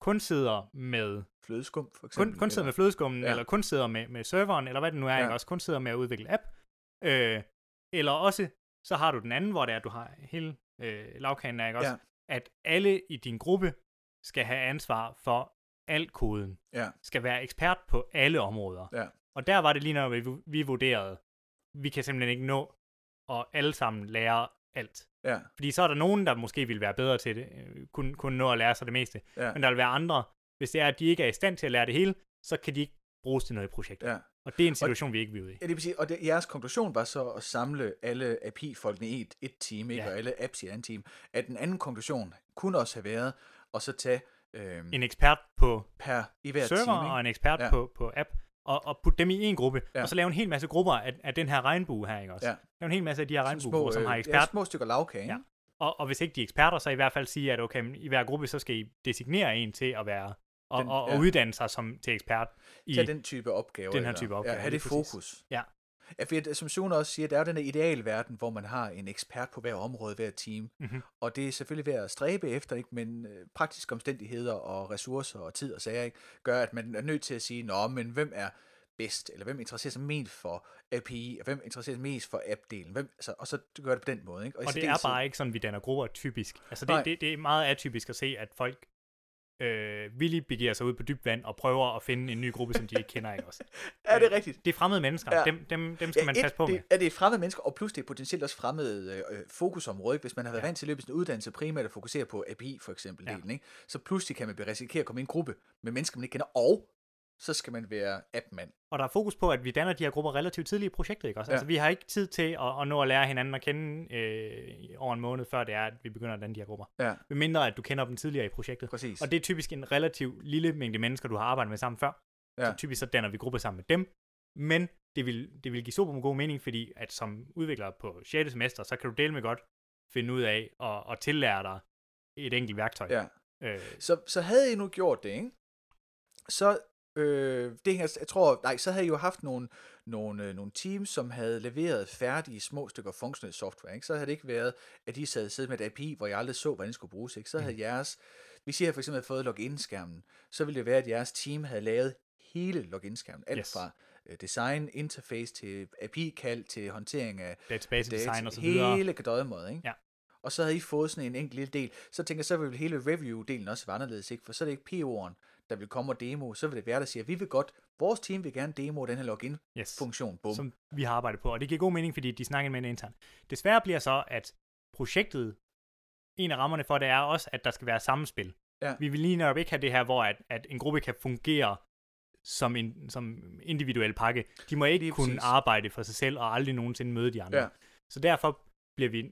kun sidder med Flødeskum, for eksempel. kun, kun sidder eller- med flødeskummen, ja. Eller kun sidder med, med serveren, eller hvad det nu er, ja. Også kun sidder med at udvikle app. Øh, eller også, så har du den anden, hvor det er, at du har hele øh, lavkagen, er, ikke også? Ja. At alle i din gruppe skal have ansvar for al koden. Ja. Skal være ekspert på alle områder. Ja. Og der var det lige når vi, vi vurderede, vi kan simpelthen ikke nå at alle sammen lære alt. Ja, Fordi så er der nogen, der måske vil være bedre til det, øh, kunne, kunne nå at lære sig det meste. ja, Men der vil være andre, hvis det er, at de ikke er i stand til at lære det hele, så kan de ikke bruges til noget i projektet. ja. Og det er en situation, og, vi ikke vil ud i. Ja, det vil sige, og det, jeres konklusion var så at samle alle API-folkene i et, et team, ikke? Ja. og alle apps i et andet team. At den anden konklusion kunne også have været at så tage... Øhm, en ekspert på per, i hver server team, ikke? og en ekspert ja. på, på app, og, og putte dem i en gruppe, ja. og så lave en hel masse grupper af, af den her regnbue her, ikke også? Ja. Lave en hel masse af de her regnbuegrupper, som har ekspert. Ja, små stykker lavkage, ja. Og, og hvis ikke de er eksperter, så i hvert fald sige, at okay, i hver gruppe, så skal I designere en til at være og, den, og, og ja. uddanne sig som, til ekspert i til den type opgave. Den her type opgave. Ja, have det fokus. Ja. Ja, for som Sune også siger, der er den her idealverden, hvor man har en ekspert på hver område, hver team. Mm-hmm. Og det er selvfølgelig ved at stræbe efter, ikke? men øh, praktiske omstændigheder og ressourcer og tid og sager ikke? gør, at man er nødt til at sige, nå, men hvem er bedst, eller hvem interesserer sig mest for API, og hvem interesserer sig mest for app-delen, hvem, altså, og så gør det på den måde. Ikke? Og, og det er bare ikke sådan, vi danner grupper typisk. Altså det, det, det er meget atypisk at se, at folk øh, villigt begiver sig ud på dybt vand og prøver at finde en ny gruppe, som de ikke kender. Ikke også? [laughs] er det rigtigt? Det er fremmede mennesker. Ja. Dem, dem, dem skal ja, man passe på det, med. Er det fremmede mennesker, og plus det er potentielt også fremmede øh, fokusområde. Ikke? Hvis man har været ja. vant til at løbe sin uddannelse primært at fokusere på API for eksempel, ja. delen, ikke? så pludselig kan man risikere at komme i en gruppe med mennesker, man ikke kender, og så skal man være appmand. Og der er fokus på, at vi danner de her grupper relativt tidligt i projektet, ikke også? Ja. Altså, vi har ikke tid til at, at nå at lære hinanden at kende øh, over en måned, før det er, at vi begynder at danne de her grupper. Ja. Mindre, at du kender dem tidligere i projektet. Præcis. Og det er typisk en relativt lille mængde mennesker, du har arbejdet med sammen før. Ja. Så typisk så danner vi grupper sammen med dem. Men det vil, det vil give super god mening, fordi at som udvikler på 6. semester, så kan du dele med godt finde ud af at, at tillære dig et enkelt værktøj. Ja. Øh. Så, så havde I nu gjort det, ikke? så Øh, det her, jeg tror, nej, så havde I jo haft nogle, nogle, øh, nogle teams, som havde leveret færdige små stykker funktionelle software. Ikke? Så havde det ikke været, at de sad siddet med et API, hvor jeg aldrig så, hvordan det skulle bruges. Ikke? Så havde mm. jeres, hvis I havde for eksempel fået login-skærmen, så ville det være, at jeres team havde lavet hele login-skærmen. Alt yes. fra uh, design, interface til API-kald til håndtering af database data, design og så videre. Hele gadøjemåde, ikke? Ja. Og så havde I fået sådan en enkelt lille del. Så tænker jeg, så ville hele review-delen også være anderledes, ikke? For så er det ikke PO'eren, der vil komme og demo, så vil det være, der siger, vi vil godt, vores team vil gerne demo den her login-funktion. Yes, som vi har arbejdet på, og det giver god mening, fordi de snakker med en intern. Desværre bliver så, at projektet, en af rammerne for det er også, at der skal være samspil. Ja. Vi vil lige netop ikke have det her, hvor at, at en gruppe kan fungere som en som individuel pakke. De må ikke kunne præcis. arbejde for sig selv og aldrig nogensinde møde de andre. Ja. Så derfor bliver vi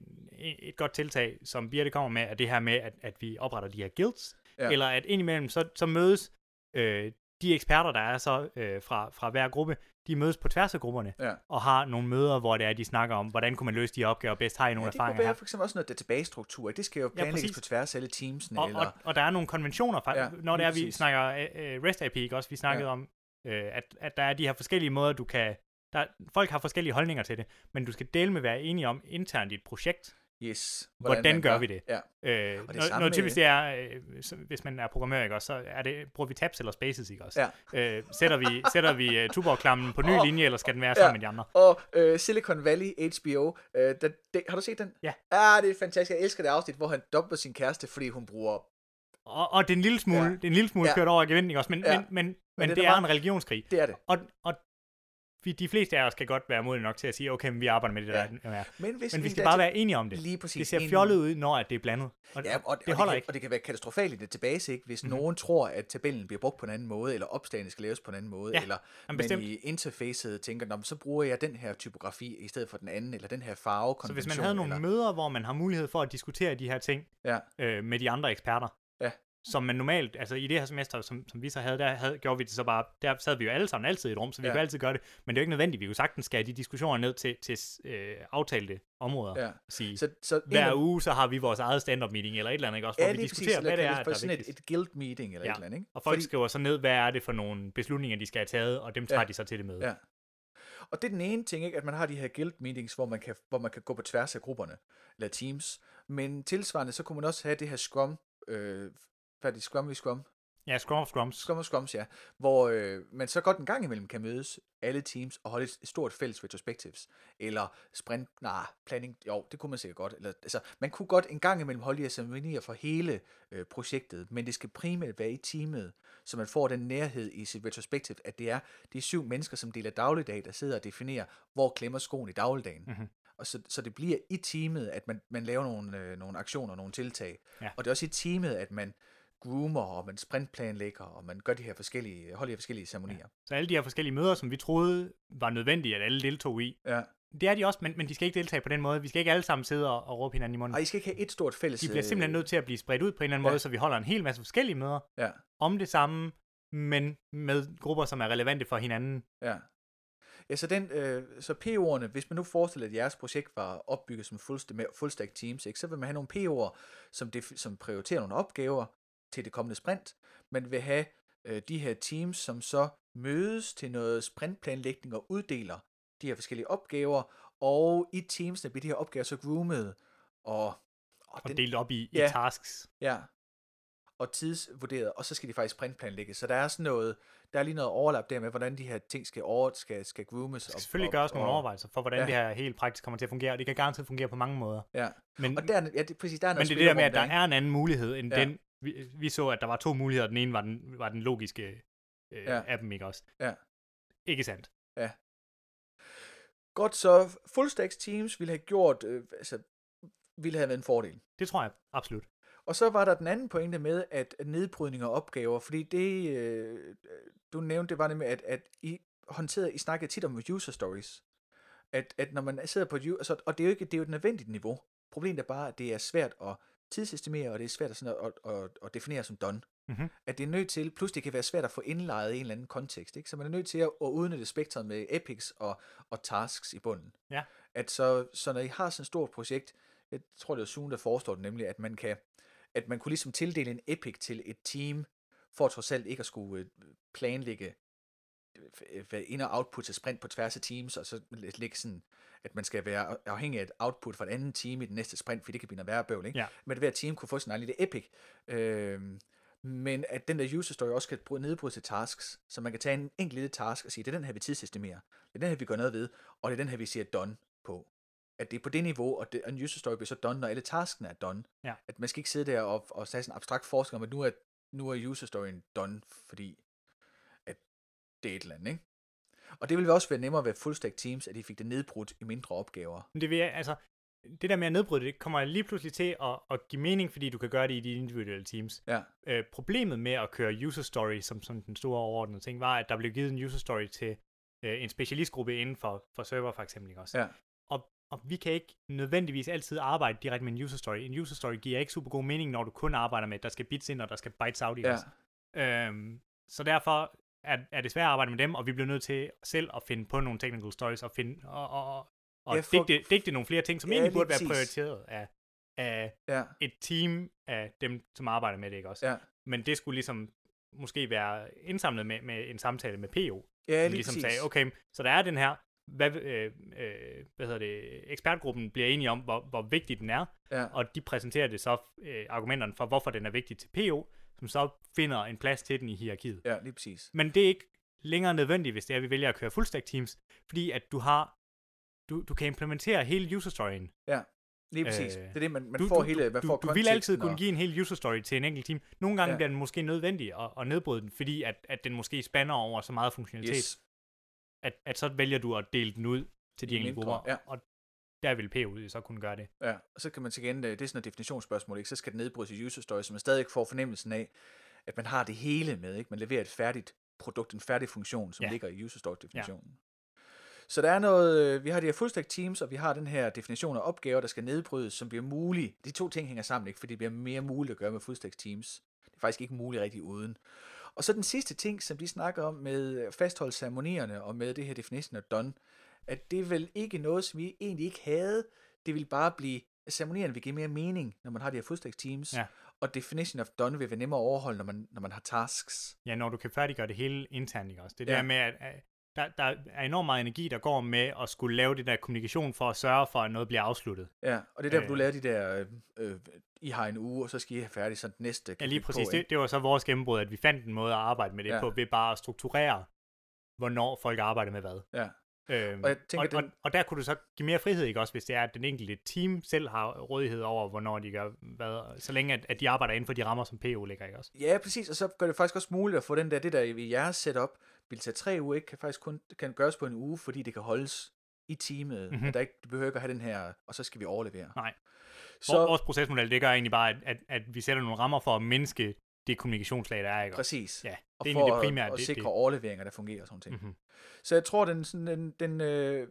et godt tiltag, som Birte kommer med, er det her med, at, at vi opretter de her guilds, Ja. Eller at indimellem, så, så mødes øh, de eksperter, der er så øh, fra, fra hver gruppe, de mødes på tværs af grupperne, ja. og har nogle møder, hvor det er, de snakker om, hvordan kunne man løse de opgaver bedst, har I nogle ja, erfaringer her? det kunne for eksempel også noget database-struktur, det skal jo planlægges ja, på tværs af alle teamsene. Og, eller... og, og der er nogle konventioner, ja, når det er, vi snakker uh, REST API, ikke også? Vi snakkede ja. om, uh, at, at der er de her forskellige måder, du kan, der, folk har forskellige holdninger til det, men du skal dele med være enige om internt i et projekt, Yes. Hvordan, hvordan gør vi det? Ja. Øh, og det når, når typisk det er, øh, hvis man er programmør, ikke også, så er det, bruger vi tabs eller spaces, ikke også? Ja. Øh, sætter vi, [laughs] sætter vi uh, tuborgklammen på ny oh, linje, eller skal den være sammen ja. med de andre? Og uh, Silicon Valley HBO, uh, den, det, har du set den? Ja. Ja, det er fantastisk. Jeg elsker det afsnit, hvor han dumper sin kæreste, fordi hun bruger og, og det er en lille smule, ja. det er en lille smule ja. kørt over i ikke også? Men, ja. men, men, men, men det, det er en religionskrig. Det er det. Og, og vi, de fleste af os kan godt være modige nok til at sige, okay, men vi arbejder med det ja. der. Ja. Men, hvis men vi skal bare være enige om det. Lige præcis. Det ser fjollet ud, når at det er blandet. Og, ja, og, det holder og det, ikke. Og det kan være katastrofalt i det tilbage, ikke? hvis mm-hmm. nogen tror, at tabellen bliver brugt på en anden måde, eller opslagene skal laves på en anden måde, ja, eller men i interfacet tænker, så bruger jeg den her typografi i stedet for den anden, eller den her farve Så hvis man havde nogle eller... møder, hvor man har mulighed for at diskutere de her ting ja. øh, med de andre eksperter, ja som man normalt, altså i det her semester, som, som vi så havde, der havde, gjorde vi det så bare, der sad vi jo alle sammen altid i et rum, så vi ja. kunne altid gøre det, men det er jo ikke nødvendigt, vi kunne sagtens skal de diskussioner ned til, til øh, aftalte områder. Ja. Sige, så, så hver en, uge, så har vi vores eget stand-up meeting, eller et eller andet, ikke? Også, hvor ja, vi diskuterer, præcis, hvad det er, der er sådan et, et guild meeting, eller ja. et eller andet, ikke? Og folk Fordi... skriver så ned, hvad er det for nogle beslutninger, de skal have taget, og dem tager ja. de så til det møde. Ja. Og det er den ene ting, ikke? at man har de her guild meetings, hvor man, kan, hvor man kan gå på tværs af grupperne, eller teams. Men tilsvarende, så kunne man også have det her Scrum øh, færdig Scrum i Scrum. Ja, Scrum of Scrums. Scrum of Scrums, ja. Hvor øh, man så godt en gang imellem kan mødes, alle teams, og holde et stort fælles retrospectives. Eller sprint, nej, planning, jo, det kunne man sikkert godt. Eller, altså, man kunne godt en gang imellem holde de ceremonier for hele øh, projektet, men det skal primært være i teamet, så man får den nærhed i sit retrospective, at det er de syv mennesker, som deler dagligdag, der sidder og definerer, hvor klemmer skoen i dagligdagen. Mm-hmm. Og så, så det bliver i teamet, at man, man laver nogle, øh, nogle aktioner, nogle tiltag. Ja. Og det er også i teamet, at man groomer, og man sprintplanlægger, og man gør de her forskellige, holder de her forskellige ceremonier. Ja. Så alle de her forskellige møder, som vi troede var nødvendige, at alle deltog i, Ja. det er de også, men, men de skal ikke deltage på den måde. Vi skal ikke alle sammen sidde og, og råbe hinanden i munden. Og I skal ikke have et stort fælles... De bliver simpelthen øh, nødt til at blive spredt ud på en eller anden Ja. måde, så vi holder en hel masse forskellige møder Ja, om det samme, men med grupper, som er relevante for hinanden. ja. Ja, så, den, øh, så PO'erne, hvis man nu forestiller, at jeres projekt var opbygget som fuldst- med full stack teams, ikke, så vil man have nogle PO'er, som, def- som prioriterer nogle opgaver til det kommende sprint. Man vil have øh, de her teams, som så mødes til noget sprintplanlægning og uddeler de her forskellige opgaver, og i teamsene bliver de her opgaver så groomet, og, og, Og delt op i, Ja. i tasks. Ja. Og tidsvurderet, og så skal de faktisk sprintplanlægge. Så der er sådan noget, der er lige noget overlap der med, hvordan de her ting skal, over, skal, skal groomes. Der skal selvfølgelig gøres nogle overvejelser for, hvordan Ja. det her helt praktisk kommer til at fungere. Og det kan garanteret fungere på mange måder. Ja. Men, Og der, er- ja, det, præcis, der er men det er det der med, at der spillerum er en anden mulighed end ja. den. Vi, vi så, at der var to muligheder. Den ene var den, var den logiske øh, Ja. ja. af dem, ikke også? Ja. Ikke sandt? Godt, så full stacks teams ville have gjort, øh, altså, ville have været en fordel. Det tror jeg absolut. Og så var der den anden pointe med, at nedbrydning af opgaver, fordi det, øh, du nævnte, det var nemlig, at, at I håndterede, I snakkede tit om user stories. At, at når man sidder på et, altså, og det er jo ikke det er jo et nødvendigt niveau. Problemet er bare, at det er svært at tidsestimere, og det er svært at, sådan at, at, at, definere som done. Mhm. At det er nødt til, plus det kan være svært at få indlejet i en eller anden kontekst, ikke? så man er nødt til at, at udnytte spektret med epics og, og tasks i bunden. Ja. At så, så når I har sådan et stort projekt, jeg tror det er Sune, der forestår det, nemlig at man kan, at man kunne ligesom tildele en epic til et team, for trods alt ikke at skulle øh, planlægge øh, hvad ind- og output til sprint på tværs af teams, og så lægge sådan, at man skal være afhængig af et output fra et andet team i den næste sprint, for det kan blive noget værre bøvl, ikke? Ja. Men at hver team kunne få sin egen lille epic. Øhm, men at den der user story også skal bryde- nedbryde til tasks, så man kan tage en enkelt lille task og sige, det er den her, vi tidsestimerer, det er den her, vi gør noget ved, og det er den her, vi siger done på. At det er på det niveau, og, det, og en user story bliver så done, når alle taskene er done. Ja. At man skal ikke sidde der og, og tage sådan en abstrakt forskning om, at nu er, nu er user storyen done, fordi det er et eller andet, ikke? Og det ville også være nemmere ved full stack teams, at de fik det nedbrudt i mindre opgaver. Men det vil jeg, altså, det der med at nedbryde det, kommer lige pludselig til at, at give mening, fordi du kan gøre det i de individuelle teams. Ja, Øh, problemet med at køre user story som, som den store overordnede ting, var, at der blev givet en user story til øh, en specialistgruppe inden for, for server for eksempel. Også? ja, Og, og vi kan ikke nødvendigvis altid arbejde direkte med en user story. En user story giver ikke super god mening, når du kun arbejder med, at der skal bits ind, og der skal bytes out i ja, os. Øhm, så derfor er, er det svært at arbejde med dem, og vi bliver nødt til selv at finde på nogle technical stories, og, finde, og, og, og, Ja, for- digte, digte nogle flere ting, som Ja, egentlig burde være prioriteret af, af ja, et team af dem, som arbejder med det, ikke også? ja. Men det skulle ligesom måske være indsamlet med, med en samtale med PO, Ja, som lige ligesom sagde, okay, så der er den her, hvad, øh, øh, hvad hedder det, ekspertgruppen bliver enige om, hvor, hvor vigtig den er, Ja, og de præsenterer det så øh, argumenterne for, hvorfor den er vigtig til PO, som så finder en plads til den i hierarkiet. ja, lige præcis. Men det er ikke længere nødvendigt, hvis det er, at vi vælger at køre full stack teams, fordi at du har, du, du kan implementere hele user storyen. Lige præcis. Øh, det er det, man, man Du, får du, hele, man du, får du, vil altid kunne og- give en hel user story til en enkelt team. Nogle gange Ja. ja. bliver den måske nødvendig at, at nedbryde den, fordi at, at den måske spanner over så meget funktionalitet, Yes. at, at så vælger du at dele den ud til de enkelte grupper. ja. Og der vil PO så kunne gøre det. Ja, og så kan man til igen, øh, det er sådan et definitionsspørgsmål, ikke? så skal det nedbrydes i user story, så man stadig får fornemmelsen af, at man har det hele med, ikke? man leverer et færdigt produkt, en færdig funktion, som ja. Ligger i user story definitionen. Ja. Så der er noget, øh, vi har de her full stack teams, og vi har den her definition af opgaver, der skal nedbrydes, som bliver mulige. De to ting hænger sammen, ikke? fordi det bliver mere muligt at gøre med full stack teams. Det er faktisk ikke muligt rigtig uden. Og så den sidste ting, som de snakker om med fastholde ceremonierne og med det her definition af done, at det er vel ikke noget, som vi egentlig ikke havde. Det vil bare blive, ceremonierne vil give mere mening, når man har de her full stack teams. Ja. Og definition of done vil være nemmere at overholde, når man, når man har tasks. Ja, når du kan færdiggøre det hele internt, ikke også? Det Ja. der med, at, at der, der er enormt meget energi, der går med at skulle lave det der kommunikation for at sørge for, at noget bliver afsluttet. Ja, og det er der, hvor du Øh. laver de der, øh, øh, I har en uge, og så skal I have færdigt sådan den næste. Ja, lige præcis. På, det, det var så vores gennembrud, at vi fandt en måde at arbejde med det ja. på, ved bare at strukturere, hvornår folk arbejder med hvad. Ja. Øhm, Og jeg tænker, og, den- og, og der kunne du så give mere frihed, ikke også, hvis det er, at den enkelte team selv har rådighed over, hvornår de gør hvad, så længe at, at de arbejder inden for de rammer, som PO ligger, ikke også? Ja, præcis, og så gør det faktisk også muligt at få den der, det der i jeres setup, vil tage tre uger, ikke? kan faktisk kun kan gøres på en uge, fordi det kan holdes i teamet, mm-hmm. Mhm. at der ikke, du behøver ikke at have den her, og så skal vi overlevere. Nej. Så... Vores procesmodel, det gør egentlig bare, at, at, at vi sætter nogle rammer for at mindske det kommunikationslag, der er, ikke? Præcis. Ja, det er og egentlig for det primære. at, at det, sikre det, overleveringer, der fungerer og sådan ting. mm-hmm. Så jeg tror, den, sådan, den, den øh,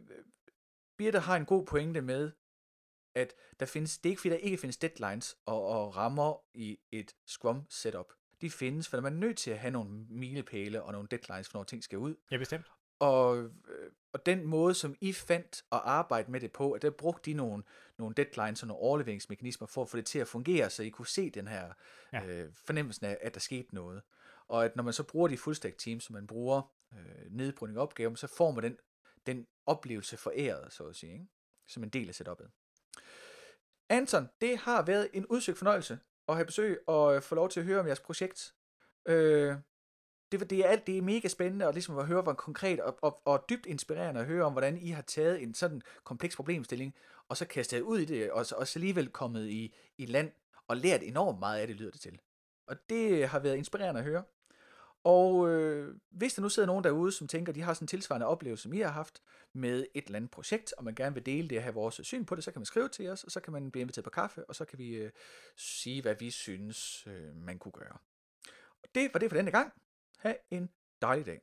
Birte har en god pointe med, at der findes, det er ikke fordi, der ikke findes deadlines og, og rammer i et Scrum setup. De findes, for man er nødt til at have nogle milepæle og nogle deadlines, for når ting skal ud. Ja, bestemt. Og, øh, og den måde, som I fandt at arbejde med det på, at der brugte de nogle, nogle deadlines og nogle overleveringsmekanismer for at få det til at fungere, så I kunne se den her Ja. øh, fornemmelsen af, at der skete noget. Og at når man så bruger de fullstack teams, som man bruger øh, nedbrydning af opgaven, så får man den, den oplevelse foræret, så at sige, ikke? som en del af setupet. Anton, det har været en udsøgt fornøjelse at have besøg og øh, få lov til at høre om jeres projekt. Øh, det, det er alt, det er mega spændende og ligesom at høre, hvor konkret og, og, og dybt inspirerende at høre om, hvordan I har taget en sådan kompleks problemstilling, og så kastet ud i det, og, så- og så alligevel kommet i, i land og lært enormt meget af det, lyder det til. Og det har været inspirerende at høre. Og øh, hvis der nu sidder nogen derude, som tænker, de har sådan en tilsvarende oplevelse, som I har haft med et eller andet projekt, og man gerne vil dele det og have vores syn på det, så kan man skrive til os, og så kan man blive inviteret på kaffe, og så kan vi øh, sige, hvad vi synes, øh, man kunne gøre. Og det var det for denne gang. Ha' en dejlig dag.